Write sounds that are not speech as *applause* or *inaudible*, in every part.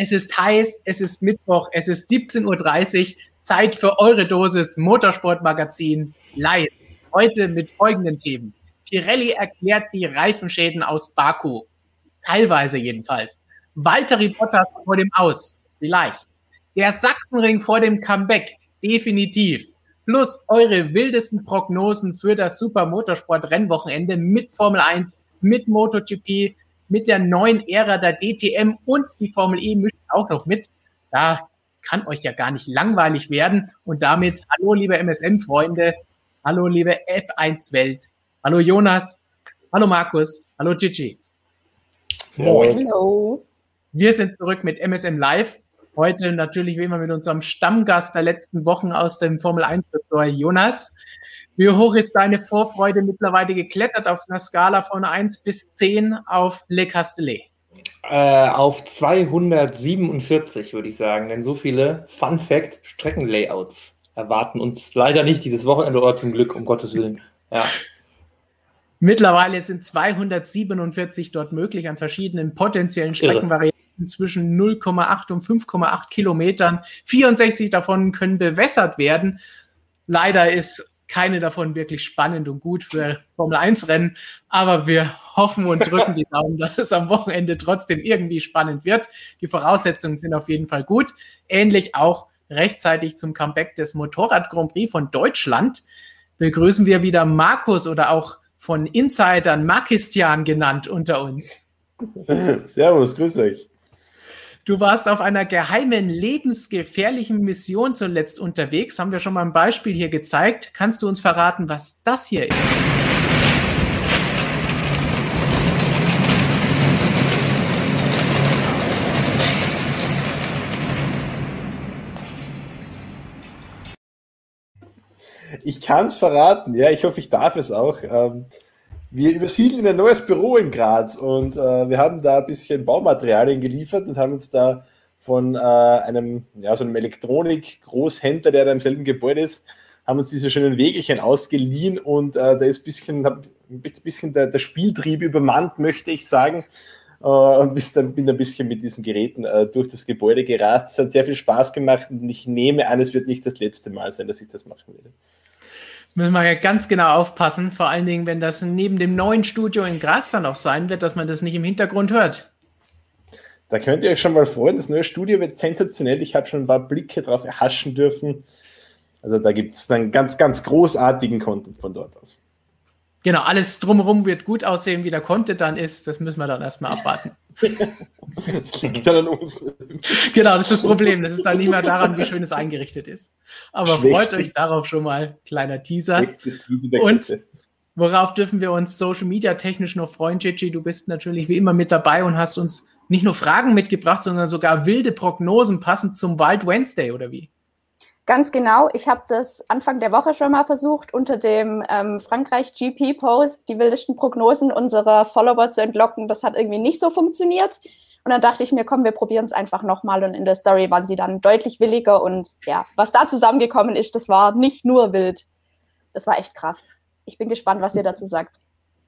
Es ist heiß, es ist Mittwoch, es ist 17.30 Uhr. Zeit für eure Dosis Motorsportmagazin live. Heute mit folgenden Themen. Pirelli erklärt die Reifenschäden aus Baku. Teilweise jedenfalls. Valtteri Bottas vor dem Aus. Vielleicht. Der Sachsenring vor dem Comeback. Definitiv. Plus eure wildesten Prognosen für das Super Motorsport Rennwochenende mit Formel 1, mit MotoGP, mit der neuen Ära der DTM und die Formel E mischt auch noch mit. Da kann euch ja gar nicht langweilig werden. Und damit, hallo liebe MSM-Freunde, hallo liebe F1-Welt, hallo Jonas, hallo Markus, hallo Gigi. Hallo. Wir sind zurück mit MSM Live. Heute natürlich wie immer mit unserem Stammgast der letzten Wochen aus dem Formel 1-Ressort, Jonas. Wie hoch ist deine Vorfreude mittlerweile geklettert auf einer Skala von 1 bis 10 auf Le Castellet? Äh, auf 247 würde ich sagen, denn so viele Fun Fact Streckenlayouts erwarten uns leider nicht dieses Wochenende oder zum Glück, um Gottes Willen. Ja. Mittlerweile sind 247 dort möglich an verschiedenen potenziellen Streckenvarianten zwischen 0,8 und 5,8 Kilometern. 64 davon können bewässert werden. Leider ist keine davon wirklich spannend und gut für Formel 1 Rennen, aber wir hoffen und drücken die Daumen, *laughs* dass es am Wochenende trotzdem irgendwie spannend wird. Die Voraussetzungen sind auf jeden Fall gut. Ähnlich auch rechtzeitig zum Comeback des Motorrad Grand Prix von Deutschland begrüßen wir wieder Markus oder auch von Insidern Markistian genannt unter uns. *laughs* Servus, grüß euch. Du warst auf einer geheimen, lebensgefährlichen Mission zuletzt unterwegs. Haben wir schon mal ein Beispiel hier gezeigt. Kannst du uns verraten, was das hier ist? Ich kann es verraten, ja, ich hoffe, ich darf es auch. Ähm, wir übersiedeln in ein neues Büro in Graz und äh, wir haben da ein bisschen Baumaterialien geliefert und haben uns da von äh, einem, ja, so einem Elektronik-Großhändler, der da im selben Gebäude ist, haben uns diese schönen Wegelchen ausgeliehen und äh, da ist ein bisschen, ein bisschen der, der Spieltrieb übermannt, möchte ich sagen. Äh, und bin ein bisschen mit diesen Geräten äh, durch das Gebäude gerast. Es hat sehr viel Spaß gemacht und ich nehme an, es wird nicht das letzte Mal sein, dass ich das machen werde müssen wir ja ganz genau aufpassen, vor allen Dingen, wenn das neben dem neuen Studio in Graz dann auch sein wird, dass man das nicht im Hintergrund hört. Da könnt ihr euch schon mal freuen, das neue Studio wird sensationell. Ich habe schon ein paar Blicke drauf erhaschen dürfen. Also da gibt es dann ganz, ganz großartigen Content von dort aus. Genau, alles drumherum wird gut aussehen, wie der Content dann ist. Das müssen wir dann erstmal abwarten. Das liegt dann an uns. Genau, das ist das Problem. Das ist dann nicht mehr daran, wie schön es eingerichtet ist. Aber Schwächste. freut euch darauf schon mal. Kleiner Teaser. Und worauf dürfen wir uns Social Media technisch noch freuen, Gigi? Du bist natürlich wie immer mit dabei und hast uns nicht nur Fragen mitgebracht, sondern sogar wilde Prognosen passend zum Wild Wednesday, oder wie? Ganz genau. Ich habe das Anfang der Woche schon mal versucht, unter dem ähm, Frankreich GP-Post die wildesten Prognosen unserer Follower zu entlocken. Das hat irgendwie nicht so funktioniert. Und dann dachte ich mir, komm, wir probieren es einfach nochmal. Und in der Story waren sie dann deutlich williger. Und ja, was da zusammengekommen ist, das war nicht nur wild. Das war echt krass. Ich bin gespannt, was ihr dazu sagt.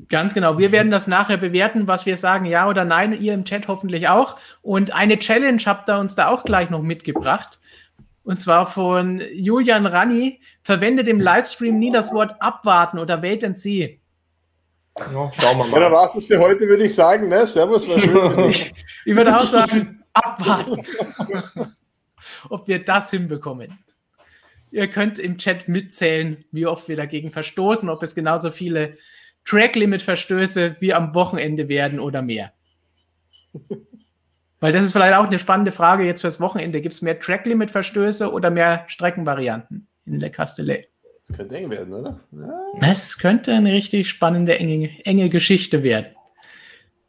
Ganz genau. Wir werden das nachher bewerten, was wir sagen, ja oder nein. Ihr im Chat hoffentlich auch. Und eine Challenge habt ihr uns da auch gleich noch mitgebracht. Und zwar von Julian Ranni. Verwendet im Livestream nie das Wort abwarten oder wait and see. Ja, schauen wir mal. Ja, da war es für heute, würde ich sagen. Ne? Servus, war schön. ich, ich würde auch sagen, abwarten. Ob wir das hinbekommen. Ihr könnt im Chat mitzählen, wie oft wir dagegen verstoßen, ob es genauso viele Track-Limit-Verstöße wie am Wochenende werden oder mehr. Weil das ist vielleicht auch eine spannende Frage jetzt fürs Wochenende. Gibt es mehr Track-Limit-Verstöße oder mehr Streckenvarianten in Le Castellet? Das könnte eng werden, oder? Ja. Das könnte eine richtig spannende, enge, enge Geschichte werden.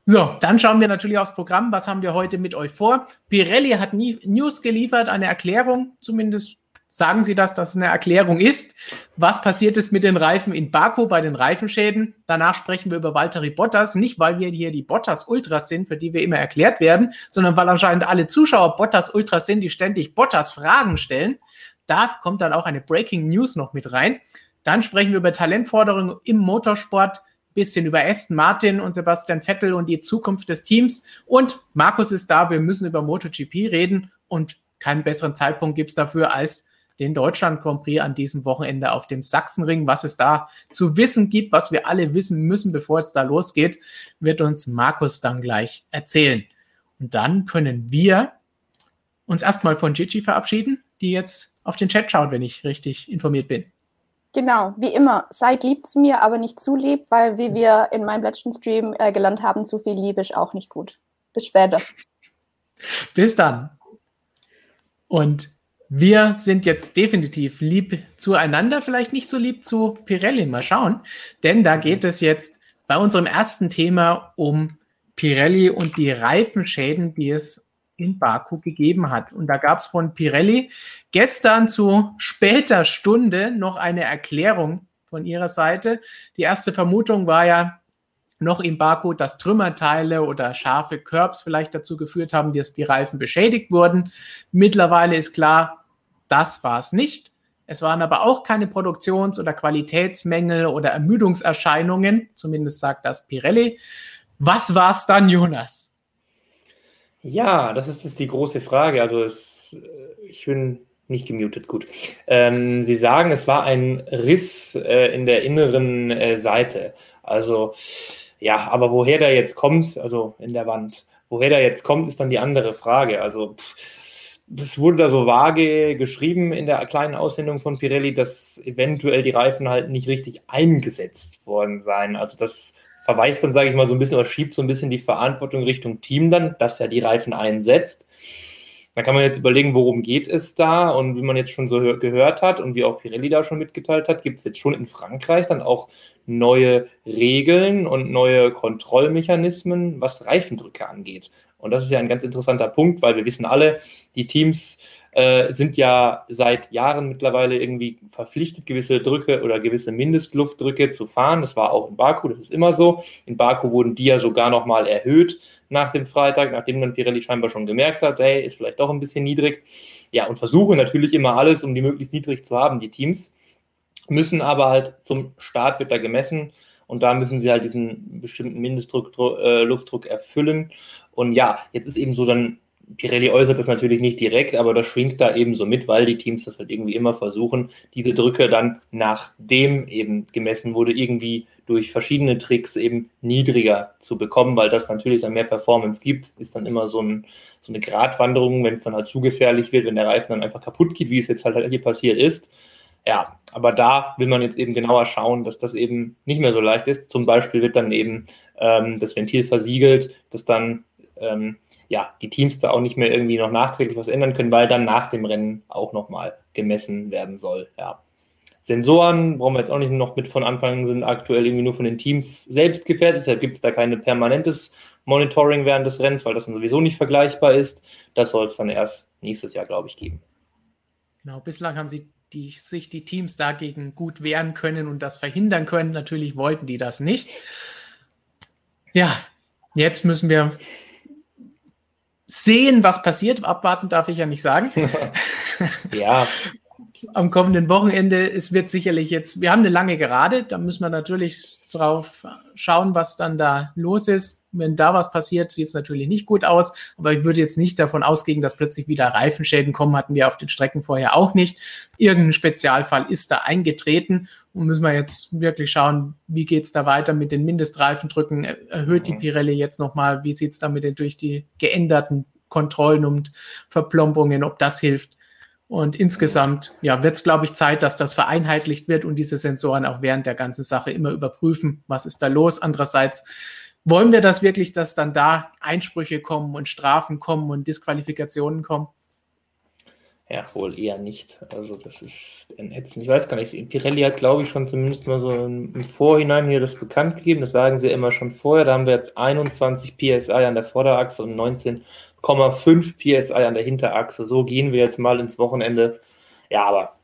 So, dann schauen wir natürlich aufs Programm. Was haben wir heute mit euch vor? Pirelli hat News geliefert, eine Erklärung, zumindest sagen Sie das, dass es eine Erklärung ist. Was passiert ist mit den Reifen in Baku bei den Reifenschäden? Danach sprechen wir über Valtteri Bottas, nicht weil wir hier die Bottas Ultras sind, für die wir immer erklärt werden, sondern weil anscheinend alle Zuschauer Bottas Ultras sind, die ständig Bottas Fragen stellen. Da kommt dann auch eine Breaking News noch mit rein. Dann sprechen wir über Talentforderungen im Motorsport. bisschen über Aston Martin und Sebastian Vettel und die Zukunft des Teams. Und Markus ist da, wir müssen über MotoGP reden und keinen besseren Zeitpunkt gibt es dafür als den Deutschland Grand Prix an diesem Wochenende auf dem Sachsenring. Was es da zu wissen gibt, was wir alle wissen müssen, bevor es da losgeht, wird uns Markus dann gleich erzählen. Und dann können wir uns erstmal von Gigi verabschieden, die jetzt auf den Chat schaut, wenn ich richtig informiert bin. Genau, wie immer, seid lieb zu mir, aber nicht zu lieb, weil wie wir in meinem letzten Stream äh, gelernt haben, zu viel Liebe ist auch nicht gut. Bis später. Bis dann. Und wir sind jetzt definitiv lieb zueinander, vielleicht nicht so lieb zu Pirelli. Mal schauen. Denn da geht es jetzt bei unserem ersten Thema um Pirelli und die Reifenschäden, die es in Baku gegeben hat. Und da gab es von Pirelli gestern zu später Stunde noch eine Erklärung von ihrer Seite. Die erste Vermutung war ja noch in Baku, dass Trümmerteile oder scharfe Curbs vielleicht dazu geführt haben, dass die Reifen beschädigt wurden. Mittlerweile ist klar, das war es nicht. Es waren aber auch keine Produktions- oder Qualitätsmängel oder Ermüdungserscheinungen, zumindest sagt das Pirelli. Was war es dann, Jonas? Ja, das ist jetzt die große Frage. Also es, äh, ich bin nicht gemutet, gut. Ähm, Sie sagen, es war ein Riss äh, in der inneren äh, Seite. Also ja, aber woher der jetzt kommt, also in der Wand, woher der jetzt kommt, ist dann die andere Frage. Also pff, das wurde da so vage geschrieben in der kleinen Aussendung von Pirelli, dass eventuell die Reifen halt nicht richtig eingesetzt worden seien. Also das verweist dann, sage ich mal, so ein bisschen oder schiebt so ein bisschen die Verantwortung Richtung Team dann, dass er die Reifen einsetzt. Da kann man jetzt überlegen, worum geht es da und wie man jetzt schon so gehört hat und wie auch Pirelli da schon mitgeteilt hat, gibt es jetzt schon in Frankreich dann auch neue Regeln und neue Kontrollmechanismen, was Reifendrücke angeht. Und das ist ja ein ganz interessanter Punkt, weil wir wissen alle, die Teams äh, sind ja seit Jahren mittlerweile irgendwie verpflichtet, gewisse Drücke oder gewisse Mindestluftdrücke zu fahren. Das war auch in Baku, das ist immer so. In Baku wurden die ja sogar nochmal erhöht nach dem Freitag, nachdem dann Pirelli scheinbar schon gemerkt hat, hey, ist vielleicht doch ein bisschen niedrig. Ja, und versuchen natürlich immer alles, um die möglichst niedrig zu haben, die Teams. Müssen aber halt zum Start wird da gemessen und da müssen sie halt diesen bestimmten Mindestdruck, äh, Luftdruck erfüllen. Und ja, jetzt ist eben so dann, Pirelli äußert das natürlich nicht direkt, aber das schwingt da eben so mit, weil die Teams das halt irgendwie immer versuchen, diese Drücke dann nachdem eben gemessen wurde, irgendwie durch verschiedene Tricks eben niedriger zu bekommen, weil das natürlich dann mehr Performance gibt, ist dann immer so, ein, so eine Gratwanderung, wenn es dann halt zu gefährlich wird, wenn der Reifen dann einfach kaputt geht, wie es jetzt halt hier passiert ist ja, aber da will man jetzt eben genauer schauen, dass das eben nicht mehr so leicht ist. Zum Beispiel wird dann eben ähm, das Ventil versiegelt, dass dann ähm, ja, die Teams da auch nicht mehr irgendwie noch nachträglich was ändern können, weil dann nach dem Rennen auch nochmal gemessen werden soll. Ja. Sensoren brauchen wir jetzt auch nicht noch mit von Anfang, sind aktuell irgendwie nur von den Teams selbst gefährdet. Deshalb gibt es da kein permanentes Monitoring während des Rennens, weil das dann sowieso nicht vergleichbar ist. Das soll es dann erst nächstes Jahr, glaube ich, geben. Genau, bislang haben sie die sich die Teams dagegen gut wehren können und das verhindern können. Natürlich wollten die das nicht. Ja, jetzt müssen wir sehen, was passiert. Abwarten darf ich ja nicht sagen. *laughs* ja. Am kommenden Wochenende, es wird sicherlich jetzt, wir haben eine lange Gerade, da müssen wir natürlich drauf schauen, was dann da los ist wenn da was passiert, sieht es natürlich nicht gut aus. Aber ich würde jetzt nicht davon ausgehen, dass plötzlich wieder Reifenschäden kommen. Hatten wir auf den Strecken vorher auch nicht. Irgendein Spezialfall ist da eingetreten. Und müssen wir jetzt wirklich schauen, wie geht es da weiter mit den Mindestreifendrücken? Erhöht die mhm. Pirelli jetzt nochmal? Wie sieht es da mit den durch die geänderten Kontrollen und Verplombungen, ob das hilft? Und insgesamt ja, wird es, glaube ich, Zeit, dass das vereinheitlicht wird und diese Sensoren auch während der ganzen Sache immer überprüfen, was ist da los. Andererseits wollen wir das wirklich, dass dann da Einsprüche kommen und Strafen kommen und Disqualifikationen kommen? Ja, wohl eher nicht. Also das ist ätzend. Ich weiß gar nicht. Pirelli hat, glaube ich, schon zumindest mal so im Vorhinein hier das bekannt gegeben. Das sagen sie immer schon vorher. Da haben wir jetzt 21 PSI an der Vorderachse und 19,5 PSI an der Hinterachse. So gehen wir jetzt mal ins Wochenende. Ja, aber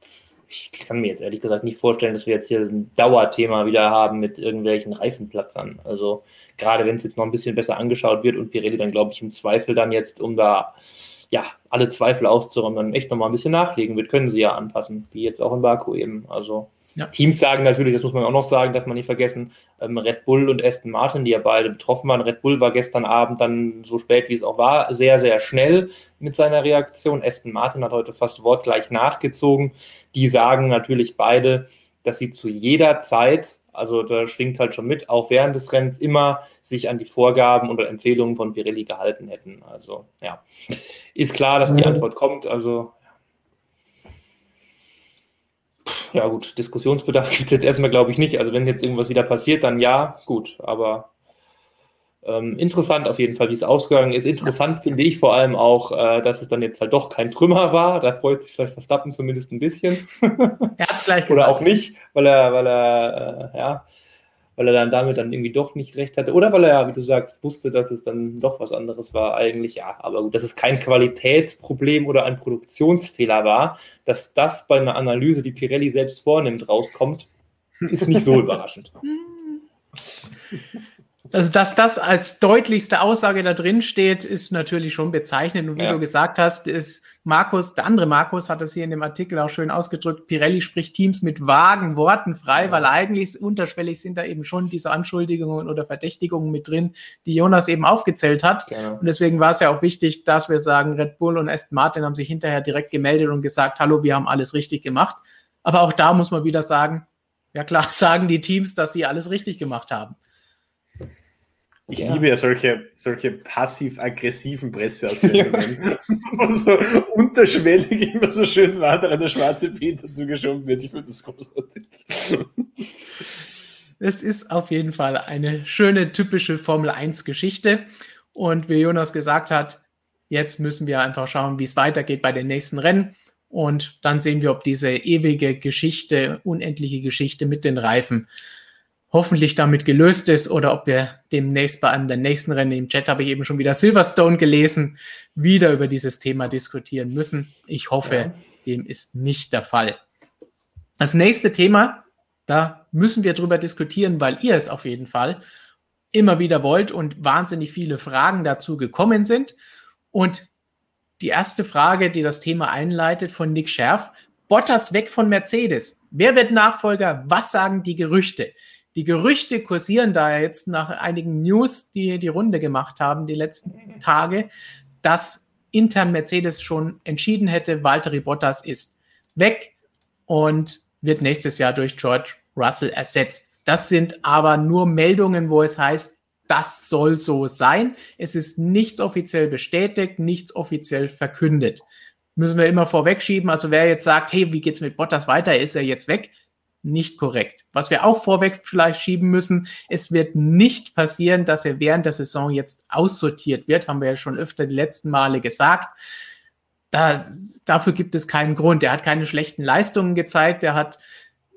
ich kann mir jetzt ehrlich gesagt nicht vorstellen, dass wir jetzt hier ein Dauerthema wieder haben mit irgendwelchen Reifenplatzern. Also gerade wenn es jetzt noch ein bisschen besser angeschaut wird und Pirelli dann, glaube ich, im Zweifel dann jetzt, um da ja, alle Zweifel auszuräumen, dann echt nochmal ein bisschen nachlegen wird, können sie ja anpassen, wie jetzt auch in Baku eben. Also Ja. Teams sagen natürlich, das muss man auch noch sagen, darf man nicht vergessen, ähm, Red Bull und Aston Martin, die ja beide betroffen waren. Red Bull war gestern Abend dann so spät, wie es auch war, sehr, sehr schnell mit seiner Reaktion. Aston Martin hat heute fast wortgleich nachgezogen. Die sagen natürlich beide, dass sie zu jeder Zeit, also da schwingt halt schon mit, auch während des Rennens immer sich an die Vorgaben oder Empfehlungen von Pirelli gehalten hätten. Also ja, ist klar, dass die mhm. Antwort kommt. Also ja gut, Diskussionsbedarf *laughs* gibt es jetzt erstmal, glaube ich, nicht. Also wenn jetzt irgendwas wieder passiert, dann ja, gut. Aber ähm, interessant auf jeden Fall, wie es ausgegangen ist. Interessant finde ich vor allem auch, äh, dass es dann jetzt halt doch kein Trümmer war. Da freut sich vielleicht Verstappen zumindest ein bisschen. *laughs* Er hat es gleich gesagt. Oder auch nicht, weil er, weil er, äh, ja, weil er dann damit dann irgendwie doch nicht recht hatte. Oder weil er, ja, wie du sagst, wusste, dass es dann doch was anderes war. Eigentlich ja, aber gut, dass es kein Qualitätsproblem oder ein Produktionsfehler war, dass das bei einer Analyse, die Pirelli selbst vornimmt, rauskommt, ist nicht so *laughs* überraschend. Also, dass das als deutlichste Aussage da drin steht, ist natürlich schon bezeichnend. Und wie ja. du gesagt hast, ist Markus, der andere Markus hat das hier in dem Artikel auch schön ausgedrückt. Pirelli spricht Teams mit vagen Worten frei, weil eigentlich unterschwellig sind da eben schon diese Anschuldigungen oder Verdächtigungen mit drin, die Jonas eben aufgezählt hat. Ja. Und deswegen war es ja auch wichtig, dass wir sagen, Red Bull und Aston Martin haben sich hinterher direkt gemeldet und gesagt, hallo, wir haben alles richtig gemacht. Aber auch da muss man wieder sagen, ja klar, *laughs* sagen die Teams, dass sie alles richtig gemacht haben. Ich ja. liebe ja solche, solche passiv-aggressiven Presseaussendungen, *laughs* wo so unterschwellig immer so schön weiter der schwarze Peter zugeschoben wird. Ich finde das großartig. Es ist auf jeden Fall eine schöne, typische Formel 1-Geschichte. Und wie Jonas gesagt hat, jetzt müssen wir einfach schauen, wie es weitergeht bei den nächsten Rennen. Und dann sehen wir, ob diese ewige Geschichte, unendliche Geschichte mit den Reifen hoffentlich damit gelöst ist oder ob wir demnächst bei einem der nächsten Rennen im Chat habe ich eben schon wieder Silverstone gelesen, wieder über dieses Thema diskutieren müssen. Ich hoffe, ja. dem ist nicht der Fall. Das nächste Thema, da müssen wir drüber diskutieren, weil ihr es auf jeden Fall immer wieder wollt und wahnsinnig viele Fragen dazu gekommen sind. Und die erste Frage, die das Thema einleitet von Nick Scherf, Bottas weg von Mercedes. Wer wird Nachfolger? Was sagen die Gerüchte? Die Gerüchte kursieren da jetzt nach einigen News, die die Runde gemacht haben die letzten Tage, dass intern Mercedes schon entschieden hätte, Valtteri Bottas ist weg und wird nächstes Jahr durch George Russell ersetzt. Das sind aber nur Meldungen, wo es heißt, das soll so sein. Es ist nichts offiziell bestätigt, nichts offiziell verkündet. Müssen wir immer vorwegschieben. Also wer jetzt sagt, hey, wie geht's mit Bottas weiter? Ist er jetzt weg? Nicht korrekt. Was wir auch vorweg vielleicht schieben müssen, es wird nicht passieren, dass er während der Saison jetzt aussortiert wird, haben wir ja schon öfter die letzten Male gesagt. Da, dafür gibt es keinen Grund. Er hat keine schlechten Leistungen gezeigt, er hat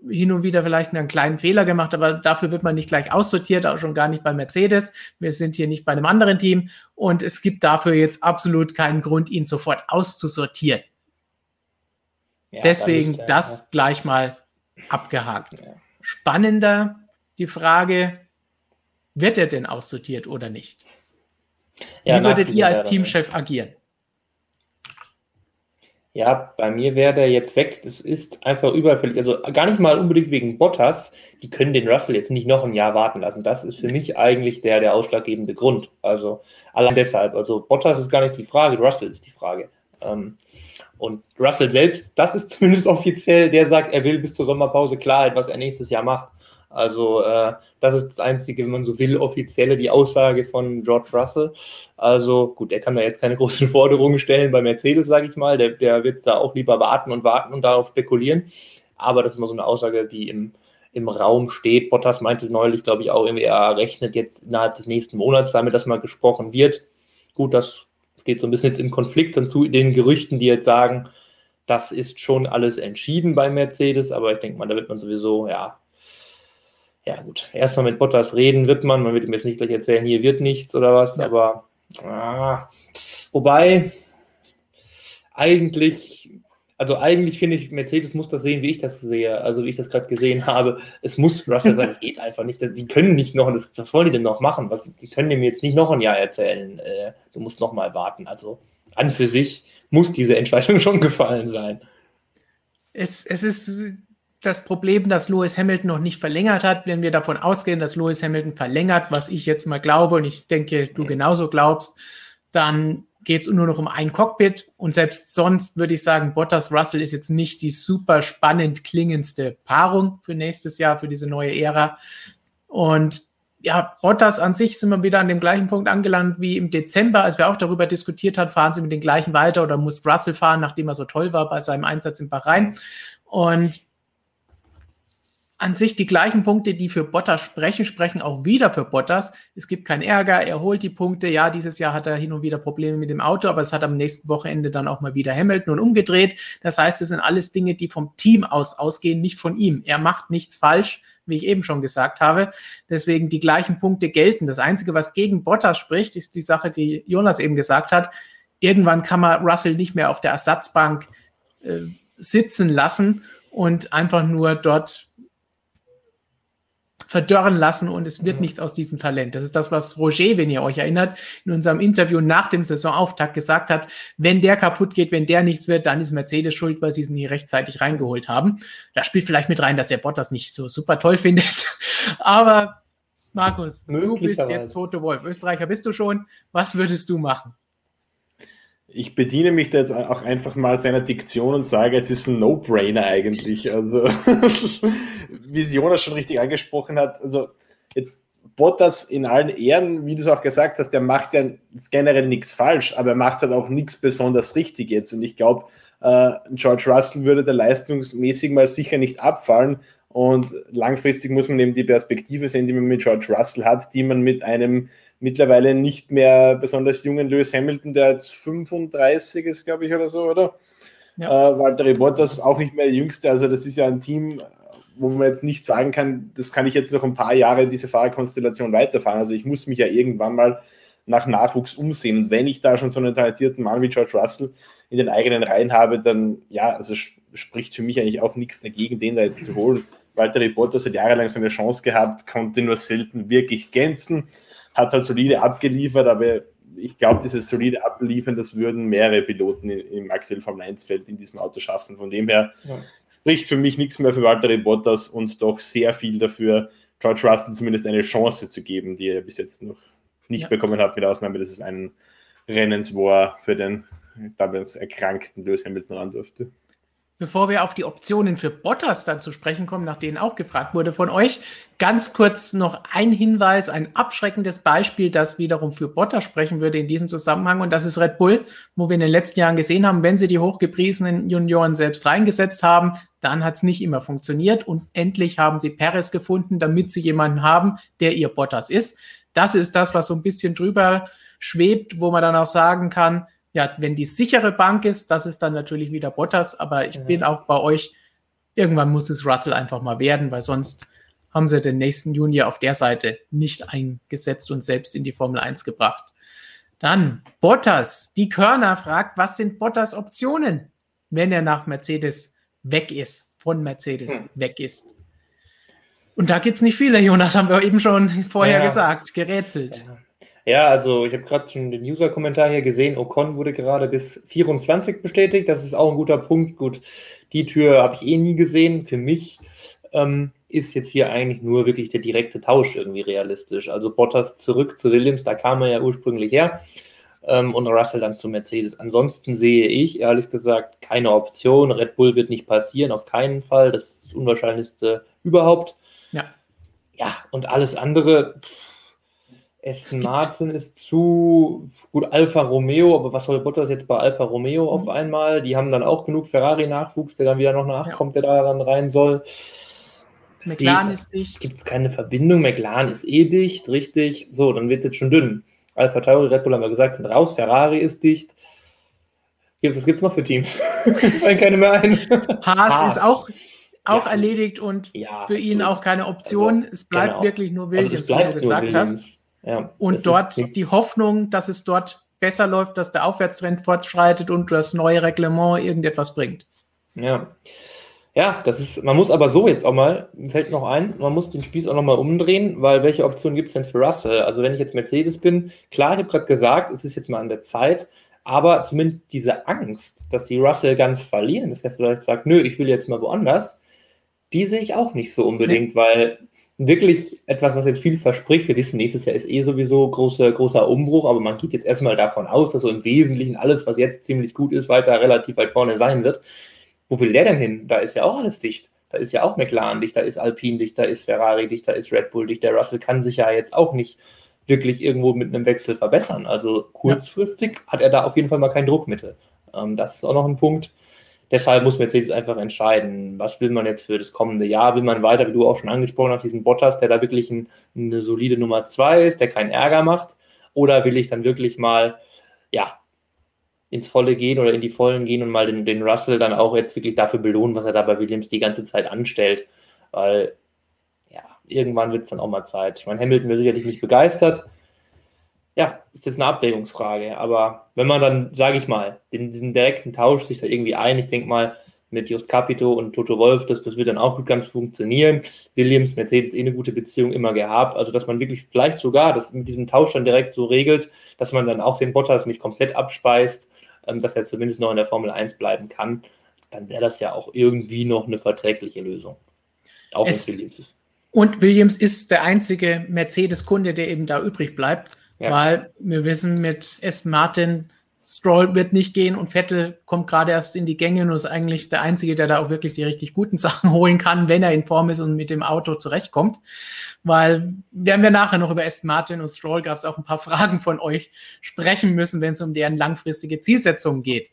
hin und wieder vielleicht einen kleinen Fehler gemacht, aber dafür wird man nicht gleich aussortiert, auch schon gar nicht bei Mercedes. Wir sind hier nicht bei einem anderen Team und es gibt dafür jetzt absolut keinen Grund, ihn sofort auszusortieren. Ja, Deswegen das gleich mal abgehakt. Spannender die Frage, wird er denn aussortiert oder nicht? Ja, Wie würdet ihr als Teamchef agieren? Ja, bei mir wäre der jetzt weg. Das ist einfach überfällig. Also gar nicht mal unbedingt wegen Bottas. Die können den Russell jetzt nicht noch ein Jahr warten lassen. Das ist für mich eigentlich der, der ausschlaggebende Grund. Also allein deshalb. Also Bottas ist gar nicht die Frage, Russell ist die Frage. Ähm, und Russell selbst, das ist *laughs* zumindest offiziell, der sagt, er will bis zur Sommerpause Klarheit, was er nächstes Jahr macht. Also äh, das ist das Einzige, wenn man so will, offizielle, die Aussage von George Russell. Also gut, er kann da jetzt keine *laughs* großen Forderungen stellen bei Mercedes, sage ich mal. Der, der wird da auch lieber warten und warten und darauf spekulieren. Aber das ist mal so eine Aussage, die im, im Raum steht. Bottas meinte neulich, glaube ich, auch, er rechnet jetzt innerhalb des nächsten Monats damit, dass mal gesprochen wird. Gut, das steht so ein bisschen jetzt im Konflikt dann zu den Gerüchten, die jetzt sagen, das ist schon alles entschieden bei Mercedes, aber ich denke mal, da wird man sowieso, ja, ja gut, erstmal mit Bottas reden wird man, man wird ihm jetzt nicht gleich erzählen, hier wird nichts oder was, ja. aber ah, wobei eigentlich also eigentlich finde ich, Mercedes muss das sehen, wie ich das sehe, also wie ich das gerade gesehen habe. Es muss Russell sein, *laughs* es geht einfach nicht. Die können nicht noch, das, was wollen die denn noch machen? Was, die können dem jetzt nicht noch ein Jahr erzählen. Äh, du musst noch mal warten. Also an für sich muss diese Entscheidung *laughs* schon gefallen sein. Es, es ist das Problem, dass Lewis Hamilton noch nicht verlängert hat. Wenn wir davon ausgehen, dass Lewis Hamilton verlängert, was ich jetzt mal glaube und ich denke, du genauso glaubst, dann geht es nur noch um ein Cockpit. Und selbst sonst würde ich sagen, Bottas Russell ist jetzt nicht die super spannend klingendste Paarung für nächstes Jahr, für diese neue Ära. Und ja, Bottas an sich sind wir wieder an dem gleichen Punkt angelangt wie im Dezember, als wir auch darüber diskutiert haben, fahren sie mit den gleichen weiter oder muss Russell fahren, nachdem er so toll war bei seinem Einsatz in Bahrain. Und an sich die gleichen Punkte, die für Bottas sprechen, sprechen auch wieder für Bottas. Es gibt keinen Ärger, er holt die Punkte. Ja, dieses Jahr hat er hin und wieder Probleme mit dem Auto, aber es hat am nächsten Wochenende dann auch mal wieder Hamilton und umgedreht. Das heißt, es sind alles Dinge, die vom Team aus ausgehen, nicht von ihm. Er macht nichts falsch, wie ich eben schon gesagt habe. Deswegen die gleichen Punkte gelten. Das Einzige, was gegen Bottas spricht, ist die Sache, die Jonas eben gesagt hat. Irgendwann kann man Russell nicht mehr auf der Ersatzbank äh, sitzen lassen und einfach nur dort verdörren lassen und es wird mhm. nichts aus diesem Talent. Das ist das, was Roger, wenn ihr euch erinnert, in unserem Interview nach dem Saisonauftakt gesagt hat. Wenn der kaputt geht, wenn der nichts wird, dann ist Mercedes schuld, weil sie es nie rechtzeitig reingeholt haben. Da spielt vielleicht mit rein, dass er Bottas nicht so super toll findet. *laughs* Aber Markus, du bist jetzt Tote Wolf. Österreicher bist du schon. Was würdest du machen? Ich bediene mich da jetzt auch einfach mal seiner Diktion und sage, es ist ein No-Brainer eigentlich. Also, *laughs* wie es Jonas schon richtig angesprochen hat, also jetzt Bottas in allen Ehren, wie du es auch gesagt hast, der macht ja generell nichts falsch, aber er macht halt auch nichts besonders richtig jetzt. Und ich glaube, äh, George Russell würde da leistungsmäßig mal sicher nicht abfallen. Und langfristig muss man eben die Perspektive sehen, die man mit George Russell hat, die man mit einem mittlerweile nicht mehr besonders jungen Lewis Hamilton, der jetzt 35 ist, glaube ich, oder so, oder? Ja. Äh, Walter Bottas auch nicht mehr der Jüngste. Also, das ist ja ein Team, wo man jetzt nicht sagen kann, das kann ich jetzt noch ein paar Jahre diese Fahrerkonstellation weiterfahren. Also, ich muss mich ja irgendwann mal nach Nachwuchs umsehen. Und wenn ich da schon so einen talentierten Mann wie George Russell in den eigenen Reihen habe, dann ja, also spricht für mich eigentlich auch nichts dagegen, den da jetzt zu holen. Walter Bottas hat jahrelang seine Chance gehabt, konnte nur selten wirklich glänzen hat halt solide abgeliefert, aber ich glaube, dieses solide Abliefern, das würden mehrere Piloten im aktuellen Formel 1-Feld in diesem Auto schaffen. Von dem her ja. spricht für mich nichts mehr für Walter Bottas und doch sehr viel dafür, George Russell zumindest eine Chance zu geben, die er bis jetzt noch nicht ja. bekommen hat, mit Ausnahme dass es ein Rennens, wo er für den damals erkrankten Lewis Hamilton ran durfte. Bevor wir auf die Optionen für Bottas dann zu sprechen kommen, nach denen auch gefragt wurde von euch, ganz kurz noch ein Hinweis, ein abschreckendes Beispiel, das wiederum für Bottas sprechen würde in diesem Zusammenhang. Und das ist Red Bull, wo wir in den letzten Jahren gesehen haben, wenn sie die hochgepriesenen Junioren selbst reingesetzt haben, dann hat es nicht immer funktioniert. Und endlich haben sie Perez gefunden, damit sie jemanden haben, der ihr Bottas ist. Das ist das, was so ein bisschen drüber schwebt, wo man dann auch sagen kann, ja, wenn die sichere Bank ist, das ist dann natürlich wieder Bottas, aber ich ja. bin auch bei euch, irgendwann muss es Russell einfach mal werden, weil sonst haben sie den nächsten Junior auf der Seite nicht eingesetzt und selbst in die Formel 1 gebracht. Dann Bottas, die Körner fragt, was sind Bottas Optionen, wenn er nach Mercedes weg ist, von Mercedes hm. weg ist? Und da gibt es nicht viele, Jonas, haben wir eben schon vorher ja. gesagt, gerätselt. Ja. Ja, also ich habe gerade schon den User-Kommentar hier gesehen. Ocon wurde gerade bis 24 bestätigt. Das ist auch ein guter Punkt. Gut, die Tür habe ich eh nie gesehen. Für mich ähm, ist jetzt hier eigentlich nur wirklich der direkte Tausch irgendwie realistisch. Also Bottas zurück zu Williams, da kam er ja ursprünglich her. Ähm, und Russell dann zu Mercedes. Ansonsten sehe ich ehrlich gesagt keine Option. Red Bull wird nicht passieren, auf keinen Fall. Das ist das Unwahrscheinlichste überhaupt. Ja. Ja, und alles andere. Pff, Aston Martin ist zu gut Alfa Romeo, aber was soll Bottas jetzt bei Alfa Romeo mhm. auf einmal? Die haben dann auch genug Ferrari-Nachwuchs, der dann wieder noch nachkommt, ja. der da dann rein soll. McLaren ist dicht. Gibt es keine Verbindung. McLaren ist eh dicht, richtig. So, dann wird es schon dünn. Alpha Tauri, Red Bull haben wir gesagt, sind raus. Ferrari ist dicht. Was gibt es noch für Teams? *laughs* Fallen keine mehr ein. Haas, Haas. ist auch, auch ja. erledigt und ja, für ihn auch keine Option. Also, es bleibt genau. wirklich nur also Williams, also wie du gesagt hast. Ja, und dort die Hoffnung, dass es dort besser läuft, dass der Aufwärtstrend fortschreitet und das neue Reglement irgendetwas bringt. Ja. Ja, das ist, man muss aber so jetzt auch mal, fällt noch ein, man muss den Spieß auch nochmal umdrehen, weil welche Option gibt es denn für Russell? Also wenn ich jetzt Mercedes bin, klar, ich habe gerade gesagt, es ist jetzt mal an der Zeit, aber zumindest diese Angst, dass sie Russell ganz verlieren, dass er vielleicht sagt, nö, ich will jetzt mal woanders, die sehe ich auch nicht so unbedingt, nee. weil wirklich etwas, was jetzt viel verspricht. Wir wissen, nächstes Jahr ist eh sowieso große, großer Umbruch, aber man geht jetzt erstmal davon aus, dass so im Wesentlichen alles, was jetzt ziemlich gut ist, weiter relativ weit vorne sein wird. Wo will der denn hin? Da ist ja auch alles dicht. Da ist ja auch McLaren dicht, da ist Alpine dicht, da ist Ferrari dicht, da ist Red Bull dicht. Der Russell kann sich ja jetzt auch nicht wirklich irgendwo mit einem Wechsel verbessern. Also kurzfristig ja. hat er da auf jeden Fall mal kein Druckmittel. Ähm, das ist auch noch ein Punkt. Deshalb muss Mercedes einfach entscheiden, was will man jetzt für das kommende Jahr. Will man weiter, wie du auch schon angesprochen hast, diesen Bottas, der da wirklich ein, eine solide Nummer zwei ist, der keinen Ärger macht? Oder will ich dann wirklich mal, ja, ins Volle gehen oder in die Vollen gehen und mal den, den Russell dann auch jetzt wirklich dafür belohnen, was er da bei Williams die ganze Zeit anstellt? Weil, ja, irgendwann wird es dann auch mal Zeit. Ich meine, Hamilton wäre sicherlich nicht begeistert ja, ist jetzt eine Abwägungsfrage. Aber wenn man dann, sage ich mal, den, diesen direkten Tausch sich da irgendwie ein, ich denke mal, mit Just Capito und Toto Wolf, das, das wird dann auch gut ganz funktionieren. Williams, Mercedes eh eine gute Beziehung immer gehabt. Also, dass man wirklich vielleicht sogar das mit diesem Tausch dann direkt so regelt, dass man dann auch den Bottas nicht komplett abspeist, ähm, dass er zumindest noch in der Formel 1 bleiben kann, dann wäre das ja auch irgendwie noch eine verträgliche Lösung. Auch es, Williams ist. Und Williams ist der einzige Mercedes-Kunde, der eben da übrig bleibt. Ja. Weil wir wissen, mit Aston Martin, Stroll wird nicht gehen und Vettel kommt gerade erst in die Gänge und ist eigentlich der Einzige, der da auch wirklich die richtig guten *laughs* Sachen holen kann, wenn er in Form ist und mit dem Auto zurechtkommt. Weil werden wir nachher noch über Aston Martin und Stroll gab es auch ein paar *laughs* Fragen von euch sprechen müssen, wenn es um deren langfristige Zielsetzung geht.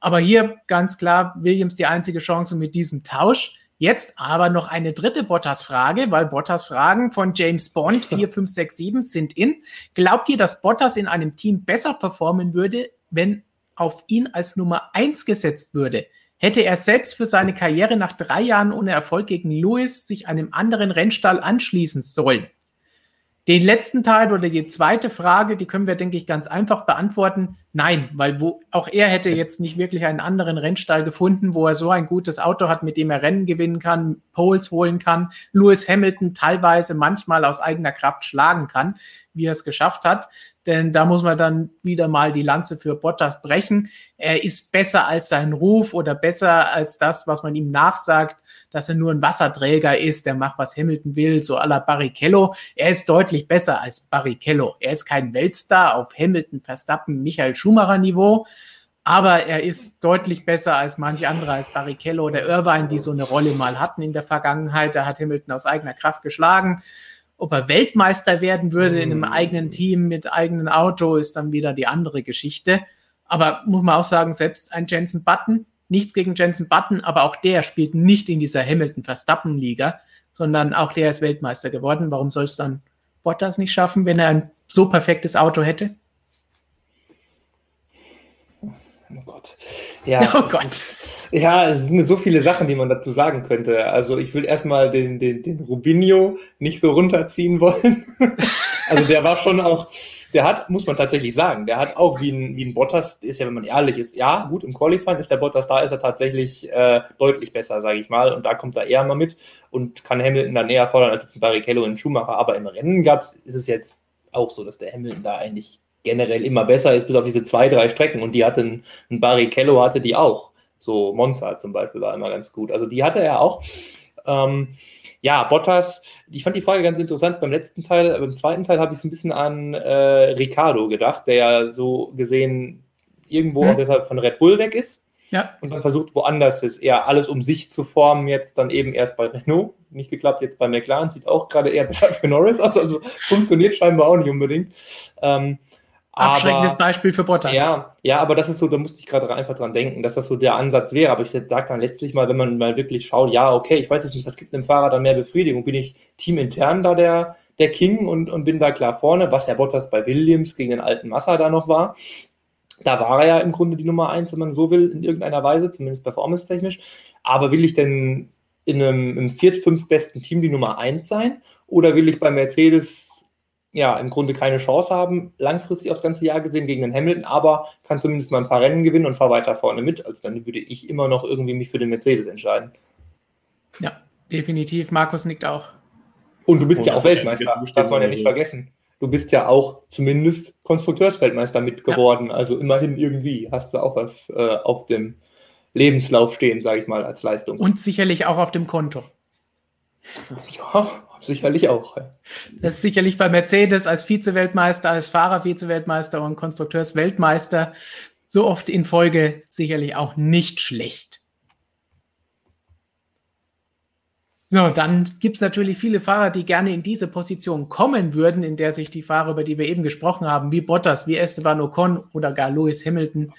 Aber hier ganz klar Williams die einzige Chance mit diesem Tausch. Jetzt aber noch eine dritte Bottas-Frage, weil Bottas-Fragen von James Bond *laughs* 4567 sind in. Glaubt ihr, dass Bottas in einem Team besser performen würde, wenn auf ihn als Nummer 1 gesetzt würde? Hätte er selbst für seine Karriere nach drei Jahren ohne Erfolg gegen Lewis sich einem anderen Rennstall anschließen sollen? Den letzten Teil oder die zweite Frage, die können wir, denke ich, ganz einfach beantworten. Nein, weil wo, auch er hätte jetzt nicht wirklich einen anderen Rennstall gefunden, wo er so ein gutes Auto hat, mit dem er Rennen gewinnen kann, Poles holen kann, Lewis Hamilton teilweise manchmal aus eigener Kraft schlagen kann, wie er es geschafft hat. Denn da muss man dann wieder mal die Lanze für Bottas brechen. Er ist besser als sein Ruf oder besser als das, was man ihm nachsagt dass er nur ein Wasserträger ist, der macht, was Hamilton will, so à la Barrichello. Er ist deutlich besser als Barrichello. Er ist kein Weltstar auf Hamilton, Verstappen, Michael Schumacher Niveau, aber er ist deutlich besser als manche andere, als Barrichello oder Irvine, die so eine Rolle mal hatten in der Vergangenheit. Da hat Hamilton aus eigener Kraft geschlagen. Ob er Weltmeister werden würde in einem hm. eigenen Team mit eigenem Auto, ist dann wieder die andere Geschichte. Aber muss man auch sagen, selbst ein Jensen Button, Nichts gegen Jensen Button, aber auch der spielt nicht in dieser Hamilton-Verstappen-Liga, sondern auch der ist Weltmeister geworden. Warum soll es dann Bottas nicht schaffen, wenn er ein so perfektes Auto hätte? Oh Gott. Ja, *laughs* oh Gott. Ja, es sind so viele Sachen, die man dazu sagen könnte. Also ich will erstmal den, den, den Rubinho nicht so runterziehen wollen. *laughs* also der war schon auch, der hat, muss man tatsächlich sagen, der hat auch wie ein, wie ein Bottas, ist ja, wenn man ehrlich ist, ja, gut, im Qualifying ist der Bottas da, ist er tatsächlich äh, deutlich besser, sage ich mal. Und da kommt er eher mal mit und kann Hamilton dann eher fordern als ein Barrichello und Schumacher. Aber im Rennen gab's, ist es jetzt auch so, dass der Hamilton da eigentlich generell immer besser ist, bis auf diese zwei, drei Strecken. Und die hatte ein, ein Barrichello hatte die auch. So Monza zum Beispiel war immer ganz gut. Also die hatte er auch. Ähm, ja, Bottas, ich fand die Frage ganz interessant. Beim letzten Teil, beim zweiten Teil habe ich so ein bisschen an äh, Ricardo gedacht, der ja so gesehen irgendwo hm. auch deshalb von Red Bull weg ist. Ja. Und dann versucht woanders ist eher alles um sich zu formen, jetzt dann eben erst bei Renault, nicht geklappt, jetzt bei McLaren, sieht auch gerade eher besser für Norris aus, also funktioniert scheinbar auch nicht unbedingt. Ähm, Abschreckendes aber, Beispiel für Bottas. Ja, ja, aber das ist so, da musste ich gerade einfach dran denken, dass das so der Ansatz wäre. Aber ich sage dann letztlich mal, wenn man mal wirklich schaut, ja, okay, ich weiß jetzt nicht, was gibt einem Fahrer da mehr Befriedigung? Bin ich teamintern da der, der King und, und bin da klar vorne, was der Bottas bei Williams gegen den alten Massa da noch war. Da war er ja im Grunde die Nummer eins, wenn man so will, in irgendeiner Weise, zumindest performance-technisch. Aber will ich denn in einem im viert, fünf besten Team die Nummer eins sein? Oder will ich bei Mercedes ja, im Grunde keine Chance haben, langfristig aufs ganze Jahr gesehen gegen den Hamilton, aber kann zumindest mal ein paar Rennen gewinnen und fahre weiter vorne mit. Also dann würde ich immer noch irgendwie mich für den Mercedes entscheiden. Ja, definitiv. Markus nickt auch. Und du bist ja auch Weltmeister, das darf man ja nicht vergessen. Du bist ja auch zumindest Konstrukteursweltmeister mit geworden. Ja. Also immerhin irgendwie hast du auch was äh, auf dem Lebenslauf stehen, sage ich mal, als Leistung. Und sicherlich auch auf dem Konto. Ja, sicherlich auch. Das ist sicherlich bei Mercedes als Vize-Weltmeister, als Fahrer-Vize-Weltmeister und Konstrukteurs-Weltmeister so oft in Folge sicherlich auch nicht schlecht. So, dann gibt es natürlich viele Fahrer, die gerne in diese Position kommen würden, in der sich die Fahrer, über die wir eben gesprochen haben, wie Bottas, wie Esteban Ocon oder gar Lewis Hamilton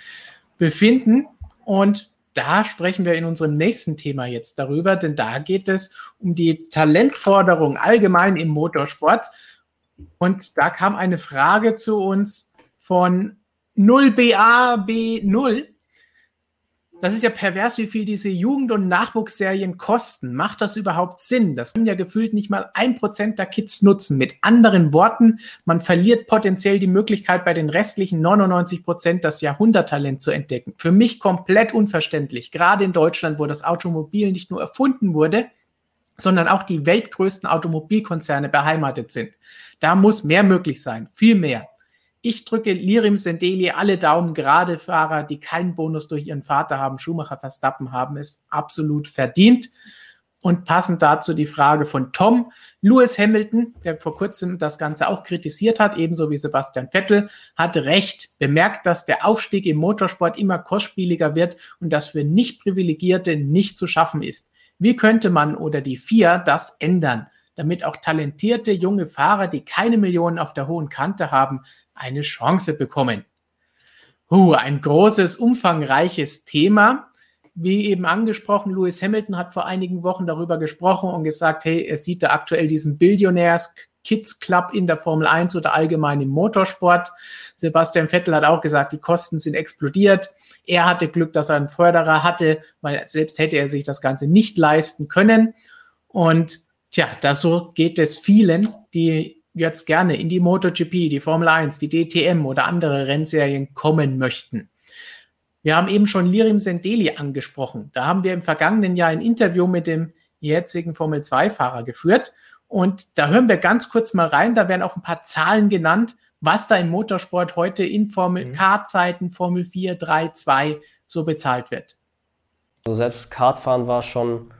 befinden. Und da sprechen wir in unserem nächsten Thema jetzt darüber, denn da geht es um die Talentforderung allgemein im Motorsport. Und da kam eine Frage zu uns von 0BAB0 das ist ja pervers, wie viel diese Jugend- und Nachwuchsserien kosten. Macht das überhaupt Sinn? Das können ja gefühlt nicht mal ein Prozent der Kids nutzen. Mit anderen Worten, man verliert potenziell die Möglichkeit, bei den restlichen 99 Prozent das Jahrhunderttalent zu entdecken. Für mich komplett unverständlich. Gerade in Deutschland, wo das Automobil nicht nur erfunden wurde, sondern auch die weltgrößten Automobilkonzerne beheimatet sind. Da muss mehr möglich sein. Viel mehr. Ich drücke Lirim Sendeli alle Daumen, gerade Fahrer, die keinen Bonus durch ihren Vater haben, Schumacher Verstappen haben es absolut verdient. Und passend dazu die Frage von Tom. Lewis Hamilton, der vor kurzem das Ganze auch kritisiert hat, ebenso wie Sebastian Vettel, hat recht, bemerkt, dass der Aufstieg im Motorsport immer kostspieliger wird und das für Nicht-Privilegierte nicht zu schaffen ist. Wie könnte man oder die FIA das ändern, damit auch talentierte junge Fahrer, die keine Millionen auf der hohen Kante haben, eine Chance bekommen. Huh, ein großes, umfangreiches Thema. Wie eben angesprochen, Lewis Hamilton hat vor einigen Wochen darüber gesprochen und gesagt, hey, er sieht da aktuell diesen Billionaires Kids Club in der Formel 1 oder allgemein im Motorsport. Sebastian Vettel hat auch gesagt, die Kosten sind explodiert. Er hatte Glück, dass er einen Förderer hatte, weil selbst hätte er sich das Ganze nicht leisten können. Und tja, das so geht es vielen, die jetzt gerne in die MotoGP, die Formel 1, die DTM oder andere Rennserien kommen möchten. Wir haben eben schon Lirim Sendeli angesprochen. Da haben wir im vergangenen Jahr ein Interview mit dem jetzigen Formel 2-Fahrer geführt. Und da hören wir ganz kurz mal rein. Da werden auch ein paar Zahlen genannt, was da im Motorsport heute in Formel mhm. K-Zeiten, Formel 4, 3, 2 so bezahlt wird. Also selbst Kartfahren war schon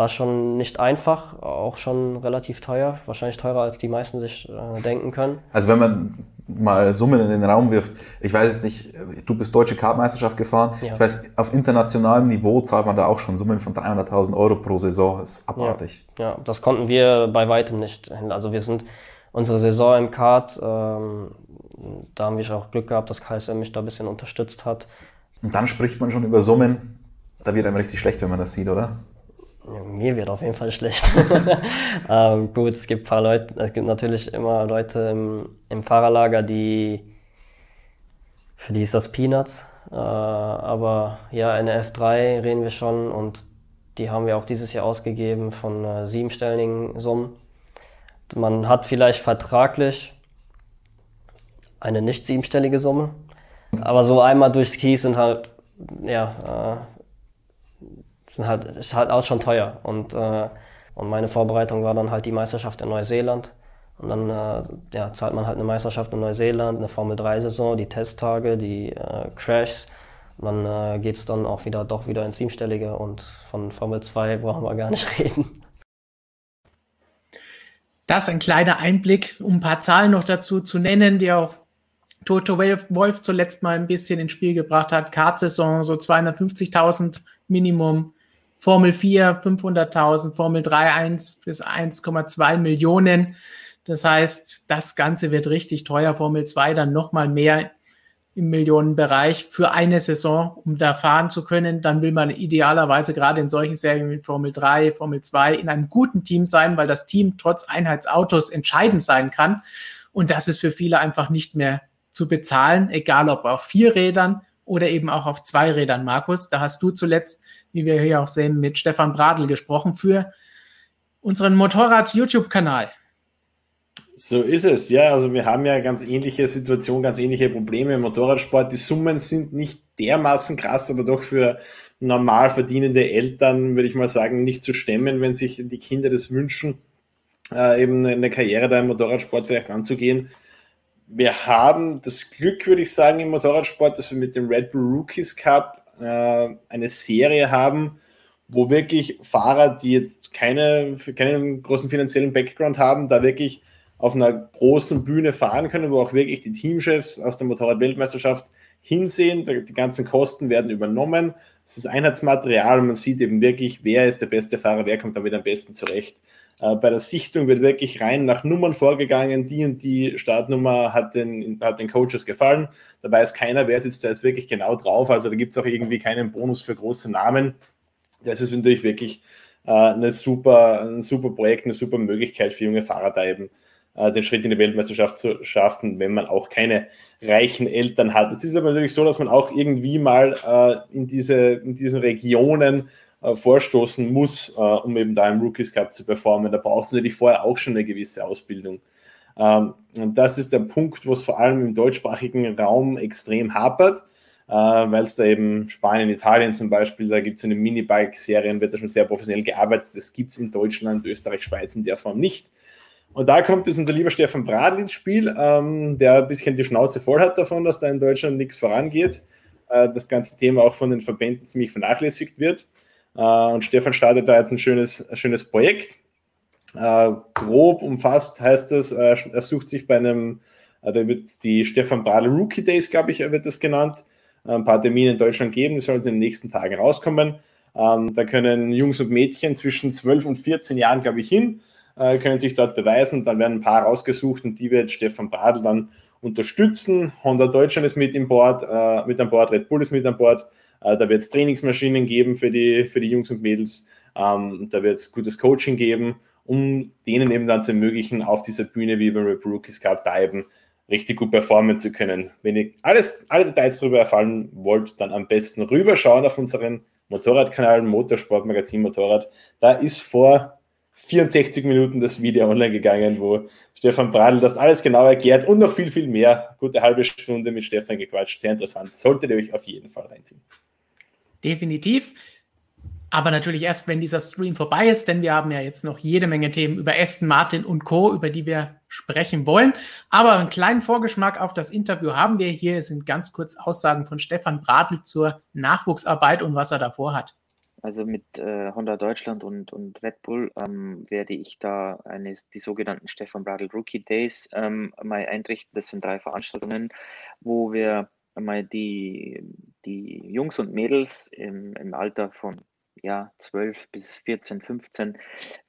war schon nicht einfach, auch schon relativ teuer, wahrscheinlich teurer als die meisten sich äh, denken können. Also wenn man mal Summen in den Raum wirft, ich weiß jetzt nicht, du bist deutsche Kartmeisterschaft gefahren, ja. ich weiß, auf internationalem Niveau zahlt man da auch schon Summen von 300.000 Euro pro Saison, das ist abartig. Ja, ja, das konnten wir bei weitem nicht. Also wir sind unsere Saison im Kart, ähm, da haben wir auch Glück gehabt, dass KSM mich da ein bisschen unterstützt hat. Und dann spricht man schon über Summen, da wird einem richtig schlecht, wenn man das sieht, oder? Mir wird auf jeden Fall schlecht. *laughs* ähm, gut, es gibt paar Leute, es gibt natürlich immer Leute im, im Fahrerlager, die für die ist das Peanuts. Äh, aber ja, in der F3 reden wir schon und die haben wir auch dieses Jahr ausgegeben von äh, siebenstelligen Summen. Man hat vielleicht vertraglich eine nicht siebenstellige Summe, aber so einmal durchs Kies sind halt ja, äh, sind halt, ist halt auch schon teuer. Und, äh, und meine Vorbereitung war dann halt die Meisterschaft in Neuseeland. Und dann äh, ja, zahlt man halt eine Meisterschaft in Neuseeland, eine Formel-3-Saison, die Testtage, die äh, Crashs. Und dann äh, geht es dann auch wieder doch wieder ins Siebenstellige und von Formel 2 brauchen wir gar nicht *laughs* reden. Das ein kleiner Einblick, um ein paar Zahlen noch dazu zu nennen, die auch Toto Wolf zuletzt mal ein bisschen ins Spiel gebracht hat. Kart-Saison so 250.000 Minimum, Formel 4 500.000, Formel 3 1 bis 1,2 Millionen. Das heißt, das Ganze wird richtig teuer. Formel 2 dann nochmal mehr im Millionenbereich für eine Saison, um da fahren zu können. Dann will man idealerweise gerade in solchen Serien wie Formel 3, Formel 2 in einem guten Team sein, weil das Team trotz Einheitsautos entscheidend sein kann. Und das ist für viele einfach nicht mehr zu bezahlen, egal ob auf vier Rädern oder eben auch auf zwei Rädern, Markus. Da hast du zuletzt wie wir hier auch sehen, mit Stefan Bradl gesprochen für unseren Motorrad-YouTube-Kanal. So ist es, ja. Also wir haben ja ganz ähnliche Situationen, ganz ähnliche Probleme im Motorradsport. Die Summen sind nicht dermaßen krass, aber doch für normal verdienende Eltern, würde ich mal sagen, nicht zu stemmen, wenn sich die Kinder das wünschen, äh, eben eine Karriere da im Motorradsport vielleicht anzugehen. Wir haben das Glück, würde ich sagen, im Motorradsport, dass wir mit dem Red Bull Rookies Cup äh, eine Serie haben, wo wirklich Fahrer, die keine, keinen großen finanziellen Background haben, da wirklich auf einer großen Bühne fahren können, wo auch wirklich die Teamchefs aus der Motorrad-Weltmeisterschaft hinsehen. Die ganzen Kosten werden übernommen. Es ist Einheitsmaterial und man sieht eben wirklich, wer ist der beste Fahrer, wer kommt damit am besten zurecht. Äh, bei der Sichtung wird wirklich rein nach Nummern vorgegangen. Die und die Startnummer hat den, hat den Coaches gefallen. Da weiß keiner, wer sitzt da jetzt wirklich genau drauf. Also da gibt es auch irgendwie keinen Bonus für große Namen. Das ist natürlich wirklich äh, eine super, ein super Projekt, eine super Möglichkeit für junge Fahrer da eben äh, den Schritt in die Weltmeisterschaft zu schaffen, wenn man auch keine reichen Eltern hat. Es ist aber natürlich so, dass man auch irgendwie mal äh, in, diese, in diesen Regionen äh, vorstoßen muss, äh, um eben da im Rookies Cup zu performen. Da braucht es natürlich vorher auch schon eine gewisse Ausbildung. Ähm, und das ist der Punkt, wo es vor allem im deutschsprachigen Raum extrem hapert, äh, weil es da eben Spanien, Italien zum Beispiel, da gibt es in den Minibike-Serien, wird da schon sehr professionell gearbeitet. Das gibt es in Deutschland, Österreich, Schweiz in der Form nicht. Und da kommt jetzt unser lieber Stefan Bradl ins Spiel, ähm, der ein bisschen die Schnauze voll hat davon, dass da in Deutschland nichts vorangeht. Äh, das ganze Thema auch von den Verbänden ziemlich vernachlässigt wird. Äh, und Stefan startet da jetzt ein schönes, ein schönes Projekt. Äh, grob umfasst heißt das, äh, er sucht sich bei einem, äh, da wird die Stefan Bradl Rookie Days, glaube ich, wird das genannt, äh, ein paar Termine in Deutschland geben, die sollen in den nächsten Tagen rauskommen. Ähm, da können Jungs und Mädchen zwischen 12 und 14 Jahren, glaube ich, hin äh, können sich dort beweisen. Dann werden ein paar rausgesucht und die wird Stefan Bradl dann unterstützen. Honda Deutschland ist mit, im Board, äh, mit an Bord, Red Bull ist mit an Bord. Da wird es Trainingsmaschinen geben für die, für die Jungs und Mädels. Ähm, da wird es gutes Coaching geben, um denen eben dann zu ermöglichen, auf dieser Bühne wie beim Bull Rookies Cup da eben richtig gut performen zu können. Wenn ihr alles, alle Details darüber erfahren wollt, dann am besten rüberschauen auf unseren Motorradkanal, Motorsportmagazin Motorrad. Da ist vor 64 Minuten das Video online gegangen, wo Stefan Bradl das alles genau erklärt und noch viel, viel mehr. Gute halbe Stunde mit Stefan gequatscht. Sehr interessant. Solltet ihr euch auf jeden Fall reinziehen. Definitiv. Aber natürlich erst, wenn dieser Stream vorbei ist, denn wir haben ja jetzt noch jede Menge Themen über Aston Martin und Co., über die wir sprechen wollen. Aber einen kleinen Vorgeschmack auf das Interview haben wir hier. Es sind ganz kurz Aussagen von Stefan Bradl zur Nachwuchsarbeit und was er davor hat. Also mit äh, Honda Deutschland und, und Red Bull ähm, werde ich da eine, die sogenannten Stefan Bradl Rookie Days ähm, mal einrichten. Das sind drei Veranstaltungen, wo wir mal die, die Jungs und Mädels im, im Alter von ja, 12 bis 14, 15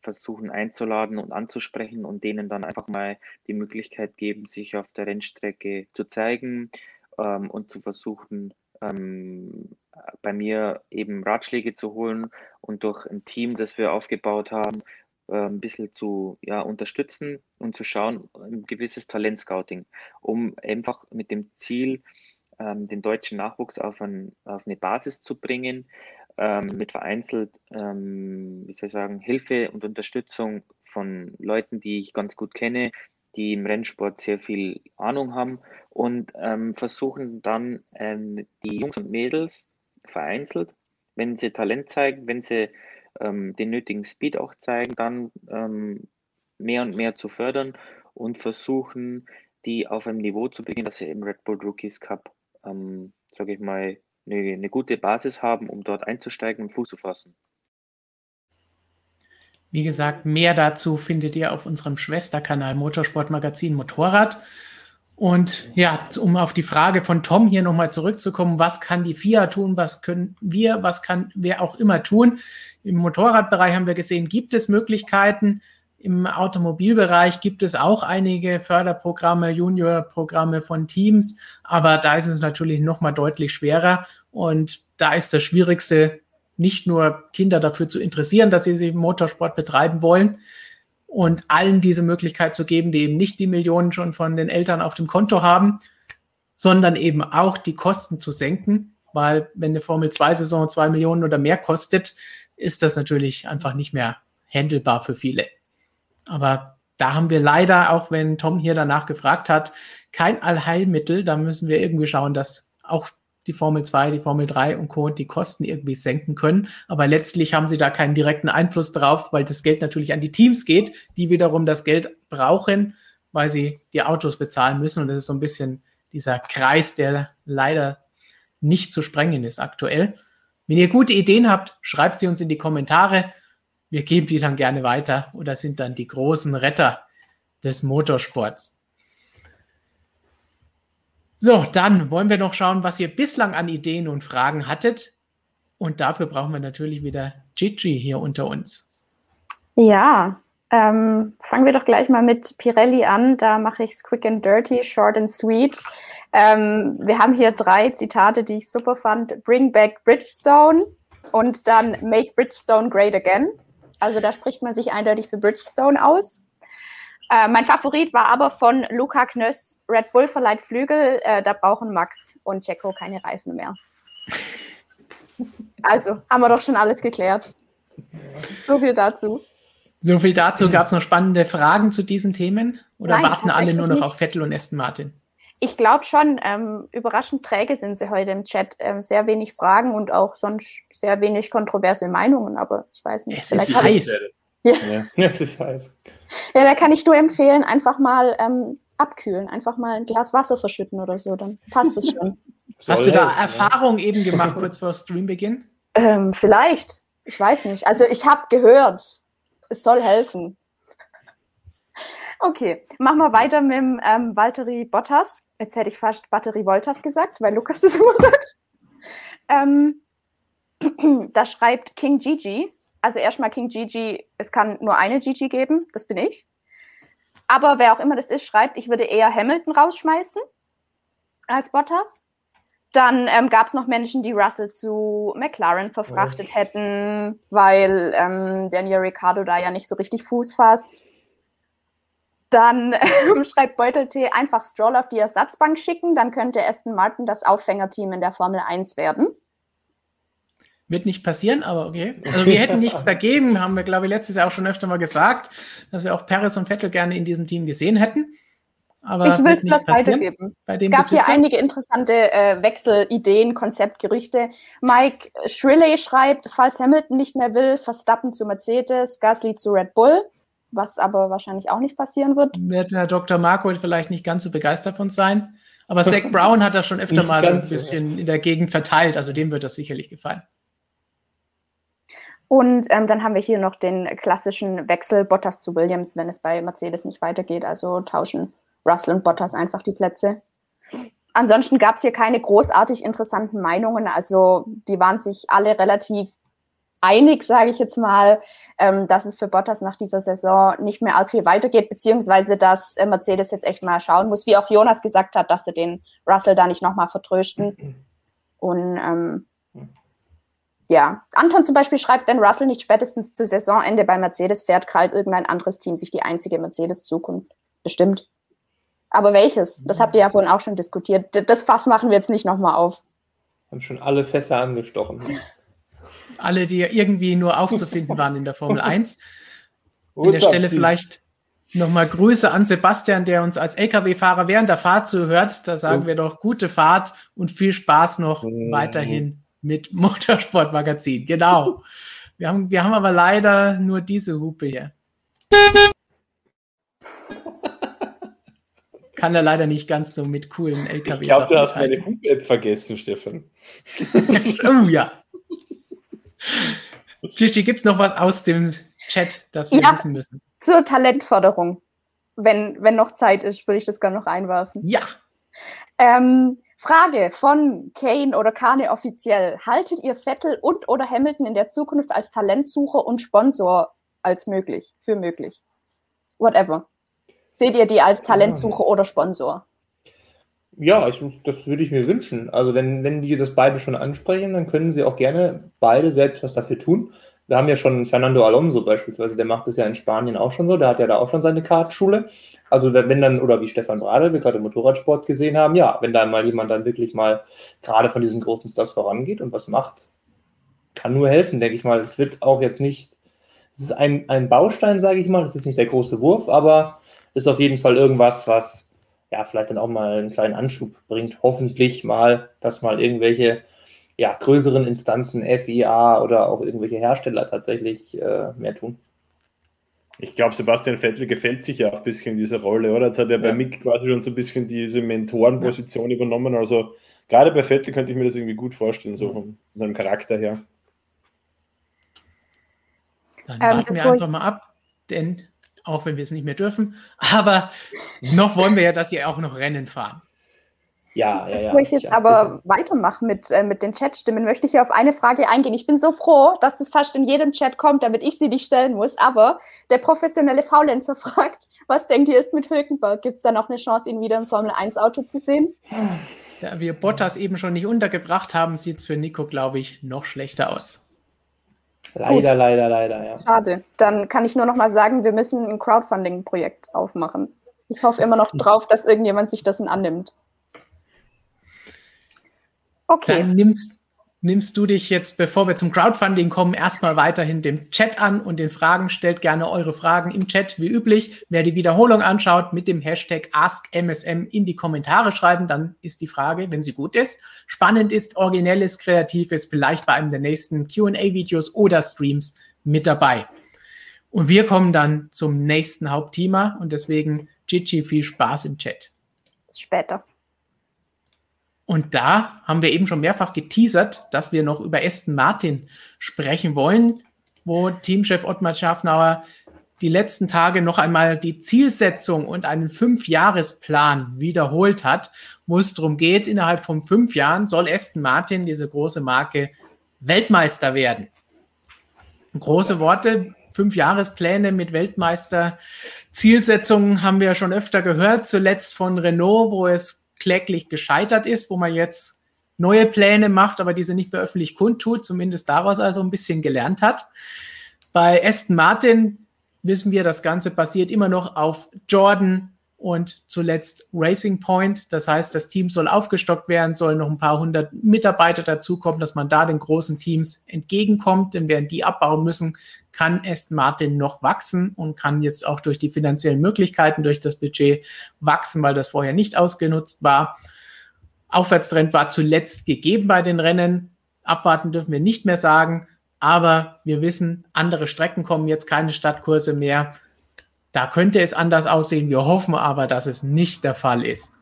versuchen einzuladen und anzusprechen und denen dann einfach mal die Möglichkeit geben, sich auf der Rennstrecke zu zeigen ähm, und zu versuchen, ähm, bei mir eben Ratschläge zu holen und durch ein Team, das wir aufgebaut haben, äh, ein bisschen zu ja, unterstützen und zu schauen, ein gewisses Talentscouting, um einfach mit dem Ziel, ähm, den deutschen Nachwuchs auf, ein, auf eine Basis zu bringen, ähm, mit vereinzelt, ähm, wie soll ich sagen, Hilfe und Unterstützung von Leuten, die ich ganz gut kenne, die im Rennsport sehr viel Ahnung haben und ähm, versuchen dann ähm, die Jungs und Mädels vereinzelt, wenn sie Talent zeigen, wenn sie ähm, den nötigen Speed auch zeigen, dann ähm, mehr und mehr zu fördern und versuchen, die auf einem Niveau zu bringen, dass sie im Red Bull Rookies Cup, ähm, sage ich mal, eine, eine gute Basis haben, um dort einzusteigen und Fuß zu fassen. Wie gesagt, mehr dazu findet ihr auf unserem Schwesterkanal Motorsportmagazin Motorrad. Und ja, um auf die Frage von Tom hier nochmal zurückzukommen, was kann die FIA tun, was können wir, was kann wer auch immer tun? Im Motorradbereich haben wir gesehen, gibt es Möglichkeiten. Im Automobilbereich gibt es auch einige Förderprogramme, Juniorprogramme von Teams, aber da ist es natürlich nochmal deutlich schwerer. Und da ist das Schwierigste, nicht nur Kinder dafür zu interessieren, dass sie sich Motorsport betreiben wollen und allen diese Möglichkeit zu geben, die eben nicht die Millionen schon von den Eltern auf dem Konto haben, sondern eben auch die Kosten zu senken, weil wenn eine Formel 2 Saison zwei Millionen oder mehr kostet, ist das natürlich einfach nicht mehr handelbar für viele. Aber da haben wir leider, auch wenn Tom hier danach gefragt hat, kein Allheilmittel. Da müssen wir irgendwie schauen, dass auch die Formel 2, die Formel 3 und Co. die Kosten irgendwie senken können. Aber letztlich haben sie da keinen direkten Einfluss drauf, weil das Geld natürlich an die Teams geht, die wiederum das Geld brauchen, weil sie die Autos bezahlen müssen. Und das ist so ein bisschen dieser Kreis, der leider nicht zu sprengen ist aktuell. Wenn ihr gute Ideen habt, schreibt sie uns in die Kommentare. Wir geben die dann gerne weiter oder sind dann die großen Retter des Motorsports. So, dann wollen wir noch schauen, was ihr bislang an Ideen und Fragen hattet. Und dafür brauchen wir natürlich wieder Gigi hier unter uns. Ja, ähm, fangen wir doch gleich mal mit Pirelli an. Da mache ich es quick and dirty, short and sweet. Ähm, wir haben hier drei Zitate, die ich super fand. Bring back Bridgestone und dann Make Bridgestone great again. Also da spricht man sich eindeutig für Bridgestone aus. Äh, mein Favorit war aber von Luca Knöss, Red Bull verleiht Flügel, äh, da brauchen Max und Checo keine Reifen mehr. *laughs* Also, haben wir doch schon alles geklärt. So viel dazu. So viel dazu. Gab es noch spannende Fragen zu diesen Themen? Oder Nein, warten alle nur noch nicht. auf Vettel und Aston Martin? Ich glaube schon, ähm, überraschend träge sind sie heute im Chat. Ähm, sehr wenig Fragen und auch sonst sehr wenig kontroverse Meinungen, aber ich weiß nicht. Es ist heiß. Ich, ja. ja, *laughs* es ist heiß. Ja, da kann ich nur empfehlen, einfach mal ähm, abkühlen, einfach mal ein Glas Wasser verschütten oder so, dann passt es schon. *laughs* Hast du da Erfahrung eben gemacht, *laughs* kurz vor Streambeginn? Ähm, vielleicht. Ich weiß nicht. Also ich habe gehört, es soll helfen. Okay, machen wir weiter mit dem ähm, Valtteri Bottas. Jetzt hätte ich fast Batterie Voltas gesagt, weil Lukas das immer sagt. Ähm, *clears throat* da schreibt King Gigi. Also erstmal King Gigi, es kann nur eine Gigi geben, das bin ich. Aber wer auch immer das ist, schreibt, ich würde eher Hamilton rausschmeißen als Bottas. Dann ähm, gab es noch Menschen, die Russell zu McLaren verfrachtet oh. hätten, weil ähm, Daniel Ricciardo da ja nicht so richtig Fuß fasst. Dann ähm, *laughs* schreibt Beuteltee einfach Stroll auf die Ersatzbank schicken, dann könnte Aston Martin das Auffängerteam in der Formel 1 werden. Wird nicht passieren, aber okay. Also wir hätten nichts dagegen, *laughs* haben wir, glaube ich, letztes Jahr auch schon öfter mal gesagt, dass wir auch Perez und Vettel gerne in diesem Team gesehen hätten. Aber ich will es bloß weitergeben. es gab Besitzer. hier einige interessante äh, Wechselideen, Konzeptgerüchte. Mike Shriley schreibt, falls Hamilton nicht mehr will, Verstappen zu Mercedes, Gasly zu Red Bull, was aber wahrscheinlich auch nicht passieren wird. Wird Herr Dr. Marco vielleicht nicht ganz so begeistert von sein. Aber Zach *laughs* Brown hat das schon öfter mal so ein bisschen in der Gegend verteilt, also dem wird das sicherlich gefallen. Und ähm, dann haben wir hier noch den klassischen Wechsel Bottas zu Williams, wenn es bei Mercedes nicht weitergeht. Also tauschen Russell und Bottas einfach die Plätze. Ansonsten gab es hier keine großartig interessanten Meinungen. Also die waren sich alle relativ einig, sage ich jetzt mal, ähm, dass es für Bottas nach dieser Saison nicht mehr arg viel weitergeht, beziehungsweise dass äh, Mercedes jetzt echt mal schauen muss, wie auch Jonas gesagt hat, dass sie den Russell da nicht nochmal vertrösten. Und ähm, ja, Anton zum Beispiel schreibt, wenn Russell nicht spätestens zu Saisonende bei Mercedes fährt, krallt irgendein anderes Team sich die einzige Mercedes-Zukunft. Bestimmt. Aber welches? Das habt ihr ja vorhin auch schon diskutiert. Das Fass machen wir jetzt nicht nochmal auf. Haben schon alle Fässer angestochen. *laughs* Alle, die irgendwie nur aufzufinden waren in der Formel *laughs* 1. An der Stelle vielleicht nochmal Grüße an Sebastian, der uns als LKW-Fahrer während der Fahrt zuhört. Da sagen wir doch gute Fahrt und viel Spaß noch oh. weiterhin mit *laughs* Motorsportmagazin. Genau. Wir haben, wir haben aber leider nur diese Hupe hier. *laughs* kann er leider nicht ganz so mit coolen LKWs. Ich glaube, du hast meine Hub-App vergessen, Stefan. oh ja. Gigi, gibt es noch was aus dem Chat, das wir ja, wissen müssen? Zur Talentförderung. Wenn, wenn noch Zeit ist, würde ich das gerne noch einwerfen. Ja. Ähm, Frage von Kane oder Kane offiziell. Haltet ihr Vettel und oder Hamilton in der Zukunft als Talentsucher und Sponsor als möglich, für möglich? Whatever. Seht ihr die als Talentsuche oder Sponsor? Ja, ich, das würde ich mir wünschen. Also wenn, wenn die das beide schon ansprechen, dann können sie auch gerne beide selbst was dafür tun. Wir haben ja schon Fernando Alonso beispielsweise, der macht es ja in Spanien auch schon so, der hat ja da auch schon seine Kartschule. Also wenn dann, oder wie Stefan Bradl, wir gerade im Motorradsport gesehen haben, ja, wenn da mal jemand dann wirklich mal gerade von diesen großen Stars vorangeht und was macht, kann nur helfen, denke ich mal. Es wird auch jetzt nicht, es ist ein, ein Baustein, sage ich mal, es ist nicht der große Wurf, aber ist auf jeden Fall irgendwas, was ja vielleicht dann auch mal einen kleinen Anschub bringt. Hoffentlich mal, dass mal irgendwelche ja, größeren Instanzen, FIA oder auch irgendwelche Hersteller tatsächlich äh, mehr tun. Ich glaube, Sebastian Vettel gefällt sich ja auch ein bisschen in dieser Rolle, oder? Jetzt hat er ja. bei Mick quasi schon so ein bisschen diese Mentorenposition ja. übernommen. Also gerade bei Vettel könnte ich mir das irgendwie gut vorstellen, so von seinem Charakter her. Dann ähm, warten wir einfach mal ab, denn auch wenn wir es nicht mehr dürfen, aber noch wollen wir ja, dass sie auch noch Rennen fahren. Ja, ja, ja. Bevor ich jetzt ja, aber weitermache mit, äh, mit den Chatstimmen, möchte ich hier auf eine Frage eingehen. Ich bin so froh, dass das fast in jedem Chat kommt, damit ich sie nicht stellen muss. Aber der professionelle Faulenzer *laughs* fragt, was denkt ihr ist mit Hülkenberg? Gibt es da noch eine Chance, ihn wieder im Formel-1-Auto zu sehen? Da wir Bottas eben schon nicht untergebracht haben, sieht es für Nico, glaube ich, noch schlechter aus. Leider, Gut. leider, leider, ja. Schade. Dann kann ich nur noch mal sagen, wir müssen ein Crowdfunding-Projekt aufmachen. Ich hoffe immer noch *laughs* drauf, dass irgendjemand sich dessen annimmt. Okay. Dann nimmst, nimmst du dich jetzt, bevor wir zum Crowdfunding kommen, erstmal weiterhin dem Chat an und den Fragen. Stellt gerne eure Fragen im Chat wie üblich. Wer die Wiederholung anschaut, mit dem Hashtag AskMSM in die Kommentare schreiben, dann ist die Frage, wenn sie gut ist, spannend ist, originell ist, kreativ ist, vielleicht bei einem der nächsten QA-Videos oder Streams mit dabei. Und wir kommen dann zum nächsten Hauptthema und deswegen Gigi, viel Spaß im Chat. Bis später. Und da haben wir eben schon mehrfach geteasert, dass wir noch über Aston Martin sprechen wollen, wo Teamchef Ottmar Schafnauer die letzten Tage noch einmal die Zielsetzung und einen Fünfjahresplan wiederholt hat, wo es darum geht, innerhalb von fünf Jahren soll Aston Martin, diese große Marke, Weltmeister werden. Große Worte, Fünfjahrespläne mit Weltmeister. Zielsetzungen haben wir schon öfter gehört, zuletzt von Renault, wo es kläglich gescheitert ist, wo man jetzt neue Pläne macht, aber diese nicht mehr öffentlich kundtut, zumindest daraus also ein bisschen gelernt hat. Bei Aston Martin wissen wir, das Ganze basiert immer noch auf Jordan und zuletzt Racing Point. Das heißt, das Team soll aufgestockt werden, sollen noch ein paar hundert Mitarbeiter dazukommen, dass man da den großen Teams entgegenkommt, denn während die abbauen müssen, kann Aston Martin noch wachsen und kann jetzt auch durch die finanziellen Möglichkeiten, durch das Budget wachsen, weil das vorher nicht ausgenutzt war. Aufwärtstrend war zuletzt gegeben bei den Rennen. Abwarten dürfen wir nicht mehr sagen, aber wir wissen, andere Strecken kommen jetzt keine Stadtkurse mehr. Da könnte es anders aussehen. Wir hoffen aber, dass es nicht der Fall ist.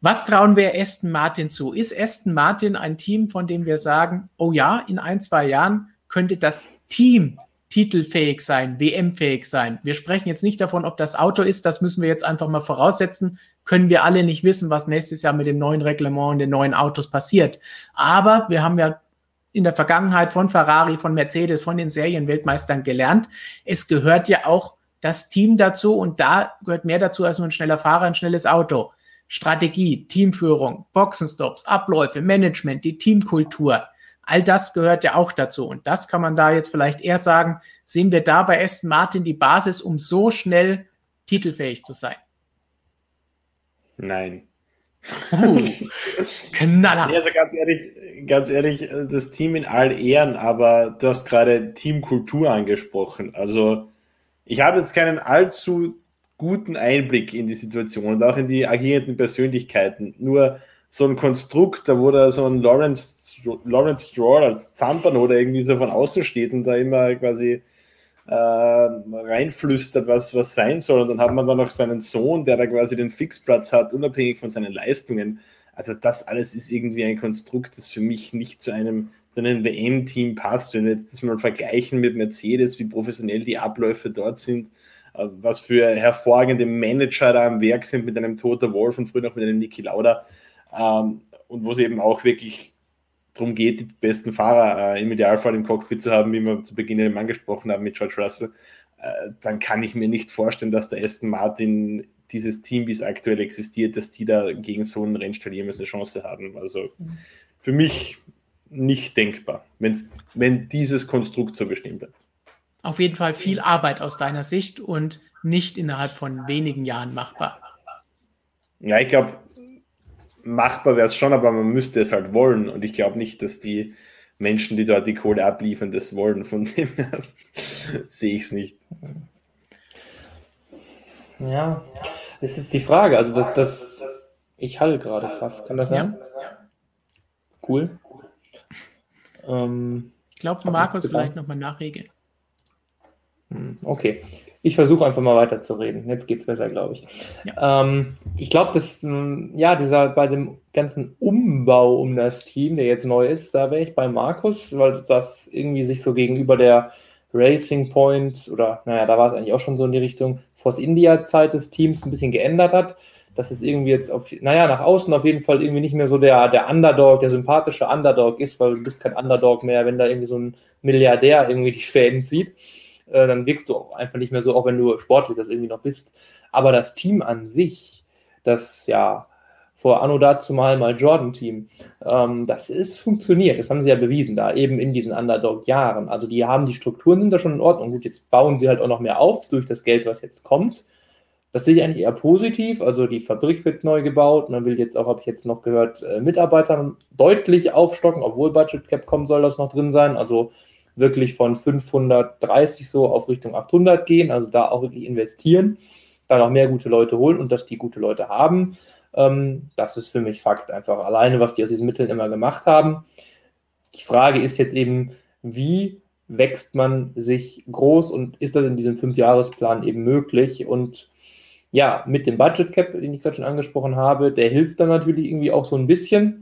Was trauen wir Aston Martin zu? Ist Aston Martin ein Team, von dem wir sagen, oh ja, in ein, zwei Jahren könnte das Team titelfähig sein, WM-fähig sein. Wir sprechen jetzt nicht davon, ob das Auto ist, das müssen wir jetzt einfach mal voraussetzen. Können wir alle nicht wissen, was nächstes Jahr mit dem neuen Reglement und den neuen Autos passiert. Aber wir haben ja in der Vergangenheit von Ferrari, von Mercedes, von den Serienweltmeistern gelernt. Es gehört ja auch das Team dazu und da gehört mehr dazu als nur ein schneller Fahrer, ein schnelles Auto. Strategie, Teamführung, Boxenstops, Abläufe, Management, die Teamkultur. All das gehört ja auch dazu. Und das kann man da jetzt vielleicht eher sagen, sehen wir da bei Aston Martin die Basis, um so schnell titelfähig zu sein? Nein. Uh, *laughs* Knaller. Also ganz ehrlich, ganz ehrlich, das Team in all Ehren, aber du hast gerade Teamkultur angesprochen. Also ich habe jetzt keinen allzu guten Einblick in die Situation und auch in die agierenden Persönlichkeiten. Nur so ein Konstrukt, da da so ein Lawrence, Lawrence Stroll als Zampern oder irgendwie so von außen steht und da immer quasi äh, reinflüstert, was, was sein soll. Und dann hat man da noch seinen Sohn, der da quasi den Fixplatz hat, unabhängig von seinen Leistungen. Also das alles ist irgendwie ein Konstrukt, das für mich nicht zu einem, zu einem WM-Team passt. Wenn wir jetzt das mal vergleichen mit Mercedes, wie professionell die Abläufe dort sind, äh, was für hervorragende Manager da am Werk sind mit einem Toter Wolf und früher noch mit einem Niki Lauda ähm, und wo es eben auch wirklich darum geht, die besten Fahrer äh, im Idealfall im Cockpit zu haben, wie wir zu Beginn eben angesprochen haben mit George Russell, äh, dann kann ich mir nicht vorstellen, dass der Aston Martin dieses Team, wie es aktuell existiert, dass die da gegen so einen Rennstall jemals eine Chance haben. Also für mich nicht denkbar, wenn's, wenn dieses Konstrukt so bestimmt bleibt. Auf jeden Fall viel Arbeit aus deiner Sicht und nicht innerhalb von wenigen Jahren machbar. Ja, ich glaube, machbar wäre es schon, aber man müsste es halt wollen. Und ich glaube nicht, dass die Menschen, die dort die Kohle abliefern, das wollen. Von dem her *laughs* sehe ich es nicht. Ja, das ist die Frage. Also, das, das ich halle gerade krass. Kann das sein? Ja. Cool. Ähm, ich glaube, Markus vielleicht nochmal nachregeln. Hm, okay. Ich versuche einfach mal weiterzureden. Jetzt geht es besser, glaube ich. Ja. Ähm, ich glaube, dass hm, ja dieser bei dem ganzen Umbau um das Team, der jetzt neu ist, da wäre ich bei Markus, weil das irgendwie sich so gegenüber der Racing Point oder naja, da war es eigentlich auch schon so in die Richtung Force India Zeit des Teams ein bisschen geändert hat. Dass es irgendwie jetzt auf, naja, nach außen auf jeden Fall irgendwie nicht mehr so der, der Underdog, der sympathische Underdog ist, weil du bist kein Underdog mehr, wenn da irgendwie so ein Milliardär irgendwie die Fäden zieht äh, dann wirkst du auch einfach nicht mehr so, auch wenn du sportlich das irgendwie noch bist. Aber das Team an sich, das ja vor Anno dazu mal mal Jordan-Team, ähm, das ist funktioniert. Das haben sie ja bewiesen, da eben in diesen Underdog-Jahren. Also die haben die Strukturen sind da schon in Ordnung. Gut, jetzt bauen sie halt auch noch mehr auf durch das Geld, was jetzt kommt. Das sehe ich eigentlich eher positiv. Also die Fabrik wird neu gebaut. Man will jetzt auch, habe ich jetzt noch gehört, äh, Mitarbeiter deutlich aufstocken, obwohl Budget Cap kommen soll das noch drin sein. Also wirklich von 530 so auf Richtung 800 gehen, also da auch wirklich investieren, da noch mehr gute Leute holen und dass die gute Leute haben. Ähm, das ist für mich Fakt einfach. Alleine, was die aus diesen Mitteln immer gemacht haben. Die Frage ist jetzt eben, wie wächst man sich groß und ist das in diesem Fünfjahresplan eben möglich? Und ja, mit dem Budget Cap, den ich gerade schon angesprochen habe, der hilft dann natürlich irgendwie auch so ein bisschen.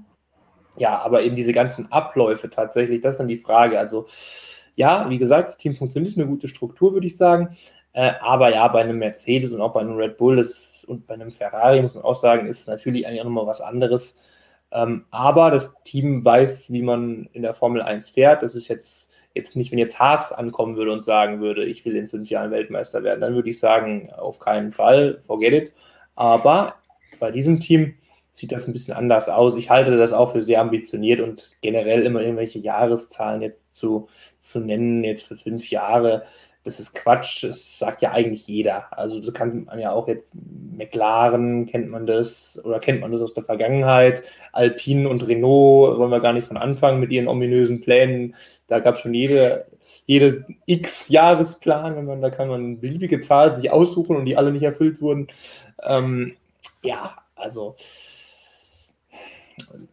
Ja, aber eben diese ganzen Abläufe tatsächlich, das ist dann die Frage. Also, ja, wie gesagt, das Team funktioniert, ist eine gute Struktur, würde ich sagen. Äh, aber ja, bei einem Mercedes und auch bei einem Red Bull ist, und bei einem Ferrari, muss man auch sagen, ist es natürlich eigentlich auch nochmal was anderes. Ähm, aber das Team weiß, wie man in der Formel 1 fährt. Das ist jetzt, jetzt nicht, wenn jetzt Haas ankommen würde und sagen würde, ich will in fünf Jahren Weltmeister werden, dann würde ich sagen, auf keinen Fall, forget it. Aber bei diesem Team sieht das ein bisschen anders aus. Ich halte das auch für sehr ambitioniert und generell immer irgendwelche Jahreszahlen jetzt zu, zu nennen, jetzt für fünf Jahre, das ist Quatsch, das sagt ja eigentlich jeder. Also so kann man ja auch jetzt McLaren, kennt man das oder kennt man das aus der Vergangenheit, Alpine und Renault wollen wir gar nicht von Anfang mit ihren ominösen Plänen. Da gab es schon jede, jede X-Jahresplan, wenn man, da kann man beliebige Zahl sich aussuchen und die alle nicht erfüllt wurden. Ähm, ja, also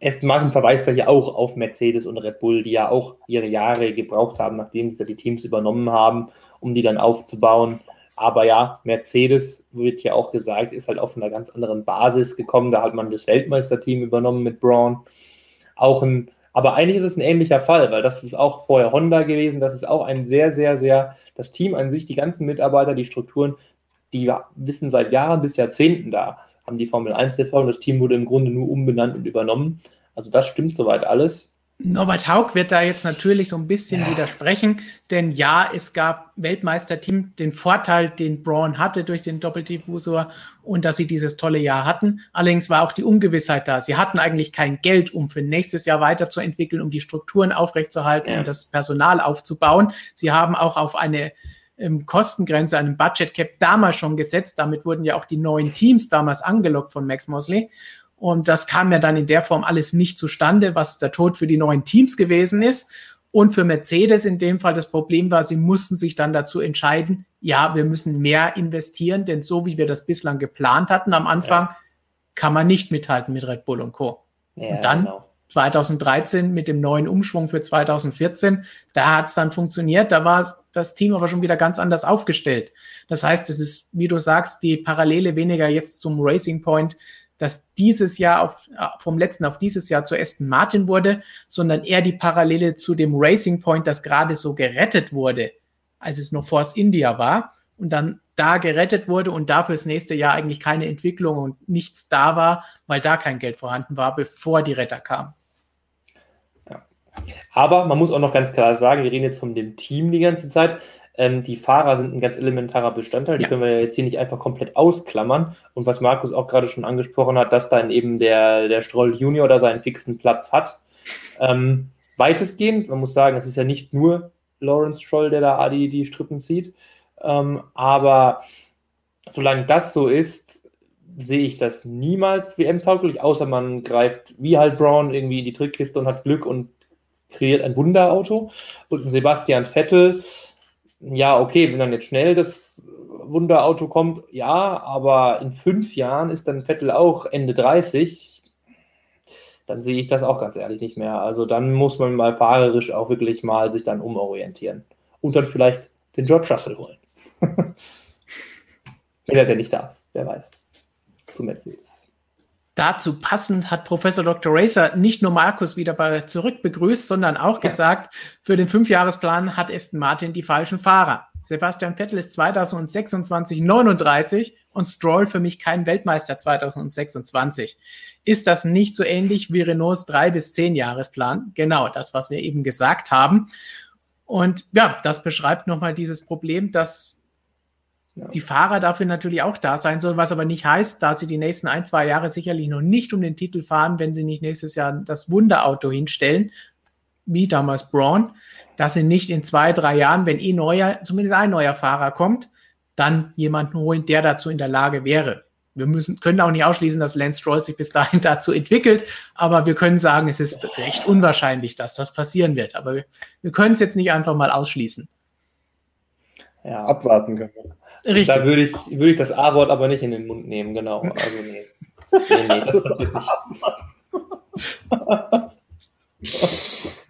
Aston Martin verweist ja hier auch auf Mercedes und Red Bull, die ja auch ihre Jahre gebraucht haben, nachdem sie da die Teams übernommen haben, um die dann aufzubauen. Aber ja, Mercedes wird ja auch gesagt, ist halt auf einer ganz anderen Basis gekommen. Da hat man das Weltmeisterteam übernommen mit Braun. Auch ein, aber eigentlich ist es ein ähnlicher Fall, weil das ist auch vorher Honda gewesen. Das ist auch ein sehr, sehr, sehr, das Team an sich, die ganzen Mitarbeiter, die Strukturen, die wissen seit Jahren bis Jahrzehnten da haben die Formel 1 TV und das Team wurde im Grunde nur umbenannt und übernommen. Also das stimmt soweit alles. Norbert Haug wird da jetzt natürlich so ein bisschen ja. widersprechen, denn ja, es gab Weltmeisterteam den Vorteil, den Braun hatte durch den Doppeldiffusor und dass sie dieses tolle Jahr hatten. Allerdings war auch die Ungewissheit da. Sie hatten eigentlich kein Geld, um für nächstes Jahr weiterzuentwickeln, um die Strukturen aufrechtzuerhalten, ja. um das Personal aufzubauen. Sie haben auch auf eine ähm, Kostengrenze, einem Budget Cap damals schon gesetzt. Damit wurden ja auch die neuen Teams damals angelockt von Max Mosley. Und das kam ja dann in der Form alles nicht zustande, was der Tod für die neuen Teams gewesen ist. Und für Mercedes in dem Fall das Problem war, sie mussten sich dann dazu entscheiden, ja, wir müssen mehr investieren, denn so wie wir das bislang geplant hatten am Anfang, ja. kann man nicht mithalten mit Red Bull und Co. Ja, und dann genau. 2013 mit dem neuen Umschwung für 2014, da hat es dann funktioniert, da war das Team aber schon wieder ganz anders aufgestellt. Das heißt, es ist, wie du sagst, die Parallele weniger jetzt zum Racing Point, dass dieses Jahr auf, äh, vom letzten auf dieses Jahr zu Aston Martin wurde, sondern eher die Parallele zu dem Racing Point, das gerade so gerettet wurde, als es noch Force India war und dann da gerettet wurde und dafür das nächste Jahr eigentlich keine Entwicklung und nichts da war, weil da kein Geld vorhanden war, bevor die Retter kamen. Aber man muss auch noch ganz klar sagen, wir reden jetzt von dem Team die ganze Zeit. Ähm, die Fahrer sind ein ganz elementarer Bestandteil, die ja. können wir jetzt hier nicht einfach komplett ausklammern. Und was Markus auch gerade schon angesprochen hat, dass dann eben der, der Stroll Junior da seinen fixen Platz hat. Ähm, weitestgehend, man muss sagen, es ist ja nicht nur Lawrence Stroll, der da die, die Strippen zieht. Ähm, aber solange das so ist, sehe ich das niemals WM-tauglich, außer man greift wie halt Brown irgendwie in die Trickkiste und hat Glück und kreiert ein Wunderauto. Und Sebastian Vettel, ja, okay, wenn dann jetzt schnell das Wunderauto kommt, ja, aber in fünf Jahren ist dann Vettel auch Ende 30. Dann sehe ich das auch ganz ehrlich nicht mehr. Also dann muss man mal fahrerisch auch wirklich mal sich dann umorientieren. Und dann vielleicht den George Russell holen. Wenn er denn nicht darf, wer weiß. Zu Mercedes. Dazu passend hat Professor Dr. Racer nicht nur Markus wieder bei zurück begrüßt, sondern auch ja. gesagt, für den Fünfjahresplan hat Aston Martin die falschen Fahrer. Sebastian Vettel ist 2026 39 und Stroll für mich kein Weltmeister 2026. Ist das nicht so ähnlich wie Renaults drei bis zehn Jahresplan? Genau, das, was wir eben gesagt haben. Und ja, das beschreibt nochmal dieses Problem, dass die Fahrer dafür natürlich auch da sein sollen, was aber nicht heißt, da sie die nächsten ein, zwei Jahre sicherlich noch nicht um den Titel fahren, wenn sie nicht nächstes Jahr das Wunderauto hinstellen, wie damals Braun, dass sie nicht in zwei, drei Jahren, wenn eh neuer, zumindest ein neuer Fahrer kommt, dann jemanden holen, der dazu in der Lage wäre. Wir müssen, können auch nicht ausschließen, dass Lance Stroll sich bis dahin *laughs* dazu entwickelt, aber wir können sagen, es ist recht unwahrscheinlich, dass das passieren wird. Aber wir, wir können es jetzt nicht einfach mal ausschließen. Ja, abwarten können wir. Richtig. Da würde ich, würde ich das A-Wort aber nicht in den Mund nehmen, genau. Also nee. nee, nee das, das wirklich.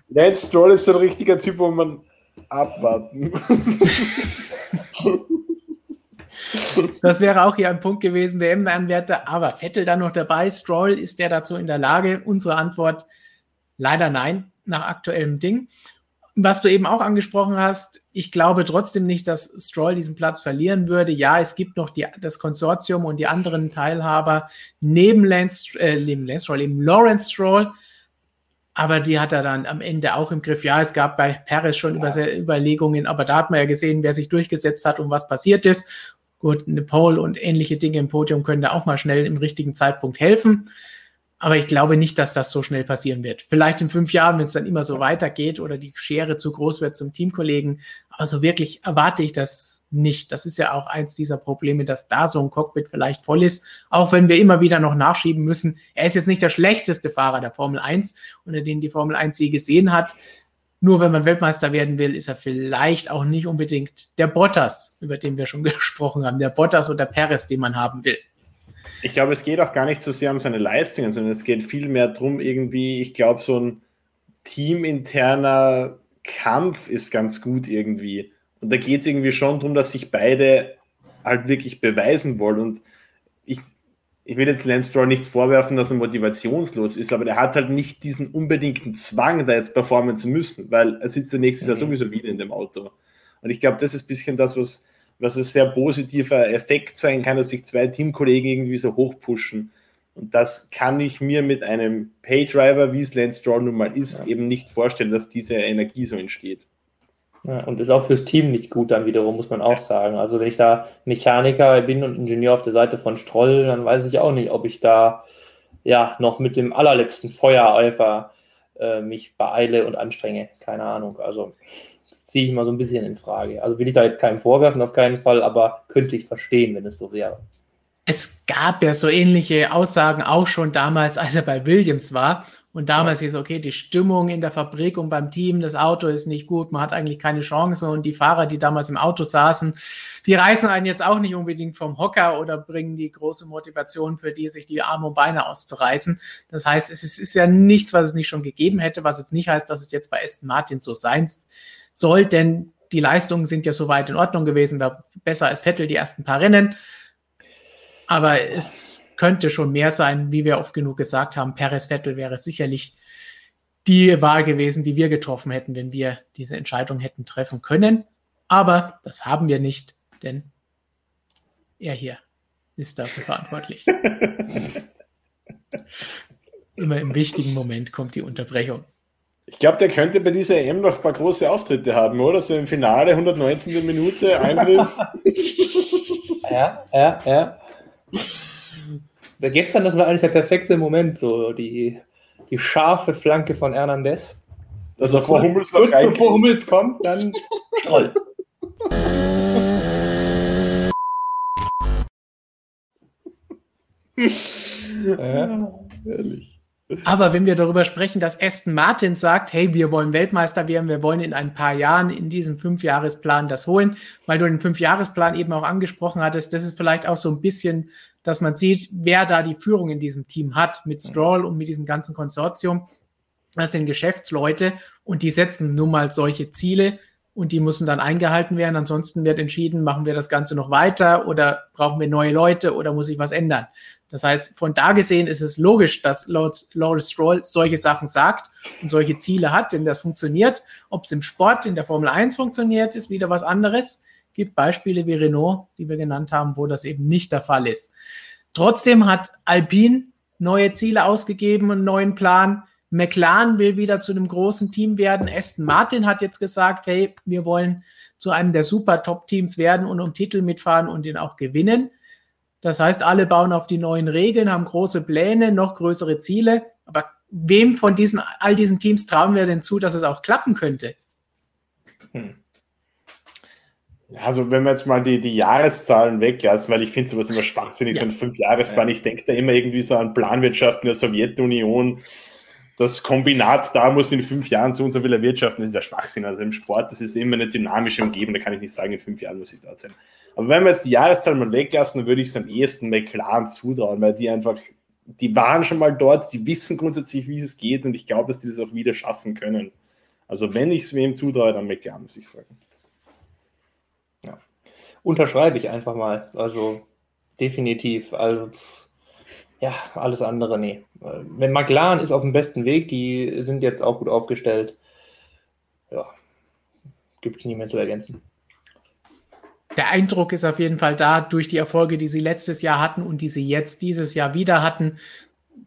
Lance *laughs* Stroll ist so ein richtiger Typ, wo man abwarten muss. *laughs* Das wäre auch hier ein Punkt gewesen, WM-Anwärter, aber Vettel dann noch dabei. Stroll, ist der dazu in der Lage? Unsere Antwort leider nein, nach aktuellem Ding was du eben auch angesprochen hast, ich glaube trotzdem nicht, dass Stroll diesen Platz verlieren würde. Ja, es gibt noch die, das Konsortium und die anderen Teilhaber neben Lance, äh, neben Lance Stroll, eben Lawrence Stroll. Aber die hat er dann am Ende auch im Griff. Ja, es gab bei Perez schon ja. Überlegungen, aber da hat man ja gesehen, wer sich durchgesetzt hat und was passiert ist. Gut, eine Pole und ähnliche Dinge im Podium können da auch mal schnell im richtigen Zeitpunkt helfen. Aber ich glaube nicht, dass das so schnell passieren wird. Vielleicht in fünf Jahren, wenn es dann immer so weitergeht oder die Schere zu groß wird zum Teamkollegen. Aber so wirklich erwarte ich das nicht. Das ist ja auch eins dieser Probleme, dass da so ein Cockpit vielleicht voll ist. Auch wenn wir immer wieder noch nachschieben müssen. Er ist jetzt nicht der schlechteste Fahrer der Formel 1, unter den die Formel 1 je gesehen hat. Nur wenn man Weltmeister werden will, ist er vielleicht auch nicht unbedingt der Bottas, über den wir schon *laughs* gesprochen haben. Der Bottas oder Perez, den man haben will. Ich glaube, es geht auch gar nicht so sehr um seine Leistungen, sondern es geht vielmehr darum, irgendwie, ich glaube, so ein teaminterner Kampf ist ganz gut irgendwie. Und da geht es irgendwie schon darum, dass sich beide halt wirklich beweisen wollen. Und ich, ich will jetzt Lance Stroll nicht vorwerfen, dass er motivationslos ist, aber der hat halt nicht diesen unbedingten Zwang, da jetzt performen zu müssen, weil er sitzt der nächste Jahr mhm. sowieso wieder in dem Auto. Und ich glaube, das ist ein bisschen das, was, was ein sehr positiver Effekt sein kann, dass sich zwei Teamkollegen irgendwie so hochpushen. Und das kann ich mir mit einem Paydriver, wie es Lance Stroll nun mal ist, ja. eben nicht vorstellen, dass diese Energie so entsteht. Ja, und ist auch fürs Team nicht gut dann wiederum, muss man auch sagen. Also wenn ich da Mechaniker bin und Ingenieur auf der Seite von Stroll, dann weiß ich auch nicht, ob ich da ja noch mit dem allerletzten Feuereifer äh, mich beeile und anstrenge. Keine Ahnung. Also ziehe ich mal so ein bisschen in Frage. Also will ich da jetzt keinen vorwerfen, auf keinen Fall, aber könnte ich verstehen, wenn es so wäre. Es gab ja so ähnliche Aussagen auch schon damals, als er bei Williams war. Und damals ist okay, die Stimmung in der Fabrik und beim Team, das Auto ist nicht gut, man hat eigentlich keine Chance. Und die Fahrer, die damals im Auto saßen, die reißen einen jetzt auch nicht unbedingt vom Hocker oder bringen die große Motivation für die, sich die Arme und Beine auszureißen. Das heißt, es ist, es ist ja nichts, was es nicht schon gegeben hätte, was jetzt nicht heißt, dass es jetzt bei Aston Martin so sein soll, denn die Leistungen sind ja soweit in Ordnung gewesen, war besser als Vettel die ersten paar Rennen. Aber es könnte schon mehr sein, wie wir oft genug gesagt haben. Perez Vettel wäre sicherlich die Wahl gewesen, die wir getroffen hätten, wenn wir diese Entscheidung hätten treffen können. Aber das haben wir nicht, denn er hier ist dafür verantwortlich. *laughs* Immer im wichtigen Moment kommt die Unterbrechung. Ich glaube, der könnte bei dieser EM noch ein paar große Auftritte haben, oder? So im Finale, 119. Minute, Eingriff. *laughs* ja, ja, ja. Der gestern, das war eigentlich der perfekte Moment, so die, die scharfe Flanke von Hernandez. Dass er vor Hummels noch rein Bevor Hummels kommt, dann Stroll. *laughs* ja, ehrlich. Aber wenn wir darüber sprechen, dass Aston Martin sagt, hey, wir wollen Weltmeister werden, wir wollen in ein paar Jahren in diesem Fünfjahresplan das holen, weil du den Fünfjahresplan eben auch angesprochen hattest, das ist vielleicht auch so ein bisschen, dass man sieht, wer da die Führung in diesem Team hat, mit Stroll und mit diesem ganzen Konsortium. Das sind Geschäftsleute und die setzen nun mal solche Ziele und die müssen dann eingehalten werden. Ansonsten wird entschieden, machen wir das Ganze noch weiter oder brauchen wir neue Leute oder muss sich was ändern. Das heißt, von da gesehen ist es logisch, dass Lawrence Stroll solche Sachen sagt und solche Ziele hat, denn das funktioniert. Ob es im Sport, in der Formel 1 funktioniert, ist wieder was anderes. Es gibt Beispiele wie Renault, die wir genannt haben, wo das eben nicht der Fall ist. Trotzdem hat Alpine neue Ziele ausgegeben, einen neuen Plan. McLaren will wieder zu einem großen Team werden. Aston Martin hat jetzt gesagt, hey, wir wollen zu einem der super Top-Teams werden und um Titel mitfahren und den auch gewinnen. Das heißt, alle bauen auf die neuen Regeln, haben große Pläne, noch größere Ziele. Aber wem von diesen, all diesen Teams trauen wir denn zu, dass es auch klappen könnte? Hm. Also wenn wir jetzt mal die, die Jahreszahlen weglassen, weil ich finde sowas immer spannend, ja. so ein Fünfjahresplan, ich denke da immer irgendwie so an Planwirtschaft in der Sowjetunion, das Kombinat da muss in fünf Jahren so und so viel erwirtschaften, das ist ja Schwachsinn. Also im Sport, das ist immer eine dynamische Umgebung, da kann ich nicht sagen, in fünf Jahren muss ich dort sein. Aber wenn wir jetzt die Jahreszahl mal weglassen, dann würde ich es am ehesten McLaren zutrauen, weil die einfach, die waren schon mal dort, die wissen grundsätzlich, wie es geht und ich glaube, dass die das auch wieder schaffen können. Also wenn ich es wem zutraue, dann McLaren, muss ich sagen. Ja. Unterschreibe ich einfach mal. Also definitiv. Also ja, alles andere, nee. Wenn McLaren ist auf dem besten Weg, die sind jetzt auch gut aufgestellt. Ja, gibt es nicht mehr zu ergänzen. Der Eindruck ist auf jeden Fall da, durch die Erfolge, die sie letztes Jahr hatten und die sie jetzt dieses Jahr wieder hatten.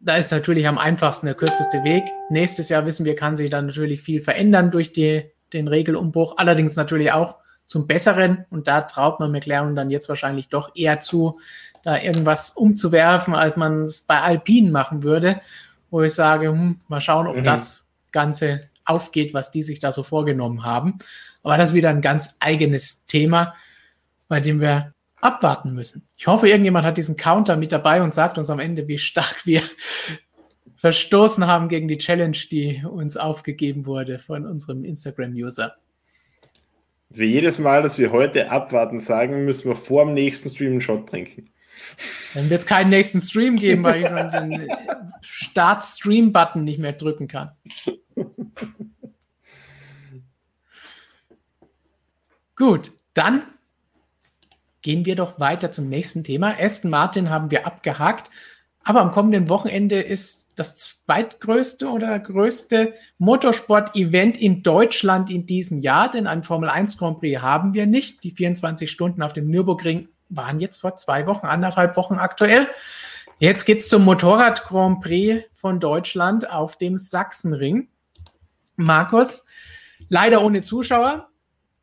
Da ist natürlich am einfachsten der kürzeste Weg. Nächstes Jahr wissen wir, kann sich dann natürlich viel verändern durch die, den Regelumbruch. Allerdings natürlich auch zum Besseren. Und da traut man McLaren dann jetzt wahrscheinlich doch eher zu, da irgendwas umzuwerfen, als man es bei Alpinen machen würde, wo ich sage, hm, mal schauen, ob mhm. das Ganze aufgeht, was die sich da so vorgenommen haben. Aber das ist wieder ein ganz eigenes Thema, bei dem wir abwarten müssen. Ich hoffe, irgendjemand hat diesen Counter mit dabei und sagt uns am Ende, wie stark *laughs* wir verstoßen haben gegen die Challenge, die uns aufgegeben wurde von unserem Instagram-User. Für jedes Mal, dass wir heute abwarten sagen, müssen wir vor dem nächsten Stream einen Shot trinken. Dann wird es keinen nächsten Stream geben, weil ich schon *laughs* den Start-Stream-Button nicht mehr drücken kann. *laughs* Gut, dann gehen wir doch weiter zum nächsten Thema. Aston Martin haben wir abgehakt, aber am kommenden Wochenende ist das zweitgrößte oder größte Motorsport-Event in Deutschland in diesem Jahr, denn ein Formel 1 Grand Prix haben wir nicht. Die 24 Stunden auf dem Nürburgring waren jetzt vor zwei Wochen, anderthalb Wochen aktuell. Jetzt geht es zum Motorrad Grand Prix von Deutschland auf dem Sachsenring. Markus, leider ohne Zuschauer.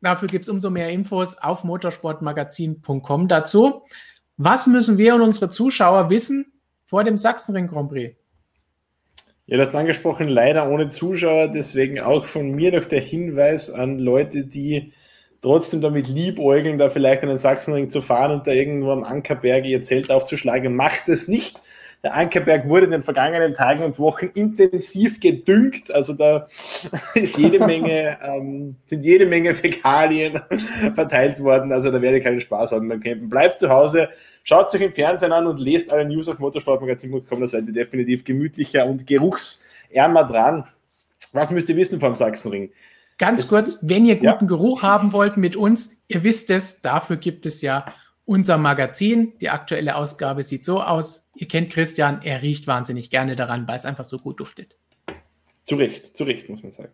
Dafür gibt es umso mehr Infos auf motorsportmagazin.com dazu. Was müssen wir und unsere Zuschauer wissen vor dem Sachsenring Grand Prix? Ja, das hast angesprochen, leider ohne Zuschauer. Deswegen auch von mir noch der Hinweis an Leute, die trotzdem damit liebäugeln, da vielleicht einen Sachsenring zu fahren und da irgendwo am Ankerberg ihr Zelt aufzuschlagen, macht es nicht. Der Ankerberg wurde in den vergangenen Tagen und Wochen intensiv gedüngt. Also da ist jede Menge, *laughs* ähm, sind jede Menge Fäkalien verteilt worden. Also da werde ich keinen Spaß haben beim Campen. Bleibt zu Hause, schaut euch im Fernsehen an und lest alle News auf motorsportmagazin.com. Da seid ihr definitiv gemütlicher und geruchsärmer dran. Was müsst ihr wissen vom Sachsenring? Ganz es, kurz, wenn ihr guten ja. Geruch haben wollt mit uns, ihr wisst es, dafür gibt es ja unser Magazin. Die aktuelle Ausgabe sieht so aus. Ihr kennt Christian, er riecht wahnsinnig gerne daran, weil es einfach so gut duftet. Zu Recht, zu Recht, muss man sagen.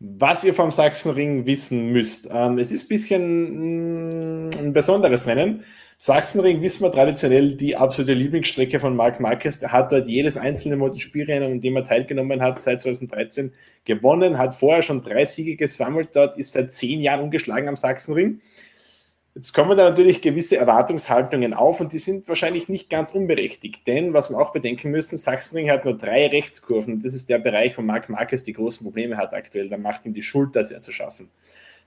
Was ihr vom Sachsenring wissen müsst. Ähm, es ist ein bisschen mm, ein besonderes Rennen. Sachsenring wissen wir traditionell die absolute Lieblingsstrecke von Marc Marquez. Der hat dort jedes einzelne MotoGP-Rennen, in dem er teilgenommen hat, seit 2013 gewonnen, hat vorher schon drei Siege gesammelt dort, ist seit zehn Jahren ungeschlagen am Sachsenring. Jetzt kommen da natürlich gewisse Erwartungshaltungen auf und die sind wahrscheinlich nicht ganz unberechtigt, denn was wir auch bedenken müssen, Sachsenring hat nur drei Rechtskurven. Das ist der Bereich, wo Marc Marquez die großen Probleme hat aktuell. Da macht ihm die Schulter sehr zu schaffen.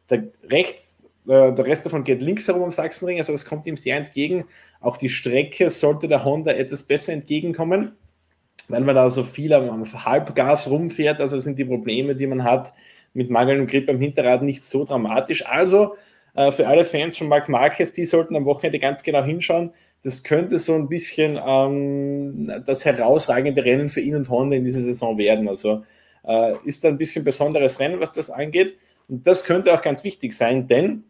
Der rechts äh, der Rest davon geht links herum am Sachsenring, also das kommt ihm sehr entgegen. Auch die Strecke sollte der Honda etwas besser entgegenkommen, weil man da so viel am, Halbgas rumfährt. Also sind die Probleme, die man hat mit mangelndem Grip am Hinterrad nicht so dramatisch. Also äh, für alle Fans von Marc Marquez, die sollten am Wochenende ganz genau hinschauen. Das könnte so ein bisschen ähm, das herausragende Rennen für ihn und Honda in dieser Saison werden. Also äh, ist da ein bisschen besonderes Rennen, was das angeht. Und das könnte auch ganz wichtig sein, denn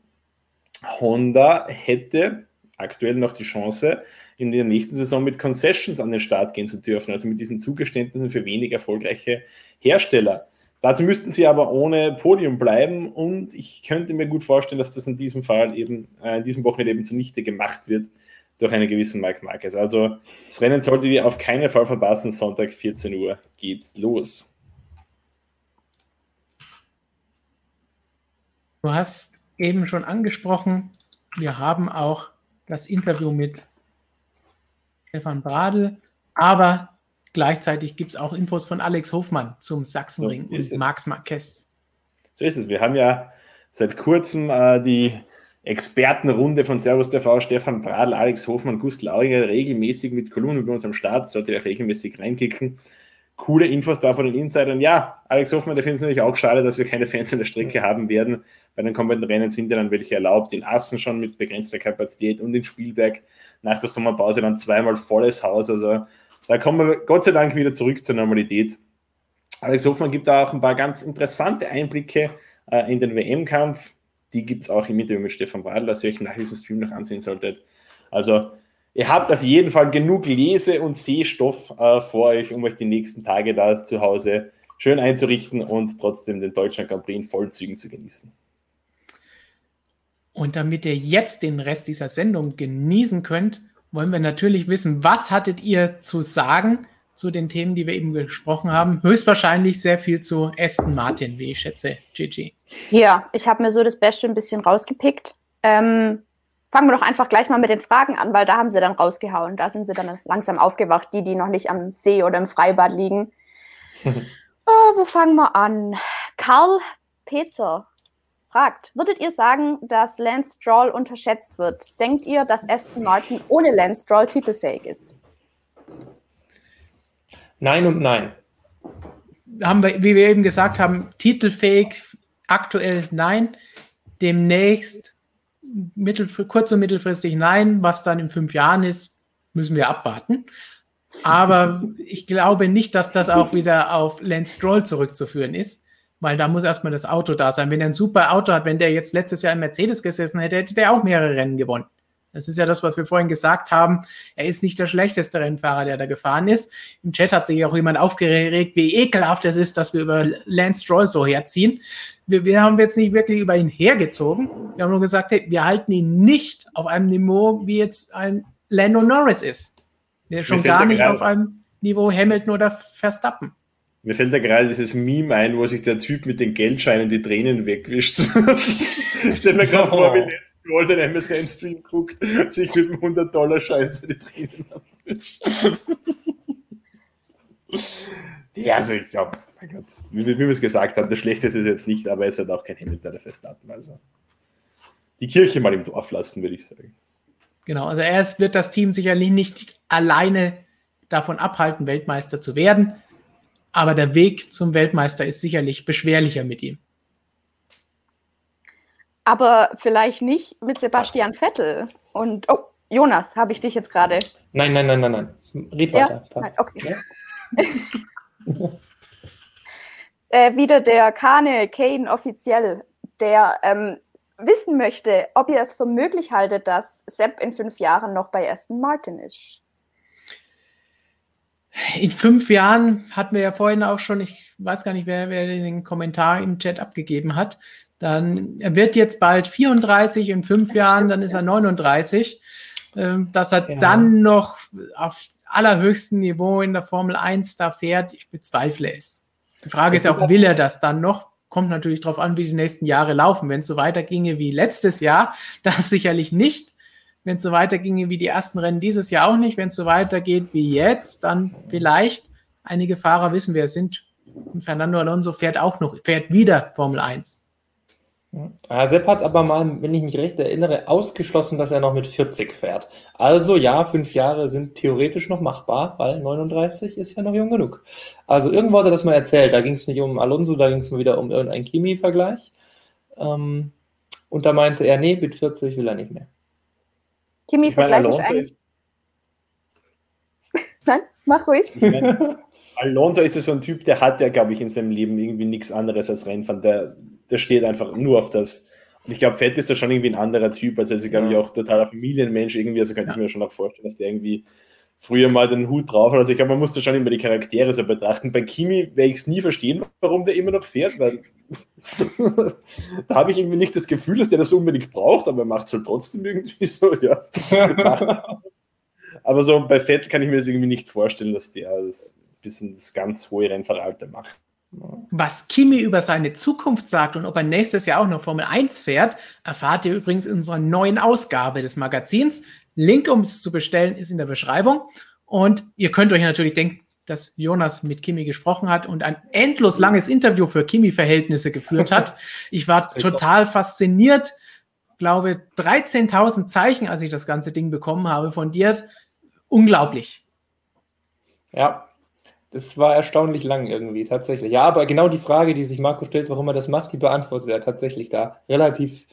Honda hätte aktuell noch die Chance, in der nächsten Saison mit Concessions an den Start gehen zu dürfen, also mit diesen Zugeständnissen für wenig erfolgreiche Hersteller. Dazu müssten sie aber ohne Podium bleiben und ich könnte mir gut vorstellen, dass das in diesem Fall eben, äh, in diesem Wochenende eben zunichte gemacht wird durch einen gewissen Mike Marquez. Also das Rennen solltet ihr auf keinen Fall verpassen. Sonntag 14 Uhr geht's los. Du hast eben schon angesprochen, wir haben auch das Interview mit Stefan Bradl, aber gleichzeitig gibt es auch Infos von Alex Hofmann zum Sachsenring so und Max Marquez. So ist es. Wir haben ja seit kurzem äh, die Expertenrunde von Servus TV, Stefan Bradl, Alex Hofmann, Gustl Auringer regelmäßig mit Kolumnen bei uns am Start, sollte ihr auch regelmäßig reinkicken. Coole Infos da von den Insidern. Ja, Alex Hofmann, der findet es natürlich auch schade, dass wir keine Fans in der Strecke haben werden. Bei den kommenden Rennen sind ja dann welche erlaubt. In Assen schon mit begrenzter Kapazität und in Spielberg nach der Sommerpause dann zweimal volles Haus. Also da kommen wir Gott sei Dank wieder zurück zur Normalität. Alex Hofmann gibt da auch ein paar ganz interessante Einblicke äh, in den WM-Kampf. Die gibt es auch im Interview mit Stefan Bradl, dass ihr euch nach diesem Stream noch ansehen solltet. Also, ihr habt auf jeden Fall genug Lese- und Sehstoff äh, vor euch, um euch die nächsten Tage da zu Hause schön einzurichten und trotzdem den Deutschland Grand in Vollzügen zu genießen. Und damit ihr jetzt den Rest dieser Sendung genießen könnt, wollen wir natürlich wissen, was hattet ihr zu sagen zu den Themen, die wir eben gesprochen haben? Höchstwahrscheinlich sehr viel zu Aston Martin, wie ich schätze, Gigi. Ja, ich habe mir so das Beste ein bisschen rausgepickt. Ähm, fangen wir doch einfach gleich mal mit den Fragen an, weil da haben sie dann rausgehauen. Da sind sie dann langsam aufgewacht, die, die noch nicht am See oder im Freibad liegen. *laughs* oh, wo fangen wir an? Karl Peter fragt, würdet ihr sagen, dass Lance Stroll unterschätzt wird? Denkt ihr, dass Aston Martin ohne Lance Stroll titelfähig ist? Nein und nein. Haben wir, wie wir eben gesagt haben, titelfähig aktuell nein. Demnächst mittel, kurz- und mittelfristig nein. Was dann in fünf Jahren ist, müssen wir abwarten. Aber *laughs* ich glaube nicht, dass das auch wieder auf Lance Stroll zurückzuführen ist weil da muss erstmal das Auto da sein. Wenn er ein super Auto hat, wenn der jetzt letztes Jahr im Mercedes gesessen hätte, hätte der auch mehrere Rennen gewonnen. Das ist ja das, was wir vorhin gesagt haben. Er ist nicht der schlechteste Rennfahrer, der da gefahren ist. Im Chat hat sich auch jemand aufgeregt, wie ekelhaft es ist, dass wir über Lance Stroll so herziehen. Wir, wir haben jetzt nicht wirklich über ihn hergezogen. Wir haben nur gesagt, hey, wir halten ihn nicht auf einem Niveau, wie jetzt ein Lando Norris ist. Der schon gar nicht auf einem Niveau Hamilton oder Verstappen. Mir fällt da gerade dieses Meme ein, wo sich der Typ mit den Geldscheinen die Tränen wegwischt. *laughs* Stell mir gerade vor, wie Let's Gold den MSM-Stream guckt, sich mit einem 100-Dollar-Schein so die Tränen abwischt. ja, also ich glaube, mein Gott, wie, wie wir es gesagt haben, das Schlechteste ist jetzt nicht, aber es hat auch kein Hamilton der Festdaten. Also die Kirche mal im Dorf lassen, würde ich sagen. Genau, also erst wird das Team sicherlich nicht alleine davon abhalten, Weltmeister zu werden. Aber der Weg zum Weltmeister ist sicherlich beschwerlicher mit ihm. Aber vielleicht nicht mit Sebastian Vettel. Und, oh, Jonas, habe ich dich jetzt gerade? Nein, nein, nein, nein, nein. Red weiter. Ja? Okay. Ja? *laughs* äh, wieder der Kane Kane offiziell, der ähm, wissen möchte, ob ihr es für möglich haltet, dass Sepp in fünf Jahren noch bei Aston Martin ist in fünf Jahren hatten wir ja vorhin auch schon, ich weiß gar nicht, wer, wer den Kommentar im Chat abgegeben hat. Dann, er wird jetzt bald 34, in fünf Jahren, dann ist er 39. Ähm, dass er ja. dann noch auf allerhöchstem Niveau in der Formel 1 da fährt, ich bezweifle es. Die Frage das ist auch, will er das dann noch? Kommt natürlich darauf an, wie die nächsten Jahre laufen. Wenn es so weiterginge wie letztes Jahr, *laughs* dann sicherlich nicht. Wenn es so weiterginge wie die ersten Rennen dieses Jahr auch nicht, wenn es so weitergeht wie jetzt, dann vielleicht. Einige Fahrer wissen wir, es sind. Fernando Alonso fährt auch noch, fährt wieder Formel 1. Ja, Sepp hat aber mal, wenn ich mich recht erinnere, ausgeschlossen, dass er noch mit 40 fährt. Also ja, fünf Jahre sind theoretisch noch machbar, weil 39 ist ja noch jung genug. Also irgendwo hat er das mal erzählt. Da ging es nicht um Alonso, da ging es mal wieder um irgendeinen Chemie-Vergleich. Ähm, und da meinte er, nee, mit 40 will er nicht mehr. Kimi, ich eigentlich. *laughs* Nein, mach ruhig. Alonso ist ja so ein Typ, der hat ja, glaube ich, in seinem Leben irgendwie nichts anderes als Rennfahren. Der der steht einfach nur auf das. Und ich glaube, Fett ist da schon irgendwie ein anderer Typ. Also, also glaube ich, auch totaler Familienmensch irgendwie. Also, könnte ja. ich mir schon auch vorstellen, dass der irgendwie früher mal den Hut drauf hat. Also, ich glaube, man muss da schon immer die Charaktere so betrachten. Bei Kimi werde ich es nie verstehen, warum der immer noch fährt, weil da habe ich irgendwie nicht das Gefühl, dass der das unbedingt braucht, aber er macht es halt trotzdem irgendwie so, ja. *laughs* aber so bei Fett kann ich mir das irgendwie nicht vorstellen, dass der das bisschen das ganz hohe Rennfahralter macht. Was Kimi über seine Zukunft sagt und ob er nächstes Jahr auch noch Formel 1 fährt, erfahrt ihr übrigens in unserer neuen Ausgabe des Magazins. Link, um es zu bestellen, ist in der Beschreibung. Und ihr könnt euch natürlich denken, dass Jonas mit Kimi gesprochen hat und ein endlos langes Interview für Kimi-Verhältnisse geführt hat. *laughs* Ich war total fasziniert. Glaube 13.000 Zeichen, als ich das ganze Ding bekommen habe von dir. Unglaublich. Ja, das war erstaunlich lang irgendwie, tatsächlich. Ja, aber genau die Frage, die sich Marco stellt, warum er das macht, die beantwortet er tatsächlich da relativ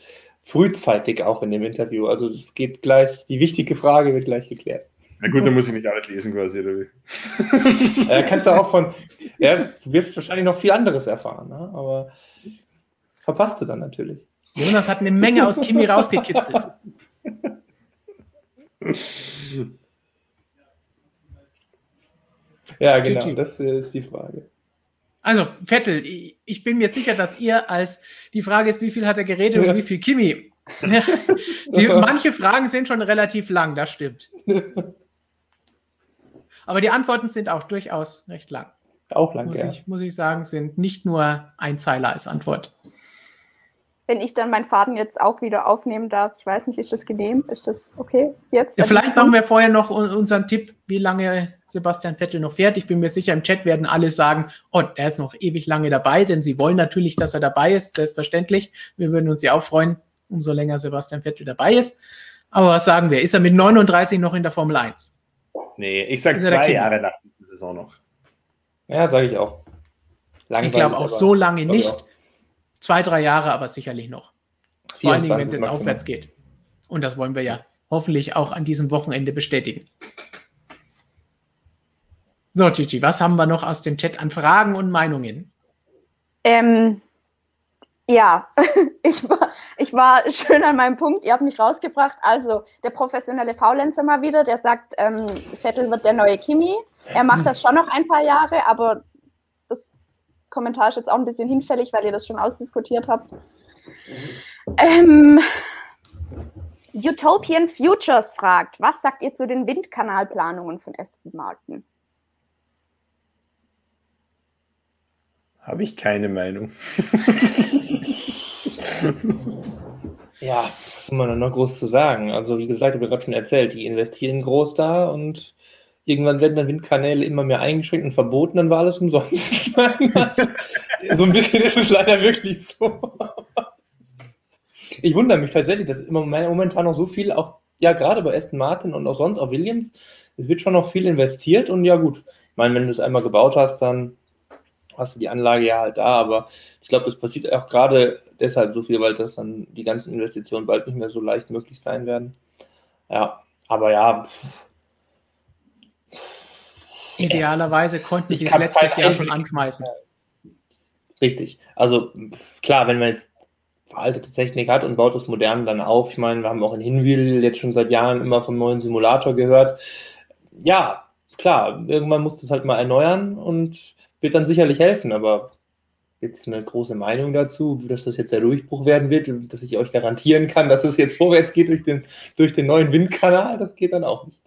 frühzeitig auch in dem Interview. Also es geht gleich, die wichtige Frage wird gleich geklärt. Na gut, dann muss ich nicht alles lesen quasi, oder wie? *laughs* äh, kannst du auch von, ja, du wirst wahrscheinlich noch viel anderes erfahren, ne? aber verpasst du dann natürlich. Jonas hat eine Menge aus Kimi rausgekitzelt. Ja, genau, das ist die Frage. Also, Vettel, ich bin mir sicher, dass ihr als die Frage ist, wie viel hat er geredet ja. und wie viel Kimi. *laughs* die, manche Fragen sind schon relativ lang, das stimmt. *laughs* Aber die Antworten sind auch durchaus recht lang. Auch lang, muss ja. Ich, muss ich sagen, sind nicht nur ein Zeiler als Antwort wenn ich dann meinen Faden jetzt auch wieder aufnehmen darf. Ich weiß nicht, ist das genehm? Ist das okay jetzt? Ja, vielleicht machen wir vorher noch unseren Tipp, wie lange Sebastian Vettel noch fährt. Ich bin mir sicher, im Chat werden alle sagen, oh, er ist noch ewig lange dabei, denn sie wollen natürlich, dass er dabei ist, selbstverständlich. Wir würden uns ja auch freuen, umso länger Sebastian Vettel dabei ist. Aber was sagen wir? Ist er mit 39 noch in der Formel 1? Nee, ich sage zwei Jahre nach dieser Saison noch. Ja, sage ich auch. Langweilig, ich glaube auch so lange nicht zwei, drei Jahre, aber sicherlich noch. Vor allen Dingen, wenn es jetzt maximal. aufwärts geht. Und das wollen wir ja hoffentlich auch an diesem Wochenende bestätigen. So, Gigi, was haben wir noch aus dem Chat an Fragen und Meinungen? Ähm, ja, *laughs* ich war, ich war schön an meinem Punkt. Ihr habt mich rausgebracht. Also, der professionelle Faulenzer mal wieder, der sagt, ähm, Vettel wird der neue Kimi. Er macht das schon noch ein paar Jahre, aber Kommentar ist jetzt auch ein bisschen hinfällig, weil ihr das schon ausdiskutiert habt. Ähm, Utopian Futures fragt, was sagt ihr zu den Windkanalplanungen von Aston Martin? Habe ich keine Meinung. *laughs* *laughs* ja, was soll man da noch groß zu sagen? Also, wie gesagt, ich habe gerade schon erzählt, die investieren groß da und Irgendwann werden dann Windkanäle immer mehr eingeschränkt und verboten, dann war alles umsonst. *laughs* also, so ein bisschen ist es leider wirklich so. ich wundere mich tatsächlich, dass immer momentan noch so viel, auch ja gerade bei Aston Martin und auch sonst, auch Williams, es wird schon noch viel investiert und ja gut, ich meine, wenn du es einmal gebaut hast, dann hast du die Anlage ja halt da, aber ich glaube, das passiert auch gerade deshalb so viel, weil das dann die ganzen Investitionen bald nicht mehr so leicht möglich sein werden. Ja, aber ja, Idealerweise konnten sie es letztes Jahr schon anschmeißen. Richtig. Also klar, wenn man jetzt veraltete Technik hat und baut das modern dann auf. Ich meine, wir haben auch in Hinwil jetzt schon seit Jahren immer vom neuen Simulator gehört. Ja, klar, irgendwann muss das halt mal erneuern und wird dann sicherlich helfen, aber jetzt eine große Meinung dazu, dass das jetzt der Durchbruch werden wird und dass ich euch garantieren kann, dass es jetzt vorwärts geht durch den, durch den neuen Windkanal, das geht dann auch nicht.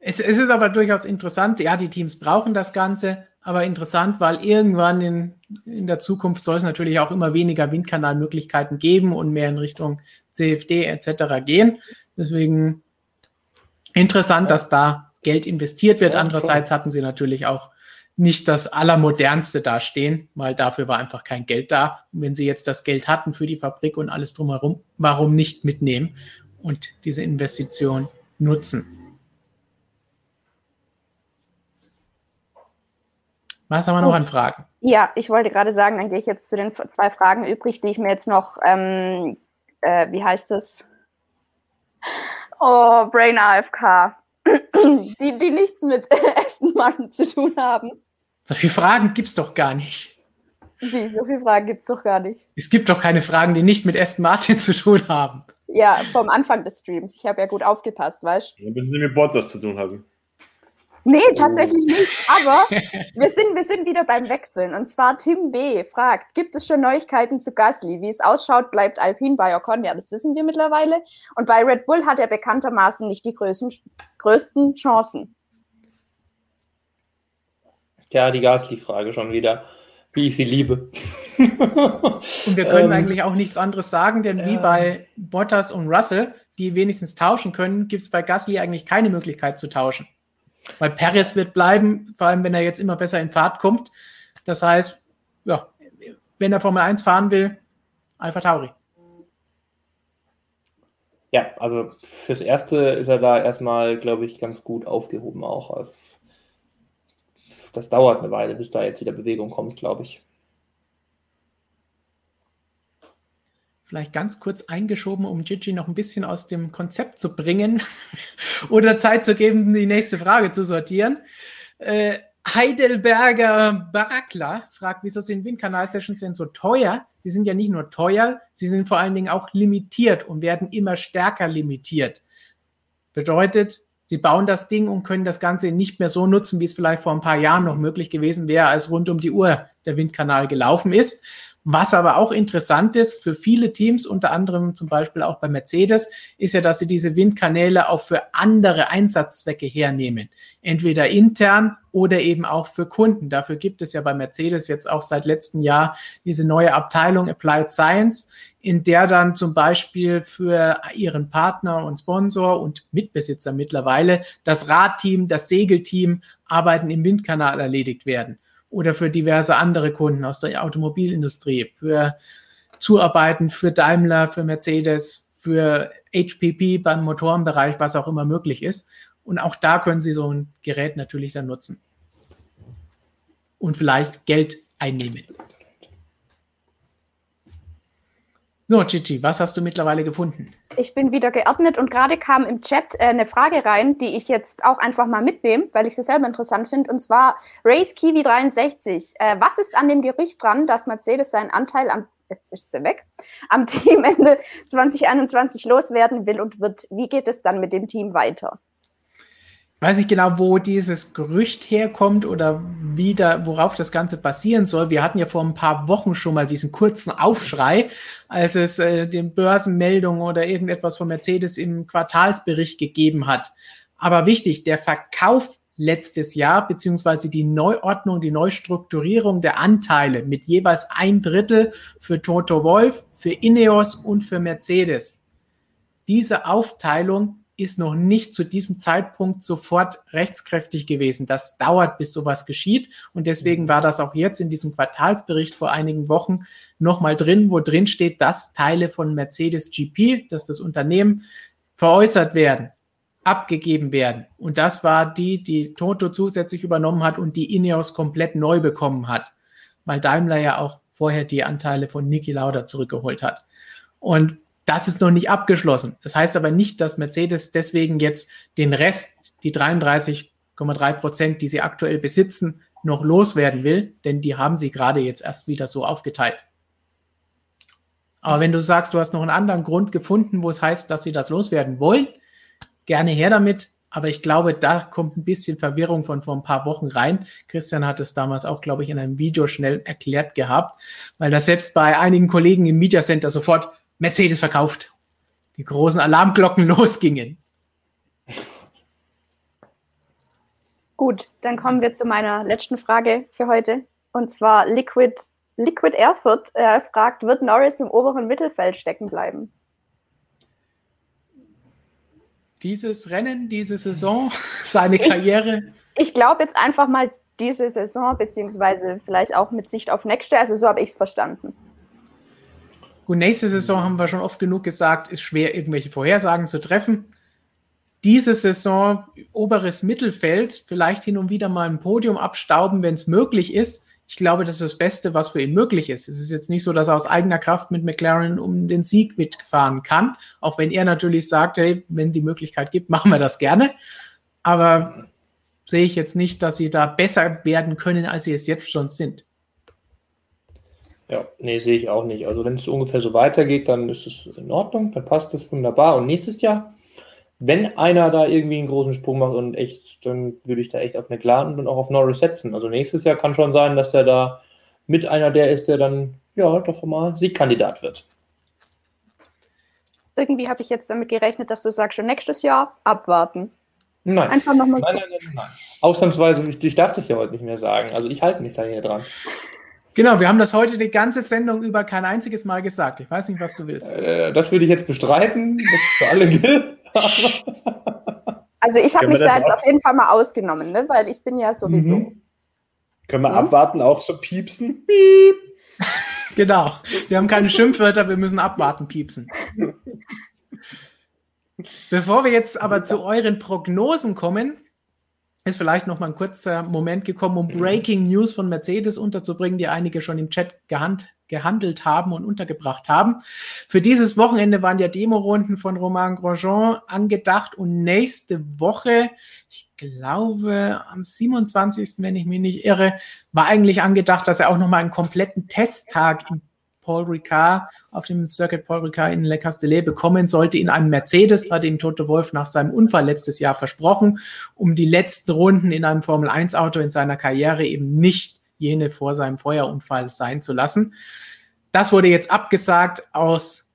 Es, es, ist aber durchaus interessant. Ja, die Teams brauchen das Ganze, aber interessant, weil irgendwann in, in der Zukunft soll es natürlich auch immer weniger Windkanalmöglichkeiten geben und mehr in Richtung CFD etc. gehen. Deswegen interessant, ja. dass da Geld investiert wird. Ja, Andererseits hatten sie natürlich auch nicht das Allermodernste dastehen, weil dafür war einfach kein Geld da. Und wenn sie jetzt das Geld hatten für die Fabrik und alles drumherum, warum nicht mitnehmen und diese Investition nutzen? Was haben wir noch an Fragen? Ja, ich wollte gerade sagen, dann gehe ich jetzt zu den zwei Fragen übrig, die ich mir jetzt noch, ähm, äh, wie heißt es? Oh, Brain AFK. *clears throat* die, die nichts mit *laughs* Aston Martin zu tun haben. So viele Fragen gibt es doch gar nicht. Wie, so viele Fragen gibt es doch gar nicht. Es gibt doch keine Fragen, die nicht mit Aston Martin *laughs* zu tun haben. Ja, vom Anfang des Streams. Ich habe ja gut aufgepasst, weißt du? Ja, müssen Sie mit Bottas zu tun haben. Nee, tatsächlich nicht. Aber *laughs* wir sind, wir sind wieder beim Wechseln. Und zwar Tim B. fragt, gibt es schon Neuigkeiten zu Gasly? Wie es ausschaut, bleibt Alpine bei Ocon. Ja, das wissen wir mittlerweile. Und bei Red Bull hat er bekanntermaßen nicht die größten, größten Chancen. Tja, die Gasly-Frage schon wieder. Wie ich sie liebe. und wir können *laughs* ähm, eigentlich auch nichts anderes sagen, denn wie bei Bottas und Russell, die wenigstens tauschen können, gibt es bei Gasly eigentlich keine Möglichkeit zu tauschen. Weil Perez wird bleiben, vor allem wenn er jetzt immer besser in Fahrt kommt. Das heißt, ja, wenn er Formel 1 fahren will, Alpha Tauri. Ja, also fürs Erste ist er da erstmal, glaube ich, ganz gut aufgehoben auch. Das dauert eine Weile, bis da jetzt wieder Bewegung kommt, glaube ich. vielleicht ganz kurz eingeschoben, um Gigi noch ein bisschen aus dem Konzept zu bringen *laughs* oder Zeit zu geben, die nächste Frage zu sortieren. Äh, Heidelberger Barakla fragt, wieso sind Windkanal-Sessions denn so teuer? Sie sind ja nicht nur teuer, sie sind vor allen Dingen auch limitiert und werden immer stärker limitiert. Bedeutet, sie bauen das Ding und können das Ganze nicht mehr so nutzen, wie es vielleicht vor ein paar Jahren noch möglich gewesen wäre, als rund um die Uhr der Windkanal gelaufen ist. Was aber auch interessant ist für viele Teams, unter anderem zum Beispiel auch bei Mercedes, ist ja, dass sie diese Windkanäle auch für andere Einsatzzwecke hernehmen. Entweder intern oder eben auch für Kunden. Dafür gibt es ja bei Mercedes jetzt auch seit letztem Jahr diese neue Abteilung Applied Science, in der dann zum Beispiel für ihren Partner und Sponsor und Mitbesitzer mittlerweile das Radteam, das Segelteam Arbeiten im Windkanal erledigt werden oder für diverse andere Kunden aus der Automobilindustrie, für Zuarbeiten für Daimler, für Mercedes, für HPP beim Motorenbereich, was auch immer möglich ist. Und auch da können Sie so ein Gerät natürlich dann nutzen und vielleicht Geld einnehmen. So, Chichi, was hast du mittlerweile gefunden? Ich bin wieder geordnet und gerade kam im Chat äh, eine Frage rein, die ich jetzt auch einfach mal mitnehme, weil ich sie selber interessant finde. Und zwar Race Kiwi 63. Äh, was ist an dem Gerücht dran, dass Mercedes seinen Anteil am jetzt ist sie weg, am *laughs* Teamende 2021 loswerden will und wird. Wie geht es dann mit dem Team weiter? Weiß nicht genau, wo dieses Gerücht herkommt oder wie da, worauf das Ganze basieren soll. Wir hatten ja vor ein paar Wochen schon mal diesen kurzen Aufschrei, als es äh, den Börsenmeldungen oder irgendetwas von Mercedes im Quartalsbericht gegeben hat. Aber wichtig, der Verkauf letztes Jahr, beziehungsweise die Neuordnung, die Neustrukturierung der Anteile mit jeweils ein Drittel für Toto Wolf, für Ineos und für Mercedes. Diese Aufteilung ist noch nicht zu diesem Zeitpunkt sofort rechtskräftig gewesen. Das dauert, bis sowas geschieht. Und deswegen mhm. war das auch jetzt in diesem Quartalsbericht vor einigen Wochen nochmal drin, wo drin steht, dass Teile von Mercedes GP, dass das Unternehmen veräußert werden, abgegeben werden. Und das war die, die Toto zusätzlich übernommen hat und die Ineos komplett neu bekommen hat, weil Daimler ja auch vorher die Anteile von Niki Lauda zurückgeholt hat. Und das ist noch nicht abgeschlossen. Das heißt aber nicht, dass Mercedes deswegen jetzt den Rest, die 33,3 Prozent, die sie aktuell besitzen, noch loswerden will, denn die haben sie gerade jetzt erst wieder so aufgeteilt. Aber wenn du sagst, du hast noch einen anderen Grund gefunden, wo es heißt, dass sie das loswerden wollen, gerne her damit. Aber ich glaube, da kommt ein bisschen Verwirrung von vor ein paar Wochen rein. Christian hat es damals auch, glaube ich, in einem Video schnell erklärt gehabt, weil das selbst bei einigen Kollegen im Media Center sofort Mercedes verkauft. Die großen Alarmglocken *laughs* losgingen. Gut, dann kommen wir zu meiner letzten Frage für heute. Und zwar Liquid, Liquid Erfurt äh, fragt, wird Norris im oberen Mittelfeld stecken bleiben? Dieses Rennen, diese Saison, *laughs* seine Karriere? Ich, ich glaube jetzt einfach mal diese Saison, beziehungsweise vielleicht auch mit Sicht auf nächste. Also so habe ich es verstanden. Gut, nächste Saison haben wir schon oft genug gesagt, ist schwer, irgendwelche Vorhersagen zu treffen. Diese Saison oberes Mittelfeld, vielleicht hin und wieder mal ein Podium abstauben, wenn es möglich ist. Ich glaube, das ist das Beste, was für ihn möglich ist. Es ist jetzt nicht so, dass er aus eigener Kraft mit McLaren um den Sieg mitfahren kann, auch wenn er natürlich sagt, hey, wenn die Möglichkeit gibt, *laughs* machen wir das gerne. Aber sehe ich jetzt nicht, dass sie da besser werden können, als sie es jetzt schon sind. Ja, nee, sehe ich auch nicht. Also wenn es ungefähr so weitergeht, dann ist es in Ordnung, dann passt das wunderbar. Und nächstes Jahr, wenn einer da irgendwie einen großen Sprung macht und echt, dann würde ich da echt auf McLaren und auch auf Norris setzen. Also nächstes Jahr kann schon sein, dass er da mit einer der ist, der dann ja doch mal Siegkandidat wird. Irgendwie habe ich jetzt damit gerechnet, dass du sagst, schon nächstes Jahr abwarten. Nein. Einfach nochmal so. Nein, nein, nein, nein. Ausnahmsweise, ich, ich darf das ja heute nicht mehr sagen. Also ich halte mich da hier dran. Genau, wir haben das heute die ganze Sendung über kein einziges Mal gesagt. Ich weiß nicht, was du willst. Äh, das würde ich jetzt bestreiten, dass es für alle gilt. Also ich habe mich da jetzt auf jeden Fall mal ausgenommen, ne? weil ich bin ja sowieso. Mhm. Können wir Hm? abwarten, auch so piepsen? Piep. *laughs* Genau. Wir haben keine Schimpfwörter, wir müssen abwarten, piepsen. *laughs* Bevor wir jetzt aber zu euren Prognosen kommen, ist vielleicht noch mal ein kurzer Moment gekommen, um Breaking News von Mercedes unterzubringen, die einige schon im Chat gehand, gehandelt haben und untergebracht haben. Für dieses Wochenende waren ja Demorunden von Romain Grosjean angedacht und nächste Woche, ich glaube am 27., wenn ich mich nicht irre, war eigentlich angedacht, dass er auch noch mal einen kompletten Testtag in Paul Ricard auf dem Circuit Paul Ricard in Le Castellet bekommen sollte in einem Mercedes, hat ihm Toto Wolf nach seinem Unfall letztes Jahr versprochen, um die letzten Runden in einem Formel 1 Auto in seiner Karriere eben nicht jene vor seinem Feuerunfall sein zu lassen. Das wurde jetzt abgesagt aus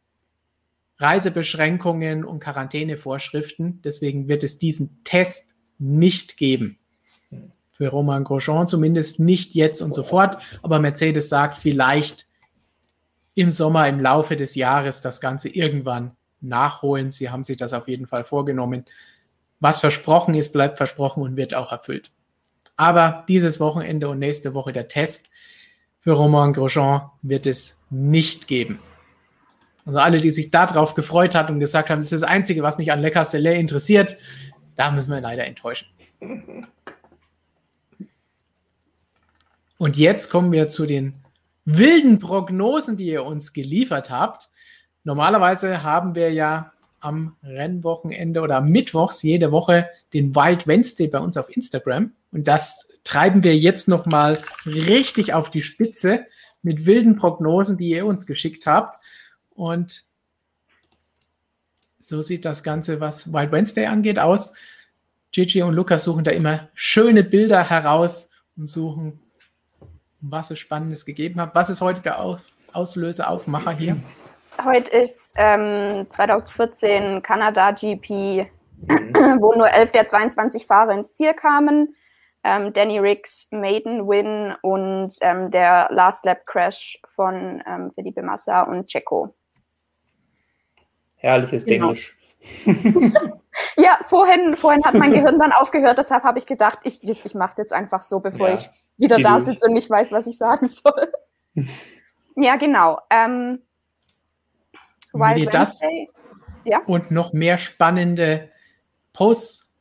Reisebeschränkungen und Quarantänevorschriften. Deswegen wird es diesen Test nicht geben. Für Romain Grosjean zumindest nicht jetzt und sofort. Aber Mercedes sagt vielleicht im Sommer, im Laufe des Jahres das Ganze irgendwann nachholen. Sie haben sich das auf jeden Fall vorgenommen. Was versprochen ist, bleibt versprochen und wird auch erfüllt. Aber dieses Wochenende und nächste Woche der Test für Romain Grosjean wird es nicht geben. Also alle, die sich darauf gefreut hat und gesagt haben, das ist das Einzige, was mich an Le Castellet interessiert, da müssen wir leider enttäuschen. *laughs* Und jetzt kommen wir zu den wilden Prognosen, die ihr uns geliefert habt. Normalerweise haben wir ja am Rennwochenende oder Mittwochs jede Woche den Wild Wednesday bei uns auf Instagram. Und das treiben wir jetzt nochmal richtig auf die Spitze mit wilden Prognosen, die ihr uns geschickt habt. Und so sieht das Ganze, was Wild Wednesday angeht, aus. Gigi und Lukas suchen da immer schöne Bilder heraus und suchen, was es Spannendes gegeben hat. Was ist heute der Aus Auslöser, Aufmacher hier? Heute ist ähm, 2014 Kanada GP, wo nur 11 der 22 Fahrer ins Ziel kamen. Ähm, Danny Riggs Maiden Win und ähm, der Last Lap Crash von ähm, Felipe Massa und Checo. Herrliches Genau. Englisch. *laughs* Ja, vorhin, vorhin hat mein *laughs* Gehirn dann aufgehört, deshalb habe ich gedacht, ich, ich mache es jetzt einfach so, bevor Ja, ich wieder da sitze und nicht weiß, was ich sagen *laughs* soll. *laughs* ja, genau. Ähm, Wenn ihr das Wednesday. und noch mehr spannende Posts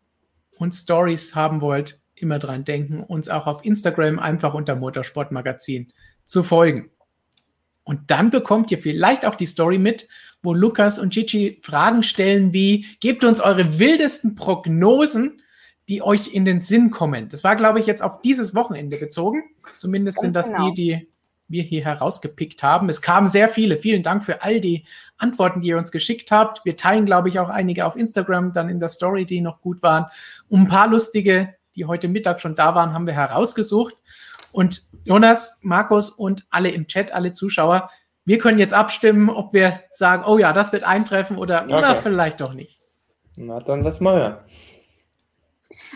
und Stories haben wollt, immer dran denken, uns auch auf Instagram einfach unter Motorsportmagazin zu folgen. Und dann bekommt ihr vielleicht auch die Story mit, wo Lukas und Gigi Fragen stellen wie, gebt uns eure wildesten Prognosen, die euch in den Sinn kommen. Das war, glaube ich, jetzt auf dieses Wochenende bezogen. Zumindest Ganz sind das genau. die, die wir hier herausgepickt haben. Es kamen sehr viele. Vielen Dank für all die Antworten, die ihr uns geschickt habt. Wir teilen, glaube ich, auch einige auf Instagram, dann in der Story, die noch gut waren. Und ein paar lustige, die heute Mittag schon da waren, haben wir herausgesucht. Und Jonas, Markus und alle im Chat, alle Zuschauer, wir können jetzt abstimmen, ob wir sagen, oh ja, das wird eintreffen oder na, Okay. vielleicht doch nicht. Na, dann lass mal hören.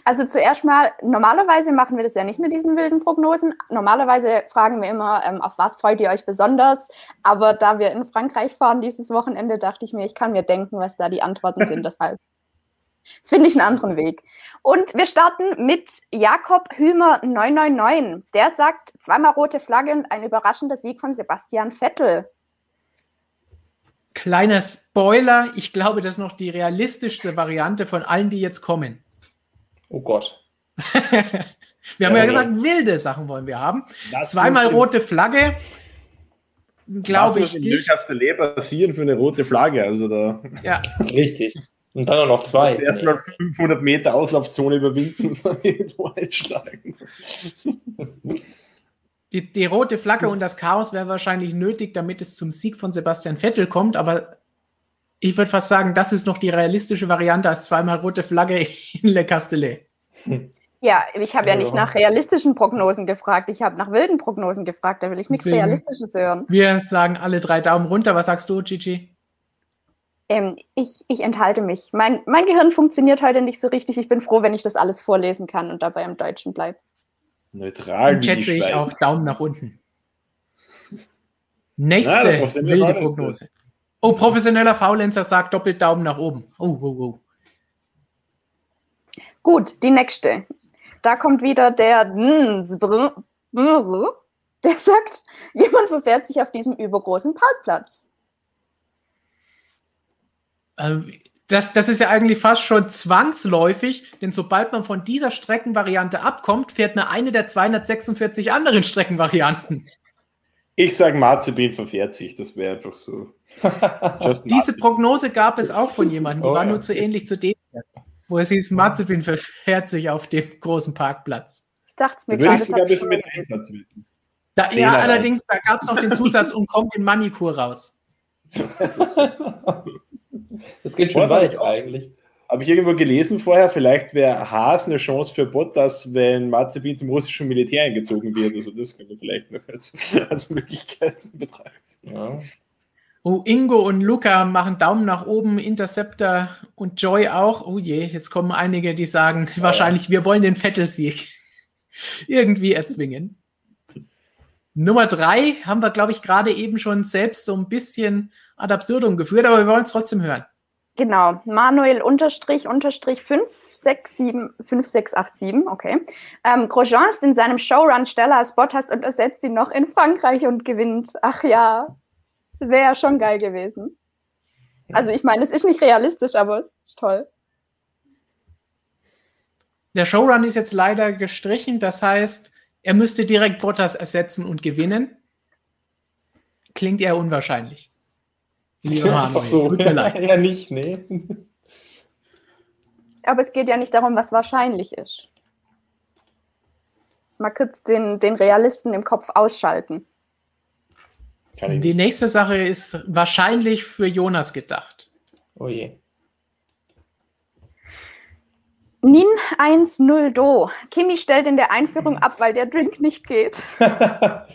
Also zuerst mal, normalerweise machen wir das ja nicht mit diesen wilden Prognosen. Normalerweise fragen wir immer, ähm, auf was freut ihr euch besonders? Aber da wir in Frankreich fahren dieses Wochenende, dachte ich mir, ich kann mir denken, was da die Antworten sind. *laughs* Deshalb finde ich einen anderen Weg. Und wir starten mit Jakob Hümer 999. Der sagt, zweimal rote Flagge und ein überraschender Sieg von Sebastian Vettel. Kleiner Spoiler, ich glaube, das ist noch die realistischste Variante von allen, die jetzt kommen. Oh Gott. *laughs* wir haben ja Ja, gesagt, wilde Sachen wollen wir haben. Das Zweimal muss rote Flagge, glaube das ich muss in nicht. Castellet passieren für eine rote Flagge. Also da Ja, *laughs* Richtig. Und dann auch noch zwei. erstmal 500 Meter Auslaufzone überwinden und *laughs* dann irgendwo einschlagen. die, die rote Flagge und das Chaos wäre wahrscheinlich nötig, damit es zum Sieg von Sebastian Vettel kommt, aber ich würde fast sagen, das ist noch die realistische Variante als zweimal rote Flagge *laughs* in Le Castellet. Ja, ich habe ja nicht nach realistischen Prognosen gefragt, ich habe nach wilden Prognosen gefragt, da will ich nichts Realistisches hören. Wir sagen alle drei Daumen runter. Was sagst du, Gigi? Ähm, ich, ich enthalte mich. Mein, mein Gehirn funktioniert heute nicht so richtig. Ich bin froh, wenn ich das alles vorlesen kann und dabei im Deutschen bleibe. Neutral Dann schätze ich auch Daumen nach unten. *laughs* Nächste professionelle wilde. Prognose. Oh, professioneller Faulenzer sagt doppelt Daumen nach oben. Oh, oh, oh. Gut, die nächste. Da kommt wieder der der sagt, jemand verfährt sich auf diesem übergroßen Parkplatz. Ähm, Das, das ist ja eigentlich fast schon zwangsläufig, denn sobald man von dieser Streckenvariante abkommt, fährt man eine der 246 anderen Streckenvarianten. Ich sage, Marzipin verfährt sich. Das wäre einfach so. *laughs* Diese Marzipin. Prognose gab es auch von jemandem, die Oh, war ja. nur zu ähnlich zu dem, wo es hieß, Mazepin verfährt sich auf dem großen Parkplatz. Ich dachte es mir Da würde gerade. ich sogar mit Einsatz wetten. Da, ja, allerdings, da gab es noch den Zusatz und kommt in Manikur raus. *laughs* *laughs* Das geht schon weit eigentlich. Habe ich irgendwo gelesen vorher, vielleicht wäre Haas eine Chance für Bottas, wenn Mazepin zum russischen Militär eingezogen wird. Also das können wir vielleicht noch als, *laughs* als Möglichkeit betrachten. Ja. Oh, Ingo und Luca machen Daumen nach oben, Interceptor und Joy auch. Oh je, jetzt kommen einige, die sagen, wahrscheinlich, wir wollen den Vettel-Sieg *laughs* irgendwie erzwingen. Nummer drei haben wir, glaube ich, gerade eben schon selbst so ein bisschen ad absurdum geführt, aber wir wollen es trotzdem hören. Genau, Manuel unterstrich unterstrich 5687, 5687, okay. Ähm, Grosjean ist in seinem Showrun schneller als Bottas und ersetzt ihn noch in Frankreich und gewinnt. Ach ja, wäre ja schon geil gewesen. Also ich meine, es ist nicht realistisch, aber es ist toll. Der Showrun ist jetzt leider gestrichen, das heißt, er müsste direkt Bottas ersetzen und gewinnen. Klingt eher unwahrscheinlich. Manuel, so. *laughs* Ja, nicht, nee. Aber es geht ja nicht darum, was wahrscheinlich ist. Mal kurz den, den Realisten im Kopf ausschalten. Die nächste Sache ist wahrscheinlich für Jonas gedacht. Oh je. Nin 1-0 Do. Kimi stellt in der Einführung ab, weil der Drink nicht geht. *laughs* ja,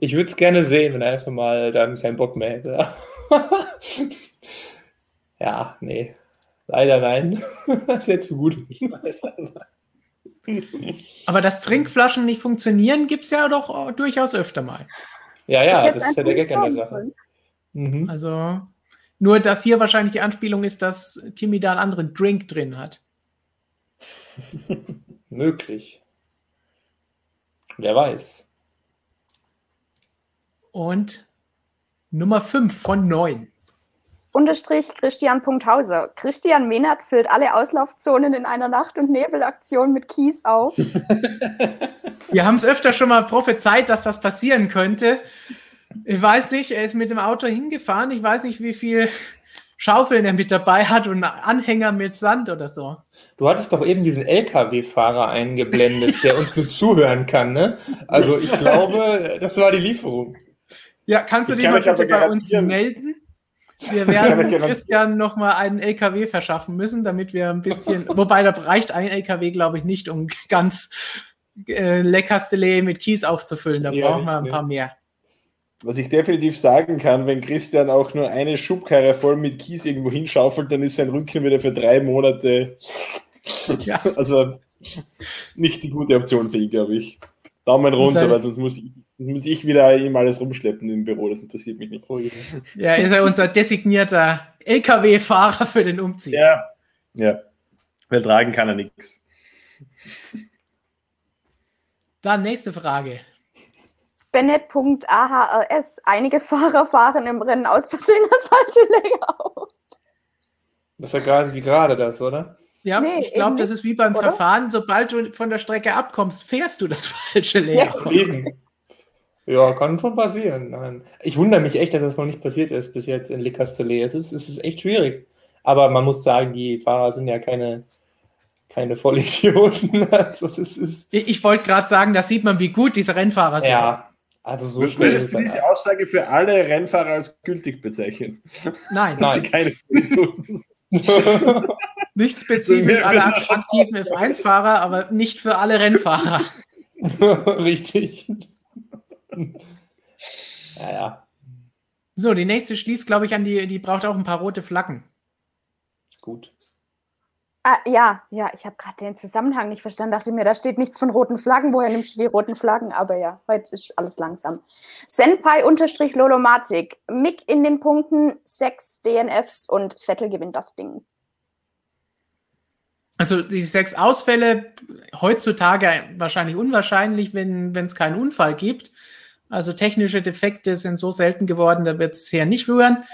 ich würde es gerne sehen, wenn er einfach mal dann keinen Bock mehr hätte. *laughs* ja, nee. Leider nein. *laughs* das wäre zu gut. Aber dass Trinkflaschen nicht funktionieren, gibt es ja doch durchaus öfter mal. Ja, ja, das ist ja der Gag an der Sache. Mhm. Also nur, dass hier wahrscheinlich die Anspielung ist, dass Kimi da einen anderen Drink drin hat. *laughs* Möglich. Wer weiß. Und Nummer 5 von 9. Unterstrich Christian Hauser. Christian Mehnert füllt alle Auslaufzonen in einer Nacht- und Nebelaktion mit Kies auf. *laughs* Wir haben es öfter schon mal prophezeit, dass das passieren könnte. Ich weiß nicht, er ist mit dem Auto hingefahren. Ich weiß nicht, wie viel Schaufeln er mit dabei hat und Anhänger mit Sand oder so. Du hattest doch eben diesen LKW-Fahrer eingeblendet, der uns nur zuhören kann, ne? Also ich glaube, das war die Lieferung. Ja, kannst du Ich dich mal bitte bei uns melden? Wir werden. Christian noch mal einen LKW verschaffen müssen, damit wir ein bisschen, *laughs* wobei da reicht ein LKW, glaube ich, nicht, um ganz äh, Le Castellet mit Kies aufzufüllen. Da Ja, brauchen wir ein ja. paar mehr. Was ich definitiv sagen kann, wenn Christian auch nur eine Schubkarre voll mit Kies irgendwo hinschaufelt, dann ist sein Rücken wieder für drei Monate. *laughs* Ja. Also nicht die gute Option für ihn, glaube ich. Daumen runter, weil sonst muss, ich, sonst muss ich wieder ihm alles rumschleppen im Büro. Das interessiert mich nicht. Ja, ist er unser designierter LKW-Fahrer für den Umzug. Ja. Ja. Weil tragen kann er nichts. Dann nächste Frage. Bennett.ahrs. Einige Fahrer fahren im Rennen aus Versehen das falsche Layout. Das war quasi gerade das, oder? Ja, Nee, ich glaube, das ist wie beim oder? Verfahren. Sobald du von der Strecke abkommst, fährst du das *laughs* falsche Layout. Eben. Ja, kann schon passieren. Nein. Ich wundere mich echt, dass das noch nicht passiert ist bis jetzt in Le Castellet. Es ist, es ist echt schwierig. Aber man muss sagen, die Fahrer sind ja keine keine Vollidioten. *laughs* Also das ist Ich, ich wollte gerade sagen, da sieht man, wie gut diese Rennfahrer sind. ja, also so würdest ist du diese Aussage für alle Rennfahrer als gültig bezeichnen? Nein, Dass sie Nein. keine Idioten sind. *laughs* nicht spezifisch alle aktiven F1-Fahrer, aber nicht für alle Rennfahrer. *laughs* Richtig. Ja, ja, So, die nächste schließt, glaube ich, an die, die braucht auch ein paar rote Flaggen. gut. Ah, ja, ja, ich habe gerade den Zusammenhang nicht verstanden. Dachte mir, da steht nichts von roten Flaggen. Woher nimmst du die roten Flaggen? Aber ja, heute ist alles langsam. Senpai-Lolomatik. Mick in den Punkten, sechs DNFs und Vettel gewinnt das Ding. Also die sechs Ausfälle heutzutage wahrscheinlich unwahrscheinlich, wenn es keinen Unfall gibt. Also technische Defekte sind so selten geworden, da wird es her nicht rühren.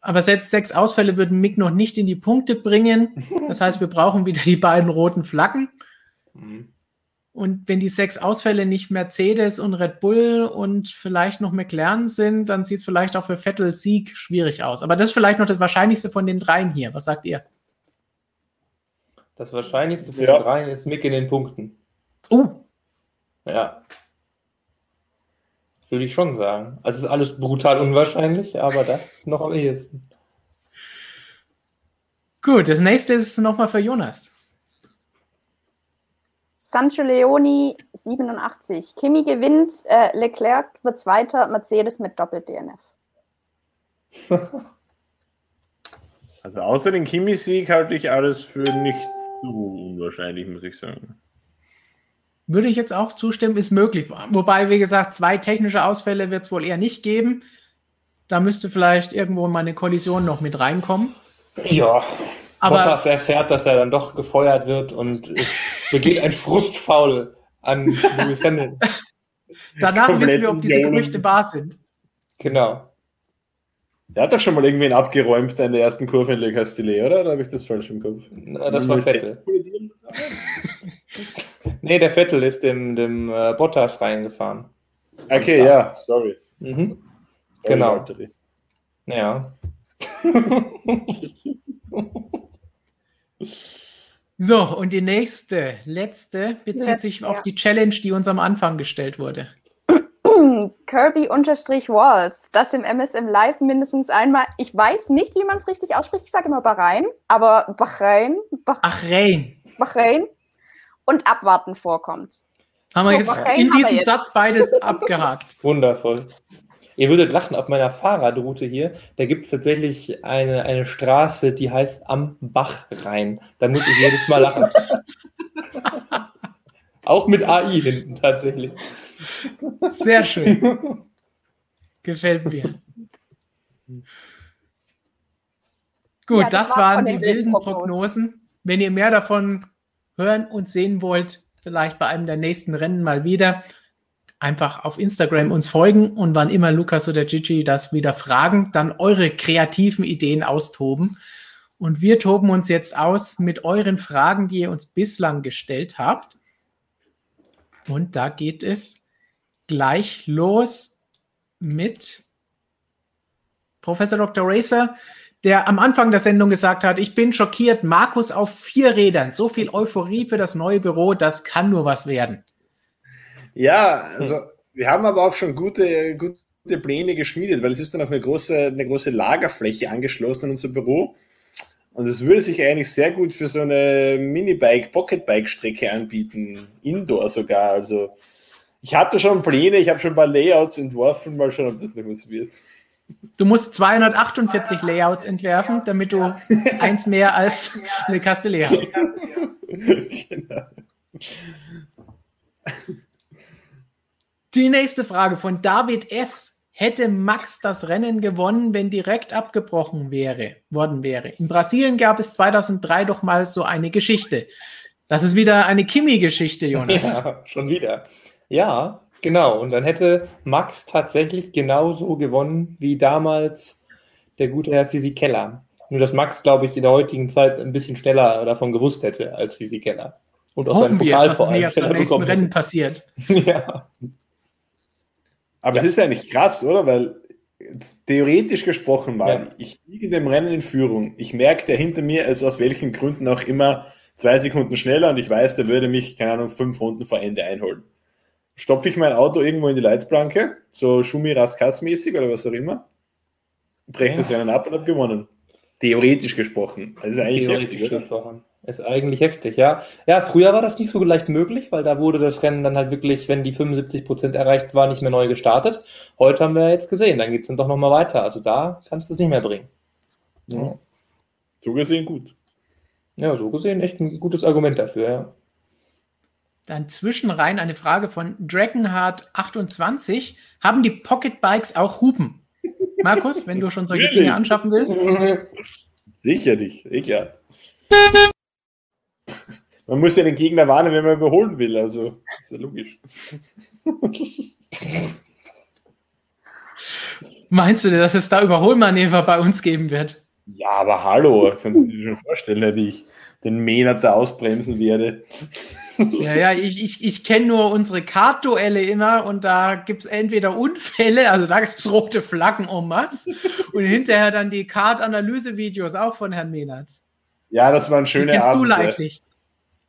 Aber selbst sechs Ausfälle würden Mick noch nicht in die Punkte bringen. Das heißt, wir brauchen wieder die beiden roten Flaggen. Mhm. Und wenn die sechs Ausfälle nicht Mercedes und Red Bull und vielleicht noch McLaren sind, dann sieht es vielleicht auch für Vettel Sieg schwierig aus. Aber das ist vielleicht noch das Wahrscheinlichste von den dreien hier. Was sagt ihr? Das Wahrscheinlichste für Ja. den dreien ist Mick in den Punkten. Oh, Ja. Würde ich schon sagen. Also es ist alles brutal unwahrscheinlich, aber das noch am ehesten. gut. Das nächste ist nochmal für Jonas. Sancho Leoni 87. Kimi gewinnt, äh, Leclerc wird Zweiter, Mercedes mit Doppel-DNF. Also außer den Kimi-Sieg halte ich alles für nicht so unwahrscheinlich, muss ich sagen. Würde ich jetzt auch zustimmen, ist möglich. Wobei, wie gesagt, zwei technische Ausfälle wird es wohl eher nicht geben. Da müsste vielleicht irgendwo mal eine Kollision noch mit reinkommen. Ja, Aber Bottas erfährt, dass er dann doch gefeuert wird und es begeht ein *laughs* Frustfaul an Lewis Hamilton. danach komplett wissen wir, ob diese. Gerüchte wahr sind. Genau. Der hat doch schon mal irgendwen abgeräumt in der ersten Kurve in Le Castellet, oder? Da habe ich das falsch im Kopf. Na, Das war Vettel. *laughs* Nee, der Vettel ist dem, dem äh, Bottas reingefahren. Okay, ja, sorry. Mhm. Sorry, Genau. Valtteri. Ja. *laughs* So, und die nächste, letzte, bezieht Letzte, sich auf ja. die Challenge, die uns am Anfang gestellt wurde. *clears throat* Kirby-Walls, das im MSM Live mindestens einmal, ich weiß nicht, wie man es richtig ausspricht, ich sage immer Bahrain, aber Bahrain, Bah- Ach, Rain. Bahrain und Abwarten vorkommt. Haben wir So, jetzt Bahrain in wir diesem jetzt. Satz beides abgehakt. *laughs* Wundervoll. Ihr würdet lachen, auf meiner Fahrradroute hier, da gibt es tatsächlich eine, eine Straße, die heißt Am Bach rein. Da muss ich jedes Mal lachen. *laughs* Auch mit AI hinten tatsächlich. Sehr schön. *laughs* Gefällt mir. Gut, Ja, das das, waren die den wilden wilden Prognosen. Prognosen. Wenn ihr mehr davon hören und sehen wollt, vielleicht bei einem der nächsten Rennen mal wieder, einfach auf Instagram uns folgen und wann immer Lukas oder Gigi das wieder fragen, dann eure kreativen Ideen austoben. Und wir toben uns jetzt aus mit euren Fragen, die ihr uns bislang gestellt habt. Und da geht es gleich los mit Professor Dr. Racer, der am Anfang der Sendung gesagt hat, ich bin schockiert, Markus auf vier Rädern, so viel Euphorie für das neue Büro, das kann nur was werden. Ja, also wir haben aber auch schon gute, gute Pläne geschmiedet, weil es ist dann auch eine große, eine große Lagerfläche angeschlossen an unser Büro. Und es würde sich eigentlich sehr gut für so eine Minibike, Pocketbike-Strecke anbieten, Indoor sogar. Also ich habe da schon Pläne, ich habe schon ein paar Layouts entworfen, mal schauen, ob das noch was wird. Du musst 248 Layouts entwerfen, damit du eins mehr als eine Castellet hast. genau. Die nächste Frage von David S. Hätte Max das Rennen gewonnen, wenn direkt abgebrochen wäre, worden wäre? In Brasilien gab es 2003 doch mal so eine Geschichte. Das ist wieder eine Kimi-Geschichte, Jonas. Ja, schon wieder. Ja, genau. Und dann hätte Max tatsächlich genauso gewonnen wie damals der gute Herr Physikeller. Nur, dass Max, glaube ich, in der heutigen Zeit ein bisschen schneller davon gewusst hätte als Physikeller. Und auch Hoffen seinen wir es, Pokal dass es nicht erst beim nächsten Rennen passiert. hätte. *laughs* ja. Aber es ist eigentlich krass, oder? Weil jetzt theoretisch gesprochen mal, Ja. ich liege in dem Rennen in Führung. Ich merke, der hinter mir ist aus welchen Gründen auch immer zwei Sekunden schneller und ich weiß, der würde mich, keine Ahnung, fünf Runden vor Ende einholen. Stopfe ich mein Auto irgendwo in die Leitplanke, so Schumi Raskas mäßig oder was auch immer, breche das Rennen ab und habe gewonnen. Theoretisch gesprochen. Das ist eigentlich heftig, oder? gesprochen. Ist eigentlich heftig, ja. Ja, früher war das nicht so leicht möglich, weil da wurde das Rennen dann halt wirklich, wenn die 75% erreicht war, nicht mehr neu gestartet. Heute haben wir ja jetzt gesehen, dann geht es dann doch nochmal weiter. Also da kannst du es nicht mehr bringen. Ja. So gesehen gut. Ja, so gesehen echt ein gutes Argument dafür, ja. Dann zwischenrein eine Frage von Dragonheart28. Haben die Pocket Bikes auch Hupen? Markus, wenn du schon solche Natürlich. Dinge anschaffen willst. *laughs* Sicherlich, egal. Man muss ja den Gegner warnen, wenn man überholen will, also ist ja logisch. *laughs* Meinst du denn, dass es da Überholmanöver bei uns geben wird? Ja, aber hallo, kannst du dir schon vorstellen, dass ich den Menat da ausbremsen werde. Ja, ja, ich, ich, ich kenne nur unsere Kartduelle immer und da gibt es entweder Unfälle, also da gibt es rote Flaggen en masse und hinterher dann die Kart-Analyse-Videos auch von Herrn Mehnert. Ja, das waren Die schöne kennst du Abende. leidlich.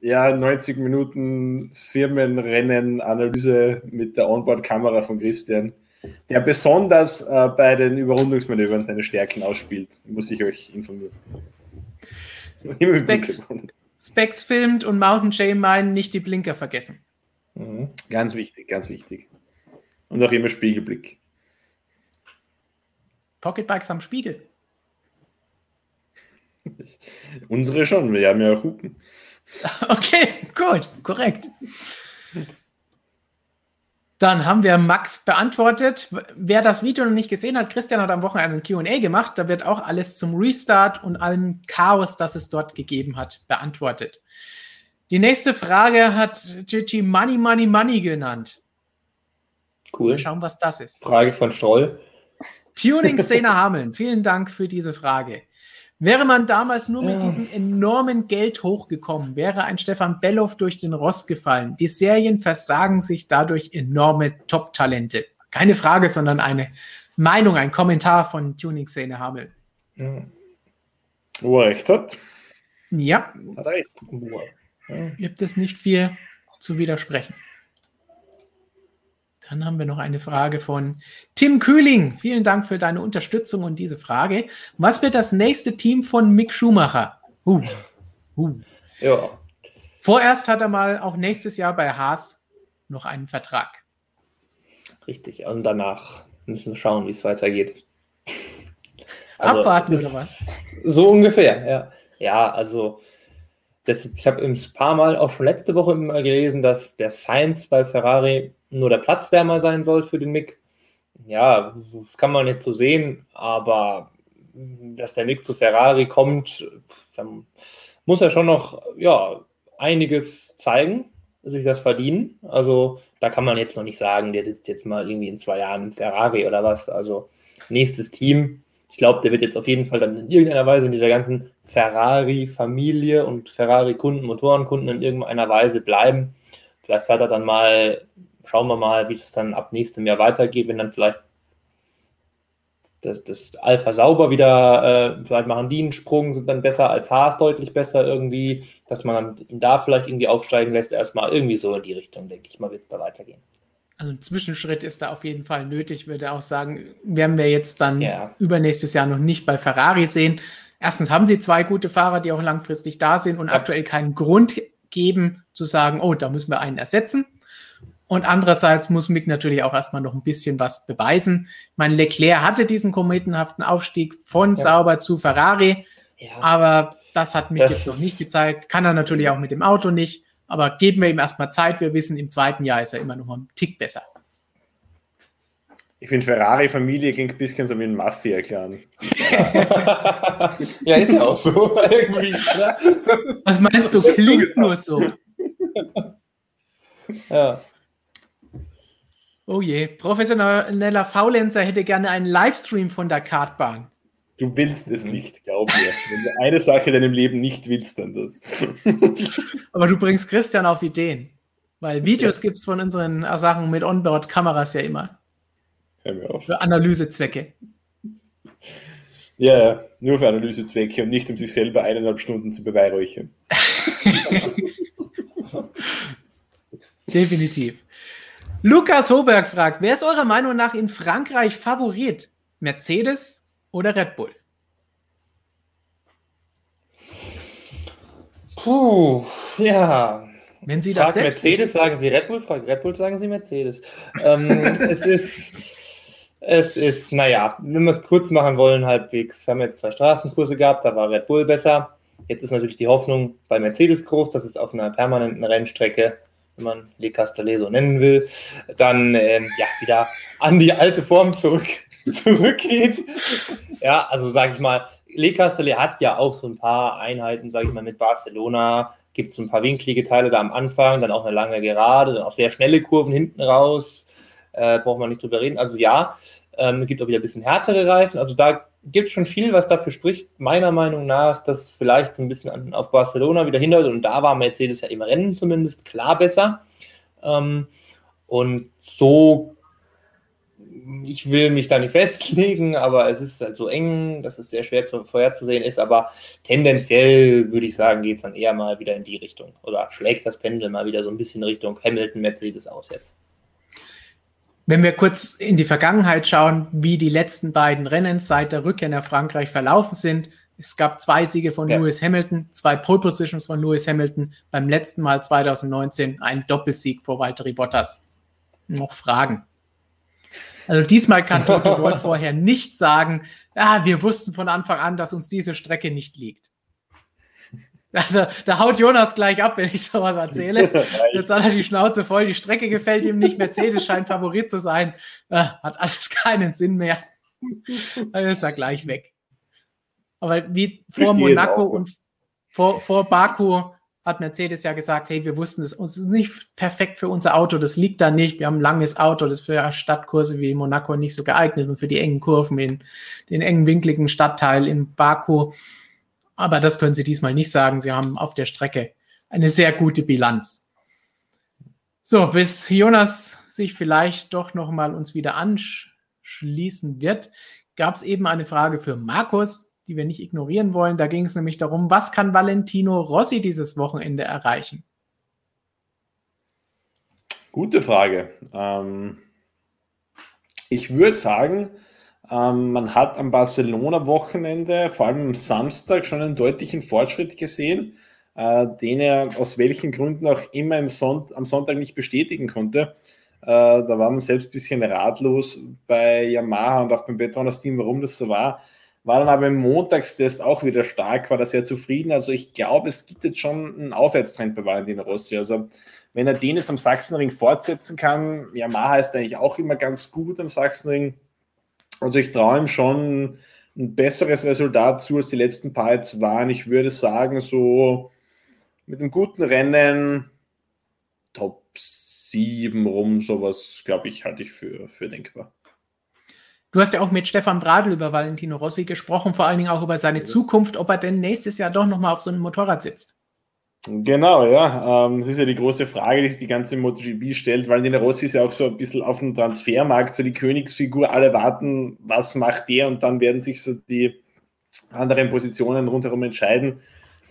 Ja, 90 Minuten Firmenrennen, Analyse mit der Onboard-Kamera von Christian, der besonders äh, bei den Überrundungsmanövern seine Stärken ausspielt, muss ich euch informieren. Specs. Specs filmt und Mountain Shame meinen nicht die Blinker vergessen. Mhm. Ganz wichtig, ganz wichtig. Und auch immer Spiegelblick. Pocketbikes am Spiegel. *laughs* Unsere schon, wir haben ja auch Hupen. *laughs* Okay, gut, korrekt. Dann haben wir Max beantwortet. Wer das Video noch nicht gesehen hat, Christian hat am Wochenende ein QA gemacht. Da wird auch alles zum Restart und allem Chaos, das es dort gegeben hat, beantwortet. Die nächste Frage hat Gigi Money, Money, Money genannt. Cool. Mal schauen, was das ist. Frage von Stroll. Tuning-Szene *laughs* Hameln, vielen Dank für diese Frage. Wäre man damals nur mit Ja. diesem enormen Geld hochgekommen, wäre ein Stefan Belloff durch den Rost gefallen. Die Serien versagen sich dadurch enorme Top-Talente. Keine Frage, sondern eine Meinung, ein Kommentar von Tuning-Szene Hameln. Ja, Wo er recht hat, Ja, hat er recht. Ja. gibt es nicht viel zu widersprechen. Dann haben wir noch eine Frage von Tim Kühling. Vielen Dank für deine Unterstützung und diese Frage. Was wird das nächste Team von Mick Schumacher? Uh, uh. ja. Vorerst hat er mal auch nächstes Jahr bei Haas noch einen Vertrag. Richtig. Und danach müssen wir schauen, wie es weitergeht. Also, Abwarten oder was? So ungefähr, ja. Ja, also das, ich habe ein paar Mal auch schon letzte Woche immer gelesen, dass der Sainz bei Ferrari nur der Platzwärmer sein soll für den Mick. Ja, das kann man jetzt so sehen, aber dass der Mick zu Ferrari kommt, dann muss er schon noch ja, einiges zeigen, sich das verdienen. Also da kann man jetzt noch nicht sagen, der sitzt jetzt mal irgendwie in zwei Jahren im Ferrari oder was. Also nächstes Team. Ich glaube, der wird jetzt auf jeden Fall dann in irgendeiner Weise in dieser ganzen Ferrari-Familie und Ferrari-Kunden, Motorenkunden in irgendeiner Weise bleiben. Vielleicht fährt er dann mal, schauen wir mal, wie es dann ab nächstem Jahr weitergeht, wenn dann vielleicht das, das Alpha sauber wieder, äh, vielleicht machen die einen Sprung, sind dann besser als Haas, deutlich besser irgendwie, dass man dann ihn da vielleicht irgendwie aufsteigen lässt, erstmal irgendwie so in die Richtung, denke ich mal, wird es da weitergehen. Also ein Zwischenschritt ist da auf jeden Fall nötig, würde auch sagen, werden wir jetzt dann Ja. übernächstes Jahr noch nicht bei Ferrari sehen. Erstens haben sie zwei gute Fahrer, die auch langfristig da sind und Ja. aktuell keinen Grund geben zu sagen, oh, da müssen wir einen ersetzen. Und andererseits muss Mick natürlich auch erstmal noch ein bisschen was beweisen. Ich meine, Leclerc hatte diesen kometenhaften Aufstieg von Sauber zu Ferrari, Ja, aber das hat Mick Das jetzt noch nicht gezeigt. Kann er natürlich auch mit dem Auto nicht. Aber geben wir ihm erstmal Zeit. Wir wissen, im zweiten Jahr ist er immer noch mal einen Tick besser. Ich finde, Ferrari-Familie klingt ein bisschen so wie ein Mafia-Clan. *laughs* ja, ist ja auch so *laughs* irgendwie. Ne? Was meinst du? Klingt nur so. Ja. Oh je, professioneller Faulenzer hätte gerne einen Livestream von der Kartbahn. Du willst es nicht, glaub mir. Wenn du eine Sache in deinem Leben nicht willst, dann das. *laughs* Aber du bringst Christian auf Ideen. Weil Videos gibt es von unseren Sachen mit Onboard-Kameras ja immer. Hör mir auf. Für Analysezwecke. Ja, ja, nur für Analysezwecke und nicht um sich selber eineinhalb Stunden zu beweihräuchern. *laughs* Definitiv. Lukas Hoberg fragt, wer ist eurer Meinung nach in Frankreich Favorit? Mercedes oder Red Bull? Puh, ja. Wenn Sie das Frag Mercedes, wissen. sagen Sie Red Bull, frag Red Bull, sagen Sie Mercedes. ähm, *laughs* es ist, es ist, naja, wenn wir es kurz machen wollen, halbwegs, haben wir jetzt zwei Straßenkurse gehabt, da war Red Bull besser. Jetzt ist natürlich die Hoffnung bei Mercedes groß, dass es auf einer permanenten Rennstrecke wenn man Le Castellet so nennen will, dann ähm, ja, wieder an die alte Form zurück, *laughs* zurückgeht. Ja, also sage ich mal, Le Castellet hat ja auch so ein paar Einheiten, sage ich mal, mit Barcelona. Gibt es ein paar winklige Teile da am Anfang, dann auch eine lange Gerade, dann auch sehr schnelle Kurven hinten raus. Äh, braucht man nicht drüber reden. Also ja, ähm, gibt auch wieder ein bisschen härtere Reifen. Also da gibt schon viel, was dafür spricht, meiner Meinung nach, dass vielleicht so ein bisschen an, auf Barcelona wieder hindert. Und da war Mercedes ja im Rennen zumindest klar besser. Ähm, und so, ich will mich da nicht *laughs* festlegen, aber es ist halt so eng, dass es sehr schwer zu, vorherzusehen ist. Aber tendenziell würde ich sagen, geht es dann eher mal wieder in die Richtung. Oder schlägt das Pendel mal wieder so ein bisschen Richtung Hamilton, Mercedes aus jetzt. Wenn wir kurz in die Vergangenheit schauen, wie die letzten beiden Rennen seit der Rückkehr nach Frankreich verlaufen sind. Es gab zwei Siege von ja. Lewis Hamilton, zwei Pole Positions von Lewis Hamilton. Beim letzten Mal 2019 ein Doppelsieg vor Valtteri Bottas. Noch Fragen. Also diesmal kann Toto *laughs* Wolff vorher nicht sagen, ah, wir wussten von Anfang an, dass uns diese Strecke nicht liegt. Also, da haut Jonas gleich ab, wenn ich sowas erzähle. Jetzt hat er die Schnauze voll, die Strecke gefällt ihm nicht, Mercedes scheint Favorit zu sein. Äh, hat alles *laughs* keinen Sinn mehr. Dann ist er gleich weg. Aber wie vor Monaco und vor, vor Baku hat Mercedes ja gesagt, hey, wir wussten es, uns ist nicht perfekt für unser Auto, das liegt da nicht. Wir haben ein langes Auto, das für Stadtkurse wie Monaco nicht so geeignet und für die engen Kurven in den engen, winkligen Stadtteil in Baku aber das können Sie diesmal nicht sagen. Sie haben auf der Strecke eine sehr gute Bilanz. So, bis Jonas sich vielleicht doch noch mal uns wieder anschließen wird, gab es eben eine Frage für Markus, die wir nicht ignorieren wollen. Da ging es nämlich darum, was kann Valentino Rossi dieses Wochenende erreichen? Gute Frage. Ähm, ich würde sagen, ähm, man hat am Barcelona-Wochenende, vor allem am Samstag, schon einen deutlichen Fortschritt gesehen, äh, den er aus welchen Gründen auch immer Son am Sonntag nicht bestätigen konnte. Äh, da war man selbst ein bisschen ratlos bei Yamaha und auch beim Petronas Team, warum das so war. War dann aber im Montagstest auch wieder stark, war da sehr zufrieden. Also ich glaube, es gibt jetzt schon einen Aufwärtstrend bei Valentino Rossi. Also wenn er den jetzt am Sachsenring fortsetzen kann, Yamaha ist eigentlich auch immer ganz gut am Sachsenring also ich traue ihm schon ein besseres Resultat zu, als die letzten paar jetzt waren. Ich würde sagen, so mit einem guten Rennen Top 7 rum, sowas, glaube ich, halte ich für, für denkbar. Du hast ja auch mit Stefan Bradl über Valentino Rossi gesprochen, vor allen Dingen auch über seine Zukunft, ob er denn nächstes Jahr doch nochmal auf so einem Motorrad sitzt. Genau, ja. Ähm, das ist ja die große Frage, die sich die ganze MotoGP stellt, Nina Rossi ist ja auch so ein bisschen auf dem Transfermarkt, so die Königsfigur, alle warten, was macht der und dann werden sich so die anderen Positionen rundherum entscheiden.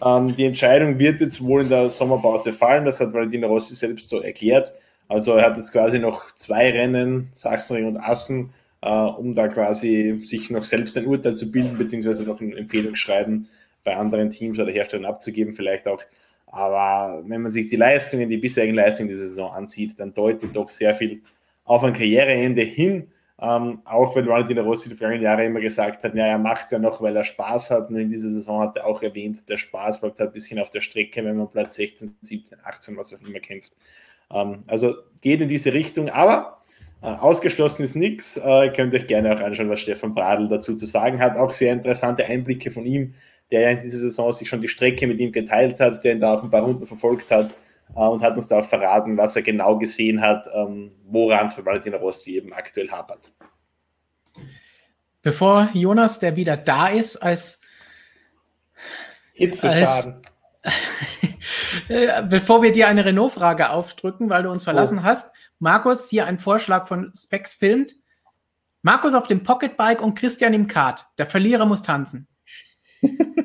Ähm, die Entscheidung wird jetzt wohl in der Sommerpause fallen, das hat Valentino Rossi selbst so erklärt. Also er hat jetzt quasi noch zwei Rennen, Sachsenring und Assen, äh, um da quasi sich noch selbst ein Urteil zu bilden, beziehungsweise noch ein Empfehlungsschreiben bei anderen Teams oder Herstellern abzugeben, vielleicht auch aber wenn man sich die Leistungen, die bisherigen Leistungen dieser Saison ansieht, dann deutet doch sehr viel auf ein Karriereende hin. Ähm, auch wenn Valentino Rossi die vergangenen Jahre immer gesagt hat, ja, er macht es ja noch, weil er Spaß hat. Und in dieser Saison hat er auch erwähnt, der Spaß bleibt halt ein bisschen auf der Strecke, wenn man Platz 16, 17, 18, was auch immer kämpft. Ähm, also geht in diese Richtung, aber äh, ausgeschlossen ist nichts. Äh, könnt euch gerne auch anschauen, was Stefan Bradl dazu zu sagen hat. Auch sehr interessante Einblicke von ihm der ja in dieser Saison sich schon die Strecke mit ihm geteilt hat, der ihn da auch ein paar Runden verfolgt hat äh, und hat uns da auch verraten, was er genau gesehen hat, ähm, woran es bei Valentino Rossi eben aktuell hapert. Bevor Jonas, der wieder da ist, als Hitzeschaden. *laughs* Bevor wir dir eine Renault-Frage aufdrücken, weil du uns verlassen oh. hast, Markus, hier ein Vorschlag von Specs filmt. Markus auf dem Pocketbike und Christian im Kart. Der Verlierer muss tanzen. *laughs*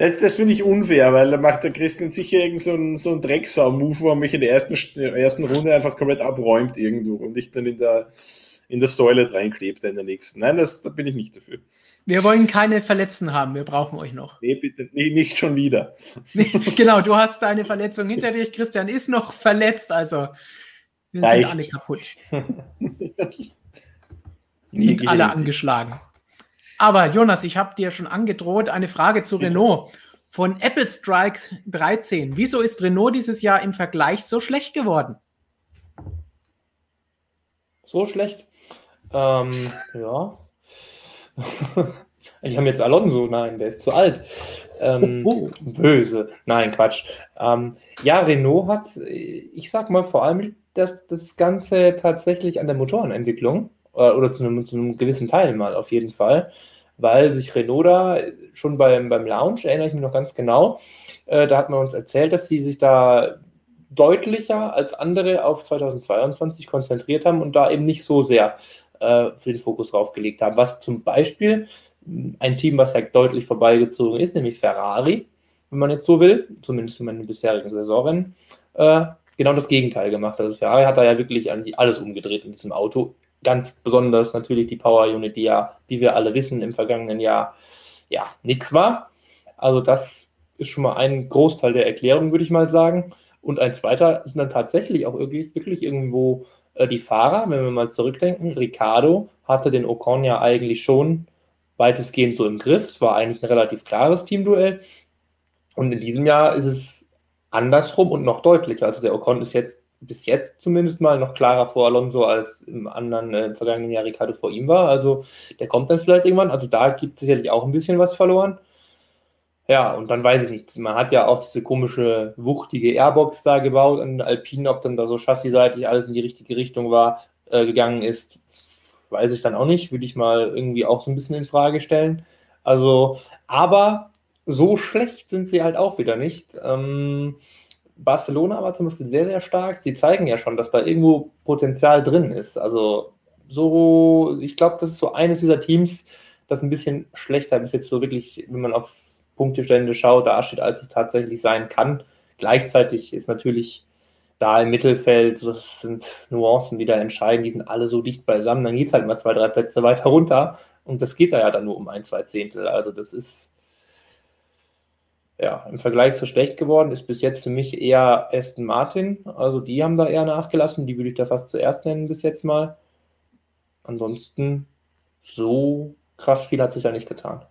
Das, das finde ich unfair, weil da macht der Christian sicher irgend so einen, so einen Drecksau-Move, wo er mich in der ersten, ersten Runde einfach komplett abräumt irgendwo und ich dann in der, in der Säule reinklebt in der nächsten. Nein, das, da bin ich nicht dafür. Wir wollen keine Verletzten haben, wir brauchen euch noch. Nee, bitte, nee, nicht schon wieder. genau, du hast deine Verletzung hinter dich, Christian ist noch verletzt, also wir Reicht. sind alle kaputt. *laughs* sind alle angeschlagen. Aber Jonas, ich habe dir schon angedroht, eine Frage zu Renault. Von Apple Strike 13. Wieso ist Renault dieses Jahr im Vergleich so schlecht geworden? So schlecht? Ähm, ja. *laughs* Die haben jetzt Alonso, nein, der ist zu alt. Ähm, oh, oh. Böse. Nein, Quatsch. Ähm, ja, Renault hat, ich sag mal, vor allem das, das Ganze tatsächlich an der Motorenentwicklung oder zu einem, zu einem gewissen Teil mal auf jeden Fall weil sich Renault da schon beim, beim Launch, erinnere ich mich noch ganz genau, äh, da hat man uns erzählt, dass sie sich da deutlicher als andere auf 2022 konzentriert haben und da eben nicht so sehr äh, für den Fokus drauf gelegt haben. Was zum Beispiel ein Team, was halt deutlich vorbeigezogen ist, nämlich Ferrari, wenn man jetzt so will, zumindest in meinen bisherigen Saisonrennen, äh, genau das Gegenteil gemacht. Also Ferrari hat da ja wirklich alles umgedreht in diesem Auto ganz besonders natürlich die Power Unit, die ja, wie wir alle wissen, im vergangenen Jahr ja nichts war. Also das ist schon mal ein Großteil der Erklärung, würde ich mal sagen. Und ein zweiter sind dann tatsächlich auch wirklich, wirklich irgendwo äh, die Fahrer, wenn wir mal zurückdenken. Ricardo hatte den Ocon ja eigentlich schon weitestgehend so im Griff. Es war eigentlich ein relativ klares Teamduell. Und in diesem Jahr ist es andersrum und noch deutlicher. Also der Ocon ist jetzt bis jetzt zumindest mal noch klarer vor Alonso als im anderen äh, im vergangenen Jahr Ricardo vor ihm war. Also der kommt dann vielleicht irgendwann. Also da gibt es sicherlich auch ein bisschen was verloren. Ja, und dann weiß ich nicht. Man hat ja auch diese komische, wuchtige Airbox da gebaut an Alpine, ob dann da so chassisseitig alles in die richtige Richtung war, äh, gegangen ist, weiß ich dann auch nicht. Würde ich mal irgendwie auch so ein bisschen in Frage stellen. Also, aber so schlecht sind sie halt auch wieder nicht. Ähm, Barcelona war zum Beispiel sehr, sehr stark. Sie zeigen ja schon, dass da irgendwo Potenzial drin ist. Also so, ich glaube, das ist so eines dieser Teams, das ein bisschen schlechter bis jetzt so wirklich, wenn man auf Punktestände schaut, da steht, als es tatsächlich sein kann. Gleichzeitig ist natürlich da im Mittelfeld, das sind Nuancen, die da entscheiden, die sind alle so dicht beisammen, dann geht es halt mal zwei, drei Plätze weiter runter und das geht da ja dann nur um ein, zwei Zehntel. Also das ist ja, im Vergleich so schlecht geworden ist bis jetzt für mich eher Aston Martin. Also die haben da eher nachgelassen. Die würde ich da fast zuerst nennen bis jetzt mal. Ansonsten so krass viel hat sich da nicht getan.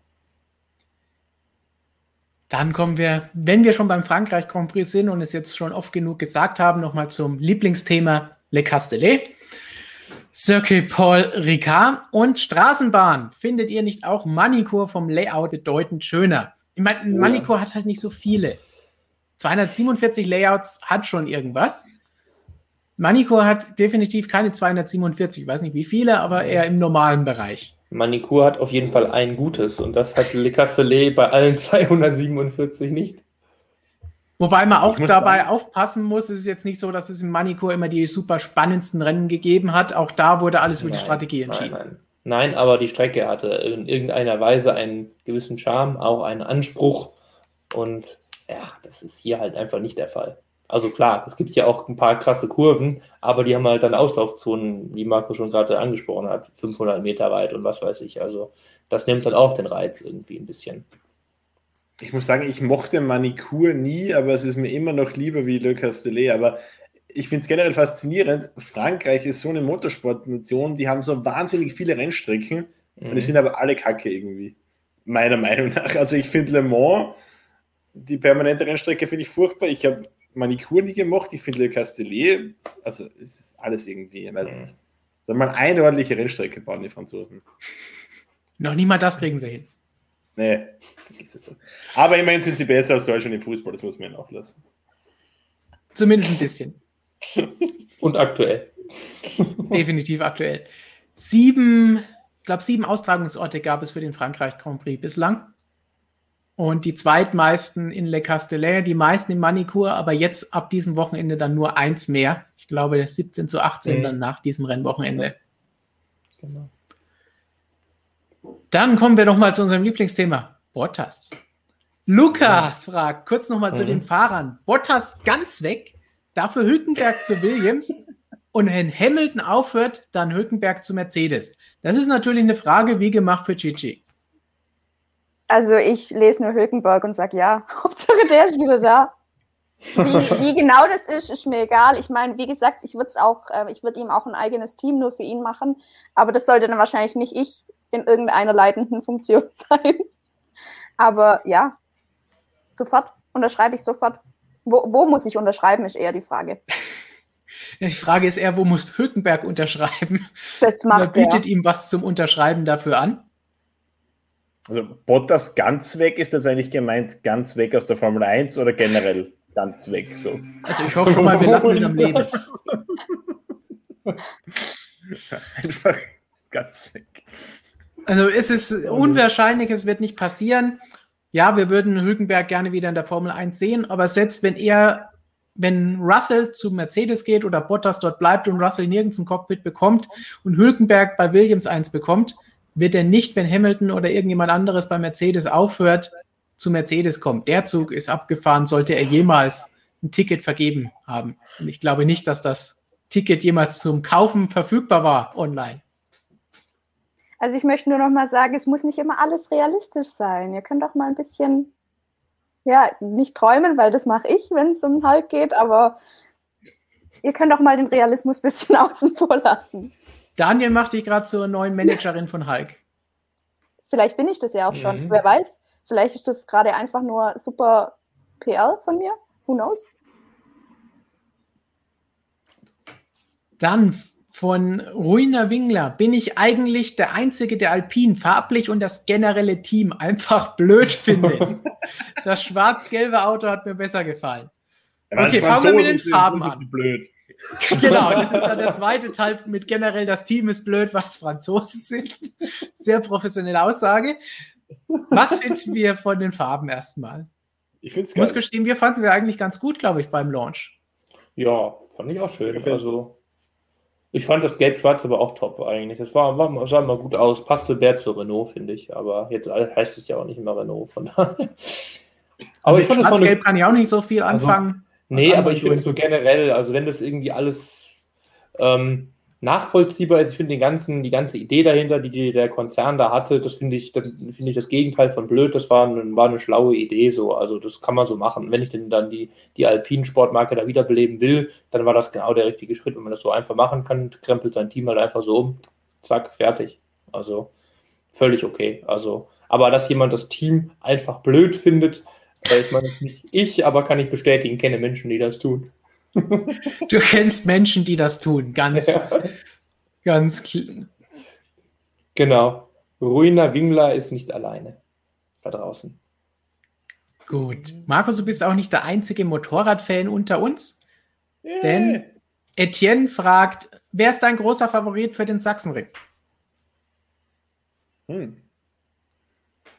Dann kommen wir, wenn wir schon beim Frankreich Grand Prix sind und es jetzt schon oft genug gesagt haben, nochmal zum Lieblingsthema Le Castellet. Circle Paul Ricard und Straßenbahn. Findet ihr nicht auch Manicure vom Layout bedeutend schöner? Ich meine, ein Manico ja. hat halt nicht so viele. 247 Layouts hat schon irgendwas. Manicure hat definitiv keine 247, ich weiß nicht wie viele, aber eher im normalen Bereich. Manicure hat auf jeden Fall ein gutes und das hat Le Castellet bei allen 247 nicht. Wobei man auch dabei sagen, aufpassen muss, es ist jetzt nicht so, dass es im Manicure immer die super spannendsten Rennen gegeben hat. Auch da wurde alles über die Strategie entschieden. Nein, nein. Nein, aber die Strecke hatte in irgendeiner Weise einen gewissen Charme, auch einen Anspruch. Und ja, das ist hier halt einfach nicht der Fall. Also klar, es gibt ja auch ein paar krasse Kurven, aber die haben halt dann Auslaufzonen, wie Marco schon gerade angesprochen hat, 500 Meter weit und was weiß ich. Also das nimmt dann auch den Reiz irgendwie ein bisschen. Ich muss sagen, ich mochte Manikur nie, aber es ist mir immer noch lieber wie Le Castellet. Aber ich finde es generell faszinierend. Frankreich ist so eine Motorsportnation, die haben so wahnsinnig viele Rennstrecken mhm. und die mhm. sind aber alle kacke irgendwie. Meiner Meinung nach. Also ich finde Le Mans, die permanente Rennstrecke finde ich furchtbar. Ich habe Manicure nie gemacht. Ich finde Le Castellet, also es ist alles irgendwie, ich weiß mhm. nicht. Soll mal eine ordentliche Rennstrecke bauen, die Franzosen. Noch nie mal das kriegen sie hin. Nee, vergiss es doch. Aber immerhin sind sie besser als Deutschland im Fußball, das muss man ja auch lassen. Zumindest ein bisschen. *laughs* Und aktuell. Definitiv aktuell. Sieben, ich glaube, sieben Austragungsorte gab es für den Frankreich Grand Prix bislang. Und die zweitmeisten in Le Castellet, die meisten in Manicure, aber jetzt ab diesem Wochenende dann nur eins mehr. Ich glaube, das 17 zu 18 mhm. dann nach diesem Rennwochenende. Genau. Dann kommen wir noch mal zu unserem Lieblingsthema, Bottas. Luca fragt, kurz nochmal mhm. zu den Fahrern. Bottas ganz weg, dafür Hülkenberg zu Williams und wenn Hamilton aufhört, dann Hülkenberg zu Mercedes. Das ist natürlich eine Frage, wie gemacht für Gigi. Also ich lese nur Hülkenberg und sage ja, *laughs* Hauptsache der ist wieder da. Wie, wie, genau das ist, ist mir egal. Ich meine, wie gesagt, ich würde auch, äh, ich würde ihm auch ein eigenes Team nur für ihn machen, aber das sollte dann wahrscheinlich nicht ich in irgendeiner leitenden Funktion *laughs* sein. Aber ja, sofort unterschreibe ich sofort. Wo, wo muss ich unterschreiben, ist eher die Frage. *laughs* Die Frage ist eher, wo muss Hülkenberg unterschreiben? Das *laughs* macht Oder bietet er. ihm was zum Unterschreiben dafür an? Also Bottas ganz weg, ist das eigentlich gemeint, ganz weg aus der Formel 1 oder generell ganz weg? So? Also ich hoffe schon mal, wir lassen ihn am Leben. *laughs* Einfach ganz weg. Also es ist unwahrscheinlich, es wird nicht passieren. Ja, wir würden Hülkenberg gerne wieder in der Formel 1 sehen, aber selbst wenn er, wenn Russell zu Mercedes geht oder Bottas dort bleibt und Russell nirgends ein Cockpit bekommt und Hülkenberg bei Williams 1 bekommt, wird er nicht, wenn Hamilton oder irgendjemand anderes bei Mercedes aufhört, zu Mercedes kommen. Der Zug ist abgefahren, sollte er jemals ein Ticket vergeben haben. Und ich glaube nicht, dass das Ticket jemals zum Kaufen verfügbar war online. Also ich möchte nur noch mal sagen, es muss nicht immer alles realistisch sein. Ihr könnt doch mal ein bisschen, ja, nicht träumen, weil das mache ich, wenn es um Hulk geht, aber ihr könnt doch mal den Realismus ein bisschen *laughs* außen vor lassen. Daniel macht dich gerade zur neuen Managerin von Hulk. Vielleicht bin ich das ja auch schon. Mhm. Wer weiß. Vielleicht ist das gerade einfach nur super PR von mir. Who knows? Dann von Ruina Wingler bin ich eigentlich der Einzige, der Alpin farblich und das generelle Team einfach blöd *laughs* findet. das schwarz-gelbe Auto hat mir besser gefallen. Okay, fangen wir mit den Farben an. Blöd. *laughs* genau, das ist dann der zweite Teil mit generell das Team ist blöd, was Franzosen sind. Sehr professionelle Aussage. Was finden wir von den Farben erstmal? Ich finde es geil. muss gestehen, wir fanden sie eigentlich ganz gut, glaube ich, beim Launch. Ja, fand ich auch schön. Also, ich fand das Gelb-Schwarz aber auch top eigentlich. Das war, war, sah mal gut aus. Passte mehr zu Renault, finde ich. Aber jetzt heißt es ja auch nicht immer Renault, von daher. *laughs* Aber ich fand Schwarz-Gelb kann ich auch nicht so viel also, anfangen. Also, nee, aber ich finde es so generell, also wenn das irgendwie alles ähm, nachvollziehbar ist. Ich finde ganzen, die ganze Idee dahinter, die, die der Konzern da hatte, das finde ich, finde ich das Gegenteil von blöd. Das war, ein, war eine schlaue Idee so. Also das kann man so machen. Wenn ich denn dann die, die alpinen Sportmarke da wiederbeleben will, dann war das genau der richtige Schritt. Wenn man das so einfach machen kann, krempelt sein Team halt einfach so um, zack, fertig. Also völlig okay. Also, aber dass jemand das Team einfach blöd findet, äh, ich meine, nicht ich, aber kann ich bestätigen, kenne Menschen, die das tun. Du kennst Menschen, die das tun. Ganz, ja. ganz. Genau. Ruina Wingler ist nicht alleine da draußen. Gut. Markus, du bist auch nicht der einzige Motorradfan unter uns. Yeah. Denn Etienne fragt, wer ist dein großer Favorit für den Sachsenring? Hm.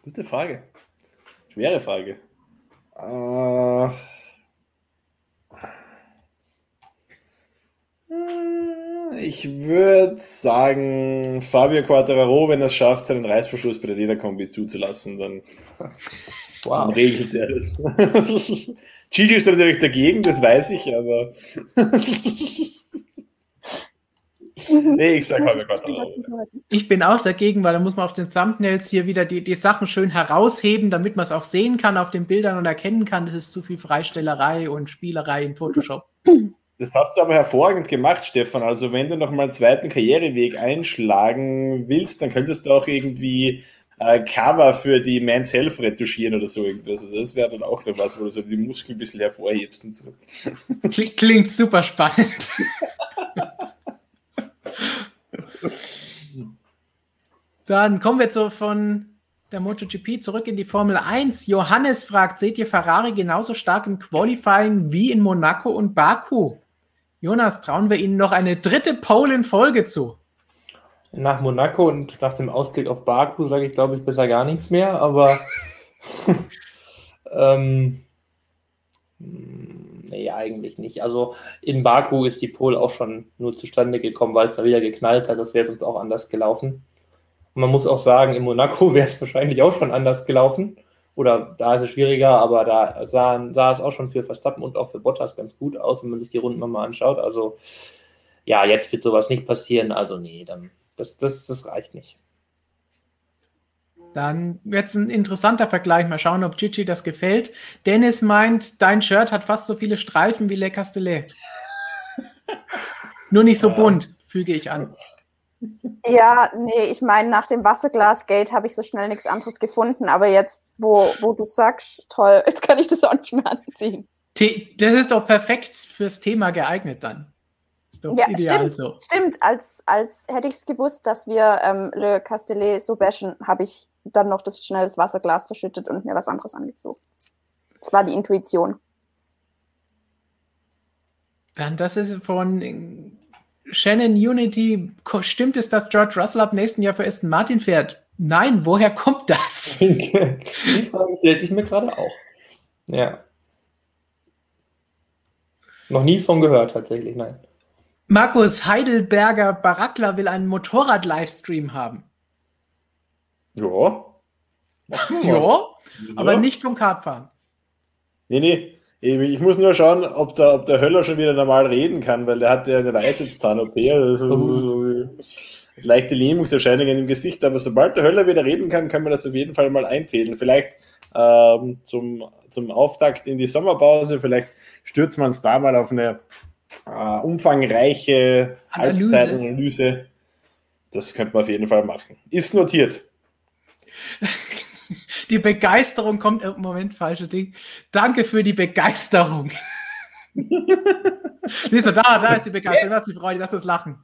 Gute Frage. Schwere Frage. Uh, Ich würde sagen, Fabio Quattararo, wenn er es schafft, seinen Reißverschluss bei der Lederkombi zuzulassen, dann, *laughs* wow. regelt er das. *laughs* Gigi ist natürlich dagegen, das weiß ich, aber. *laughs* nee, ich sag Fabio Quattararo. Ich bin auch dagegen, weil da muss man auf den Thumbnails hier wieder die, die Sachen schön herausheben, damit man es auch sehen kann auf den Bildern und erkennen kann, das ist zu viel Freistellerei und Spielerei in Photoshop. Das hast du aber hervorragend gemacht, Stefan. Also wenn du noch mal einen zweiten Karriereweg einschlagen willst, dann könntest du auch irgendwie äh, Cover für die Men's Health retuschieren oder so irgendwas. Also das wäre dann auch noch was, wo du so die Muskeln ein bisschen hervorhebst und so. Klingt super spannend. dann kommen wir zu, von der MotoGP zurück in die Formel 1. Johannes fragt, seht ihr Ferrari genauso stark im Qualifying wie in Monaco und Baku? Jonas, trauen wir Ihnen noch eine dritte Pole in Folge zu? Nach Monaco und nach dem Ausblick auf Baku sage ich, glaube ich, besser gar nichts mehr, aber *laughs* ähm, nee, eigentlich nicht. Also in Baku ist die Pole auch schon nur zustande gekommen, weil es da wieder geknallt hat. Das wäre sonst auch anders gelaufen. Und man muss auch sagen, in Monaco *laughs* wäre es wahrscheinlich auch schon anders gelaufen. Oder da ist es schwieriger, aber da sah, sah es auch schon für Verstappen und auch für Bottas ganz gut aus, wenn man sich die Runden nochmal anschaut. Also ja, jetzt wird sowas nicht passieren. Also nee, dann das, das, das reicht nicht. Dann wird es ein interessanter Vergleich. Mal schauen, ob Gigi das gefällt. Dennis meint, dein Shirt hat fast so viele Streifen wie Le Castellet. *laughs* Nur nicht so bunt, füge ich an. Ja, nee, ich meine, nach dem Wasserglasgate habe ich so schnell nichts anderes gefunden. Aber jetzt, wo, wo du sagst, toll, *laughs* jetzt kann ich das auch nicht mehr anziehen. Das ist doch perfekt fürs Thema geeignet dann. Ist doch ja, ideal stimmt, so. Stimmt, als, als hätte ich es gewusst, dass wir ähm, Le Castellet so bashen, habe ich dann noch das schnell das Wasserglas verschüttet und mir was anderes angezogen. Das war die Intuition. Dann, das ist von Shannon Unity. Stimmt es, dass George Russell ab nächsten Jahr für Aston Martin fährt? Nein, woher kommt das? *laughs* die Frage stellte ich mir gerade auch. Ja. Noch nie von gehört, tatsächlich, nein. Markus Heidelberger Barackler will einen Motorrad-Livestream haben. Ja. ja, aber nicht vom Kartfahren. Nee, nee. Ich muss nur schauen, ob der, ob der Höller schon wieder normal reden kann, weil der hat ja eine Weisheitszahn-OP. Also so leichte Lähmungserscheinungen im Gesicht. Aber sobald der Höller wieder reden kann, kann man das auf jeden Fall mal einfädeln. Vielleicht ähm, zum, zum Auftakt in die Sommerpause, vielleicht stürzt man es da mal auf eine äh, umfangreiche Halbzeitanalyse. Das könnte man auf jeden Fall machen. Ist notiert. *laughs* Die Begeisterung kommt im Moment falsche Ding. Danke für die Begeisterung. *laughs* Siehst du, da, da ist die Begeisterung, das ist die Freude, das ist das Lachen.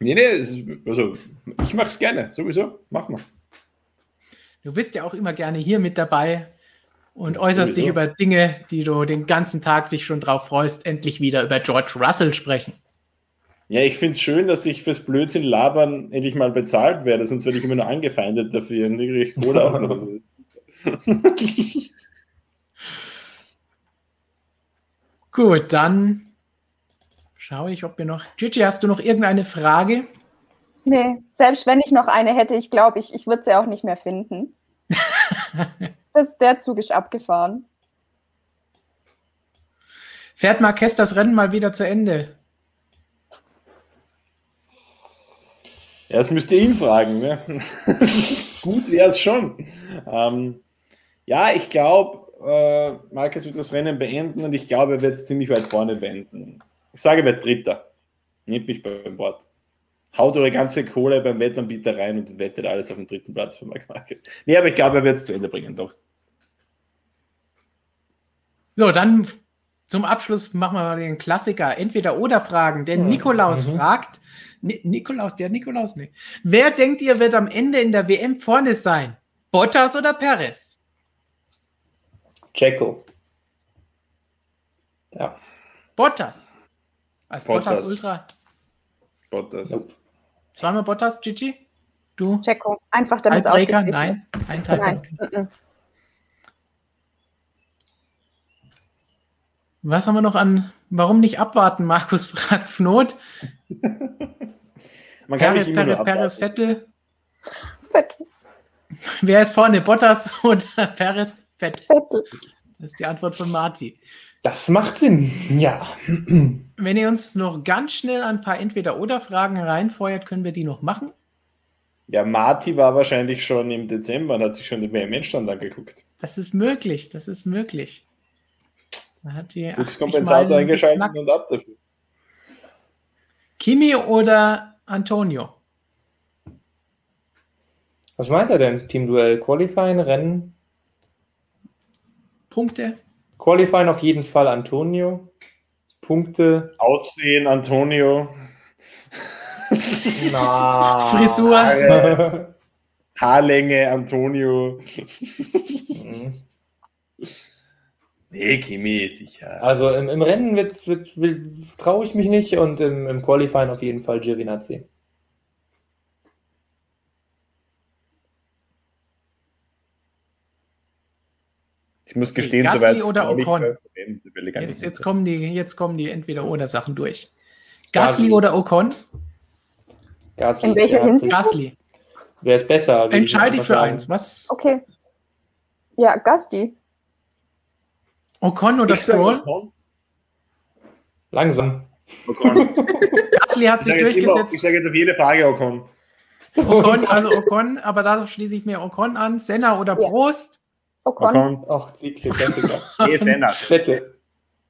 Nee, nee, ist, also ich mach's gerne, sowieso. Mach mal. Du bist ja auch immer gerne hier mit dabei und äußerst sowieso. dich über Dinge, die du den ganzen Tag dich schon drauf freust, endlich wieder über George Russell sprechen. Ja, ich finde es schön, dass ich fürs Blödsinn labern endlich mal bezahlt werde, sonst werde ich immer nur angefeindet dafür. Und kriege ich Kohle auch *laughs* noch. Gut, dann schaue ich, ob wir noch. Gigi, hast du noch irgendeine Frage? Nee, selbst wenn ich noch eine hätte, ich glaube, ich, ich würde sie auch nicht mehr finden. *laughs* das, der Zug ist abgefahren. Fährt Marquez das Rennen mal wieder zu Ende? Ja, das müsst ihr ihn fragen. Ne? *laughs* Gut wäre es schon. Ähm, ja, ich glaube, äh, Marcus wird das Rennen beenden und ich glaube, er wird es ziemlich weit vorne beenden. Ich sage, er wird Dritter. Nehmt mich beim Wort. Haut eure ganze Kohle beim Wettanbieter rein und wettet alles auf den dritten Platz für Marc Marquez. Nee, aber ich glaube, er wird es zu Ende bringen, doch. So, dann zum Abschluss machen wir mal den Klassiker. Entweder oder Fragen. Denn. Nikolaus mhm. fragt, Ni Nikolaus, der Nikolaus, nee. Wer denkt ihr, wird am Ende in der WM vorne sein? Bottas oder Perez? Checo. Ja. Bottas. Als Bottas, Bottas Ultra. Bottas. Nope. Zweimal Bottas, Gigi? Du? Checo. Einfach damit es ausgeglichen Nein, ein Teil. Nein. Was haben wir noch an? Warum nicht abwarten? Markus *laughs* fragt Fnot. *laughs* Man kann Perez, Perez, Perez, Vettel. Vettel. Wer ist vorne? Bottas *laughs* oder Perez? Vettel. Vettel. Das ist die Antwort von Marti. Das macht Sinn, ja. *clears throat* Wenn ihr uns noch ganz schnell ein paar Entweder-Oder-Fragen reinfeuert, können wir die noch machen. Ja, Marti war wahrscheinlich schon im Dezember und hat sich schon den WM-Endstand angeguckt. Das ist möglich, das ist möglich. Da hat die Kompensator eingeschaltet geknackt. und ab dafür. Kimi oder Antonio. Was meint er denn? Teamduell, Qualifying, Rennen? Punkte? Qualifying auf jeden Fall Antonio. Punkte. Aussehen Antonio. *laughs* Na, Frisur. Haarlänge Antonio. Nee, Kimi, sicher. Also im, im Rennen wird's, wird's, traue ich mich nicht und im, im Qualifying auf jeden Fall Giovinazzi. Ich muss gestehen, Gasly soweit oder Ocon? Jetzt, jetzt, kommen die, jetzt kommen die Entweder-Oder-Sachen durch. Gasly, Gasly, oder Ocon? Gasly. In welcher Hinsicht? Gasly. Wer ist besser? Also Entscheide ich für eins. Was? Okay. Ja, Gasti. Ocon oder Ich Stroll? Ocon. Langsam. Ocon. Gasly *laughs* *laughs* hat Ich sich sage jetzt, immer- ich durchgesetzt. sage jetzt auf jede Frage Ocon. Ocon, also Ocon, aber da schließe ich mir Ocon an. Senna oder Ja. Prost? Ocon. Ocon. Ach, Siegel. *laughs* Nee, Senna. Fette.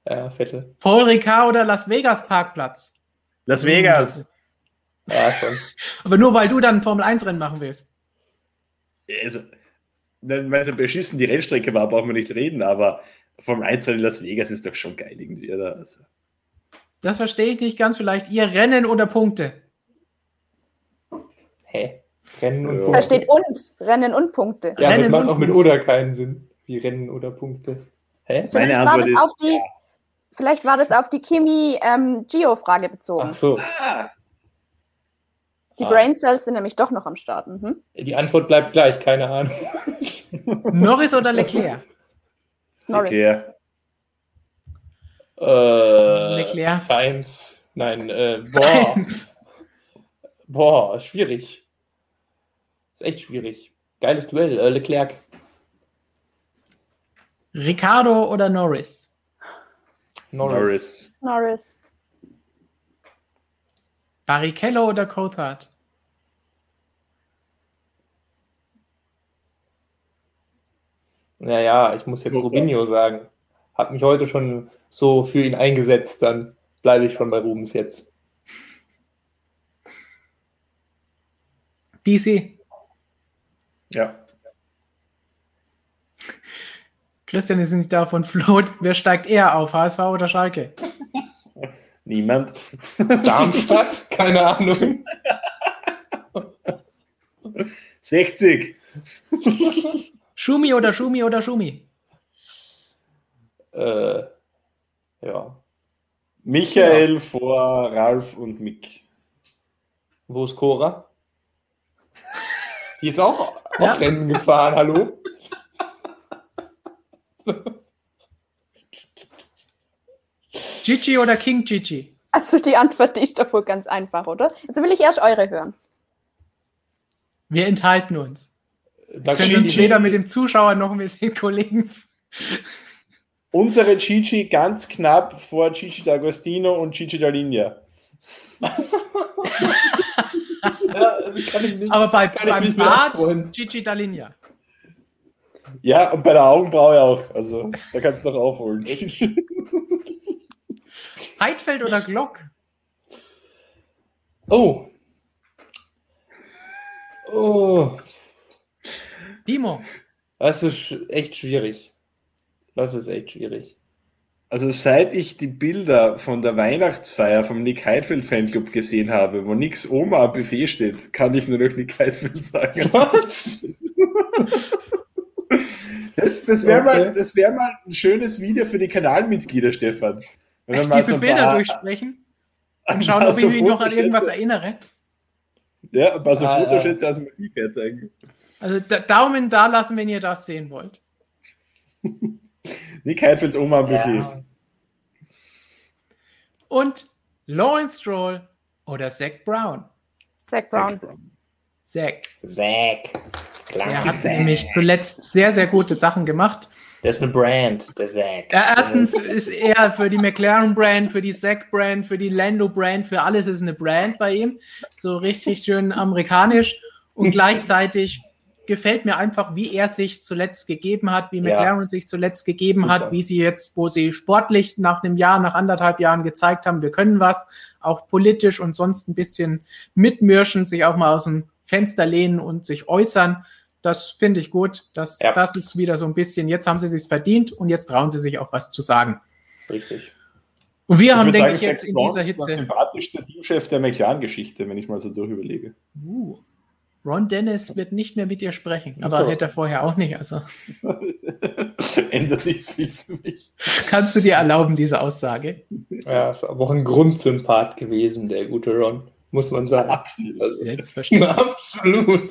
Ja, fette. Paul Ricard oder Las Vegas Parkplatz? Las Vegas. Ja, schon. Aber nur weil du dann ein Formel-1-Rennen machen willst. Also, wenn es beschissen die Rennstrecke war, brauchen wir nicht reden, aber vom 1 in Las Vegas ist doch schon geil irgendwie, oder? Also, Das verstehe ich nicht ganz. Vielleicht ihr Rennen oder Punkte? Hä? Rennen und Ja. Punkte. Da steht und. Rennen und Punkte. ja, aber das Rennen macht auch mit Punkte. oder keinen Sinn. Wie Rennen oder Punkte. Hä? Meine Vielleicht war, Antwort das ist auf die, vielleicht war das auf die Kimi-Geo-Frage bezogen. Ach so. Die Ah. Brain Cells sind nämlich doch noch am Start. Mhm. Die Antwort bleibt gleich, keine Ahnung. Norris oder Leclerc? Norris. okay. Äh, Leclerc. Science. Nein, äh, boah. *laughs* Sainz. Boah, schwierig. Ist echt schwierig. Geiles Duell. Äh, Leclerc. Ricardo oder Norris? Norris. Norris. Norris. Barrichello oder Coulthard? Naja, ich muss jetzt Oh Rubinho sagen. Hab mich heute schon so für ihn eingesetzt, dann bleibe ich schon bei Rubens jetzt. DC. Ja. Christian ist nicht da von Float. Wer steigt eher auf, HSV oder Schalke? Niemand. Darmstadt? *laughs* Keine Ahnung. 60. Schumi oder Schumi oder Schumi? Äh, ja. Michael vor Ralf und Mick. Wo ist Cora? Die ist auch, auch *laughs* Ja. Rennen gefahren, hallo? Gigi oder King Gigi? Also die Antwort die ist doch wohl ganz einfach, oder? Jetzt will ich erst eure hören. Wir enthalten uns. Da Wir können uns weder mit dem Zuschauer noch mit den Kollegen. *laughs* Unsere Gigi ganz knapp vor Gigi D'Agostino und Gigi Dalinia. *laughs* Ja, also nicht. Aber bei, beim Bart. Gigi Dalinia. Ja, und bei der Augenbraue auch. Also, da kannst du doch aufholen. *laughs* Heidfeld oder Glock? Oh. Oh. Timo. Das ist echt schwierig. Das ist echt schwierig. Also, seit ich die Bilder von der Weihnachtsfeier vom Nick Heidfeld Fanclub gesehen habe, wo nix Oma am Buffet steht, kann ich nur noch Nick Heidfeld sagen. Was? Das, das wäre Okay. mal, das wär mal ein schönes Video für die Kanalmitglieder, Stefan. Wenn wir Echt mal diese so Bilder durchsprechen und schauen, ob ich mich noch an irgendwas erinnere. Ja, ein paar so Ah, ja. Fotoschätze aus dem Archiv herzeigen. Also da, Daumen da lassen, wenn ihr das sehen wollt. *laughs* Nick Heidfelds Oma am Buffet. Ja. Und Lawrence Stroll oder Zach Brown. Zach Brown. Zach. Zack. Klar. Der hat nämlich zuletzt sehr, sehr gute Sachen gemacht. Der ist eine Brand, der Zack. Ja, erstens ist er für die McLaren-Brand, für die Zach-Brand, für die Lando-Brand, für alles ist eine Brand bei ihm. So richtig schön amerikanisch. Und gleichzeitig gefällt mir einfach, wie er sich zuletzt gegeben hat, wie Ja. McLaren sich zuletzt gegeben Super. hat, wie sie jetzt, wo sie sportlich nach einem Jahr, nach anderthalb Jahren gezeigt haben, wir können was, auch politisch und sonst ein bisschen mitmürschen, sich auch mal aus dem Fenster lehnen und sich äußern. Das finde ich gut. Das, Ja. das ist wieder so ein bisschen, jetzt haben sie sich verdient und jetzt trauen sie sich auch was zu sagen. Richtig. Und wir haben, würd denke ich, jetzt in dieser ist der Hitze. sympathischste Teamchef der McLaren-Geschichte, wenn ich mal so durchüberlege. Uh, Ron Dennis wird nicht mehr mit dir sprechen, aber So. hätte er vorher auch nicht. Also *laughs* Ändert nicht viel für mich. kannst du dir erlauben, diese Aussage? Ja, ist aber auch ein Grundsympath gewesen, der gute Ron, muss man sagen. Absolut. Also, Selbstverständlich. *laughs* absolut.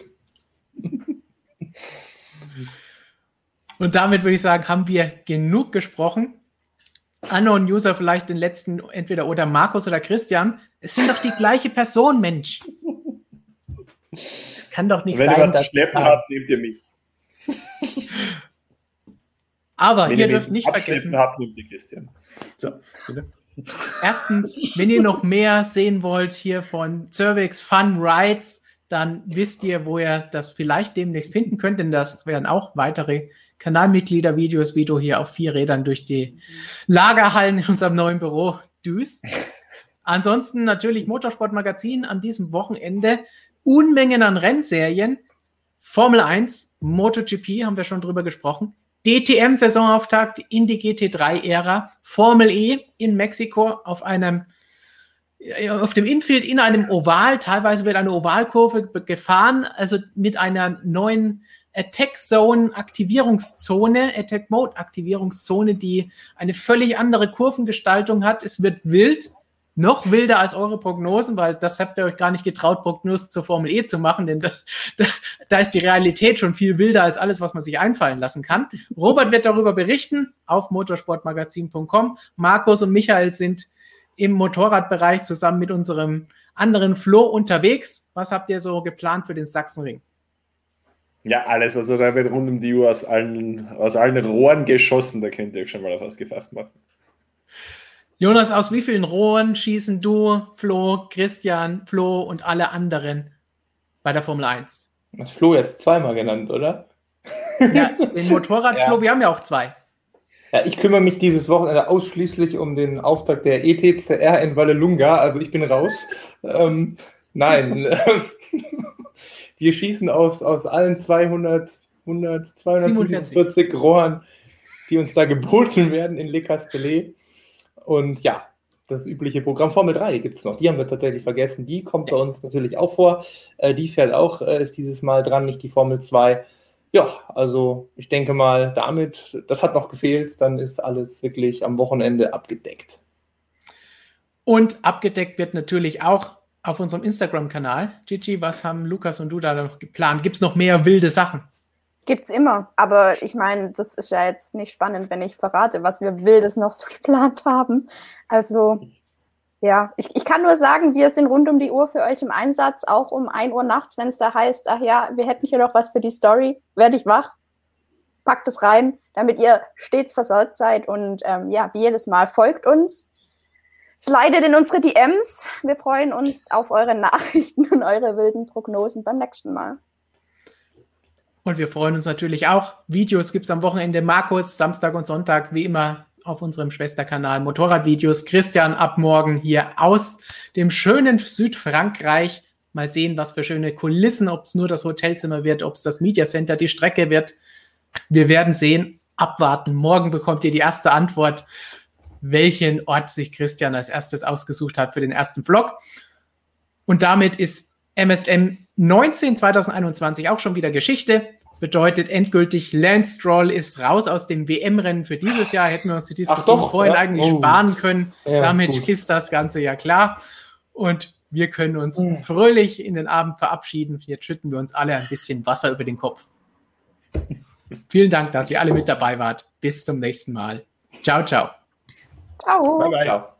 Und damit würde ich sagen, haben wir genug gesprochen. Unknown User vielleicht den letzten, entweder oder Markus oder Christian. Es sind doch die gleiche Person, Mensch. *laughs* Kann doch nicht Wenn ihr sein, was zu schleppen habt, nehmt ihr mich. *laughs* Aber wenn ihr dürft nicht vergessen. Habt, nimmt die Christian. So, bitte. *laughs* Erstens, wenn ihr noch mehr sehen wollt hier von Cervix Fun Rides, dann wisst ihr, wo ihr das vielleicht demnächst finden könnt, denn das werden auch weitere Kanalmitglieder-Videos, wie du hier auf vier Rädern durch die Lagerhallen in unserem neuen Büro düst. *laughs* Ansonsten natürlich Motorsportmagazin an diesem Wochenende. Unmengen an Rennserien. Formel 1, MotoGP haben wir schon drüber gesprochen. DTM-Saisonauftakt in die GT3-Ära. Formel E in Mexiko auf einem auf dem Infield in einem Oval, teilweise wird eine Ovalkurve gefahren, also mit einer neuen Attack Zone Aktivierungszone, Attack Mode Aktivierungszone, die eine völlig andere Kurvengestaltung hat. Es wird wild, noch wilder als eure Prognosen, weil das habt ihr euch gar nicht getraut, Prognosen zur Formel E zu machen, denn da, da, da ist die Realität schon viel wilder als alles, was man sich einfallen lassen kann. Robert wird darüber berichten auf motorsportmagazin.com. Markus und Michael sind im Motorradbereich zusammen mit unserem anderen Flo unterwegs. Was habt ihr so geplant für den Sachsenring? Ja, alles. Also da wird rund um die Uhr aus allen, aus allen Rohren geschossen. Da könnt ihr euch schon mal auf was gefasst machen. Jonas, aus wie vielen Rohren schießen du, Flo, Christian, Flo und alle anderen bei der Formel 1? Das Flo jetzt zweimal genannt, oder? Ja, den Motorrad *laughs* ja. Flo, wir haben ja auch zwei. Ja, ich kümmere mich dieses Wochenende ausschließlich um den Auftakt der ETCR in Vallelunga, also ich bin raus. ähm, nein, *laughs* *laughs* wir schießen aus, aus allen 200, 100, 247 Rohren, die uns da geboten werden in Le Castellet. Und ja, das übliche Programm Formel 3 gibt es noch. Die haben wir tatsächlich vergessen. Die kommt bei uns natürlich auch vor. Äh, die fährt auch, äh, ist dieses Mal dran, nicht die Formel 2. Ja, also ich denke mal, damit, das hat noch gefehlt, dann ist alles wirklich am Wochenende abgedeckt. Und abgedeckt wird natürlich auch auf unserem Instagram-Kanal. Gigi, was haben Lukas und du da noch geplant? Gibt es noch mehr wilde Sachen? Gibt's immer. Aber ich meine, das ist ja jetzt nicht spannend, wenn ich verrate, was wir Wildes noch so *laughs* geplant haben. Also, ja, ich, ich kann nur sagen, wir sind rund um die Uhr für euch im Einsatz, auch um 1 Uhr nachts, wenn es da heißt, ach ja, wir hätten hier noch was für die Story, werde ich wach, packt es rein, damit ihr stets versorgt seid und ähm, ja, wie jedes Mal folgt uns. Slidet in unsere DMs. Wir freuen uns auf eure Nachrichten *laughs* und eure wilden Prognosen beim nächsten Mal. Und wir freuen uns natürlich auch. Videos gibt es am Wochenende. Markus, Samstag und Sonntag, wie immer auf unserem Schwesterkanal Motorradvideos. Christian ab morgen hier aus dem schönen Südfrankreich. Mal sehen, was für schöne Kulissen, ob es nur das Hotelzimmer wird, ob es das Media Center, die Strecke wird. Wir werden sehen, abwarten. Morgen bekommt ihr die erste Antwort, welchen Ort sich Christian als erstes ausgesucht hat für den ersten Vlog. Und damit ist MSM 19 2021 auch schon wieder Geschichte. Bedeutet endgültig, Lance Stroll ist raus aus dem WM-Rennen für dieses Jahr. Hätten wir uns die Diskussion doch, vorhin ja? eigentlich oh. sparen können. Ja, Damit gut. ist das Ganze ja klar. Und wir können uns mhm. fröhlich in den Abend verabschieden. Jetzt schütten wir uns alle ein bisschen Wasser über den Kopf. *laughs* Vielen Dank, dass ihr alle mit dabei wart. Bis zum nächsten Mal. Ciao, ciao. Ciao. Bye, bye. Ciao.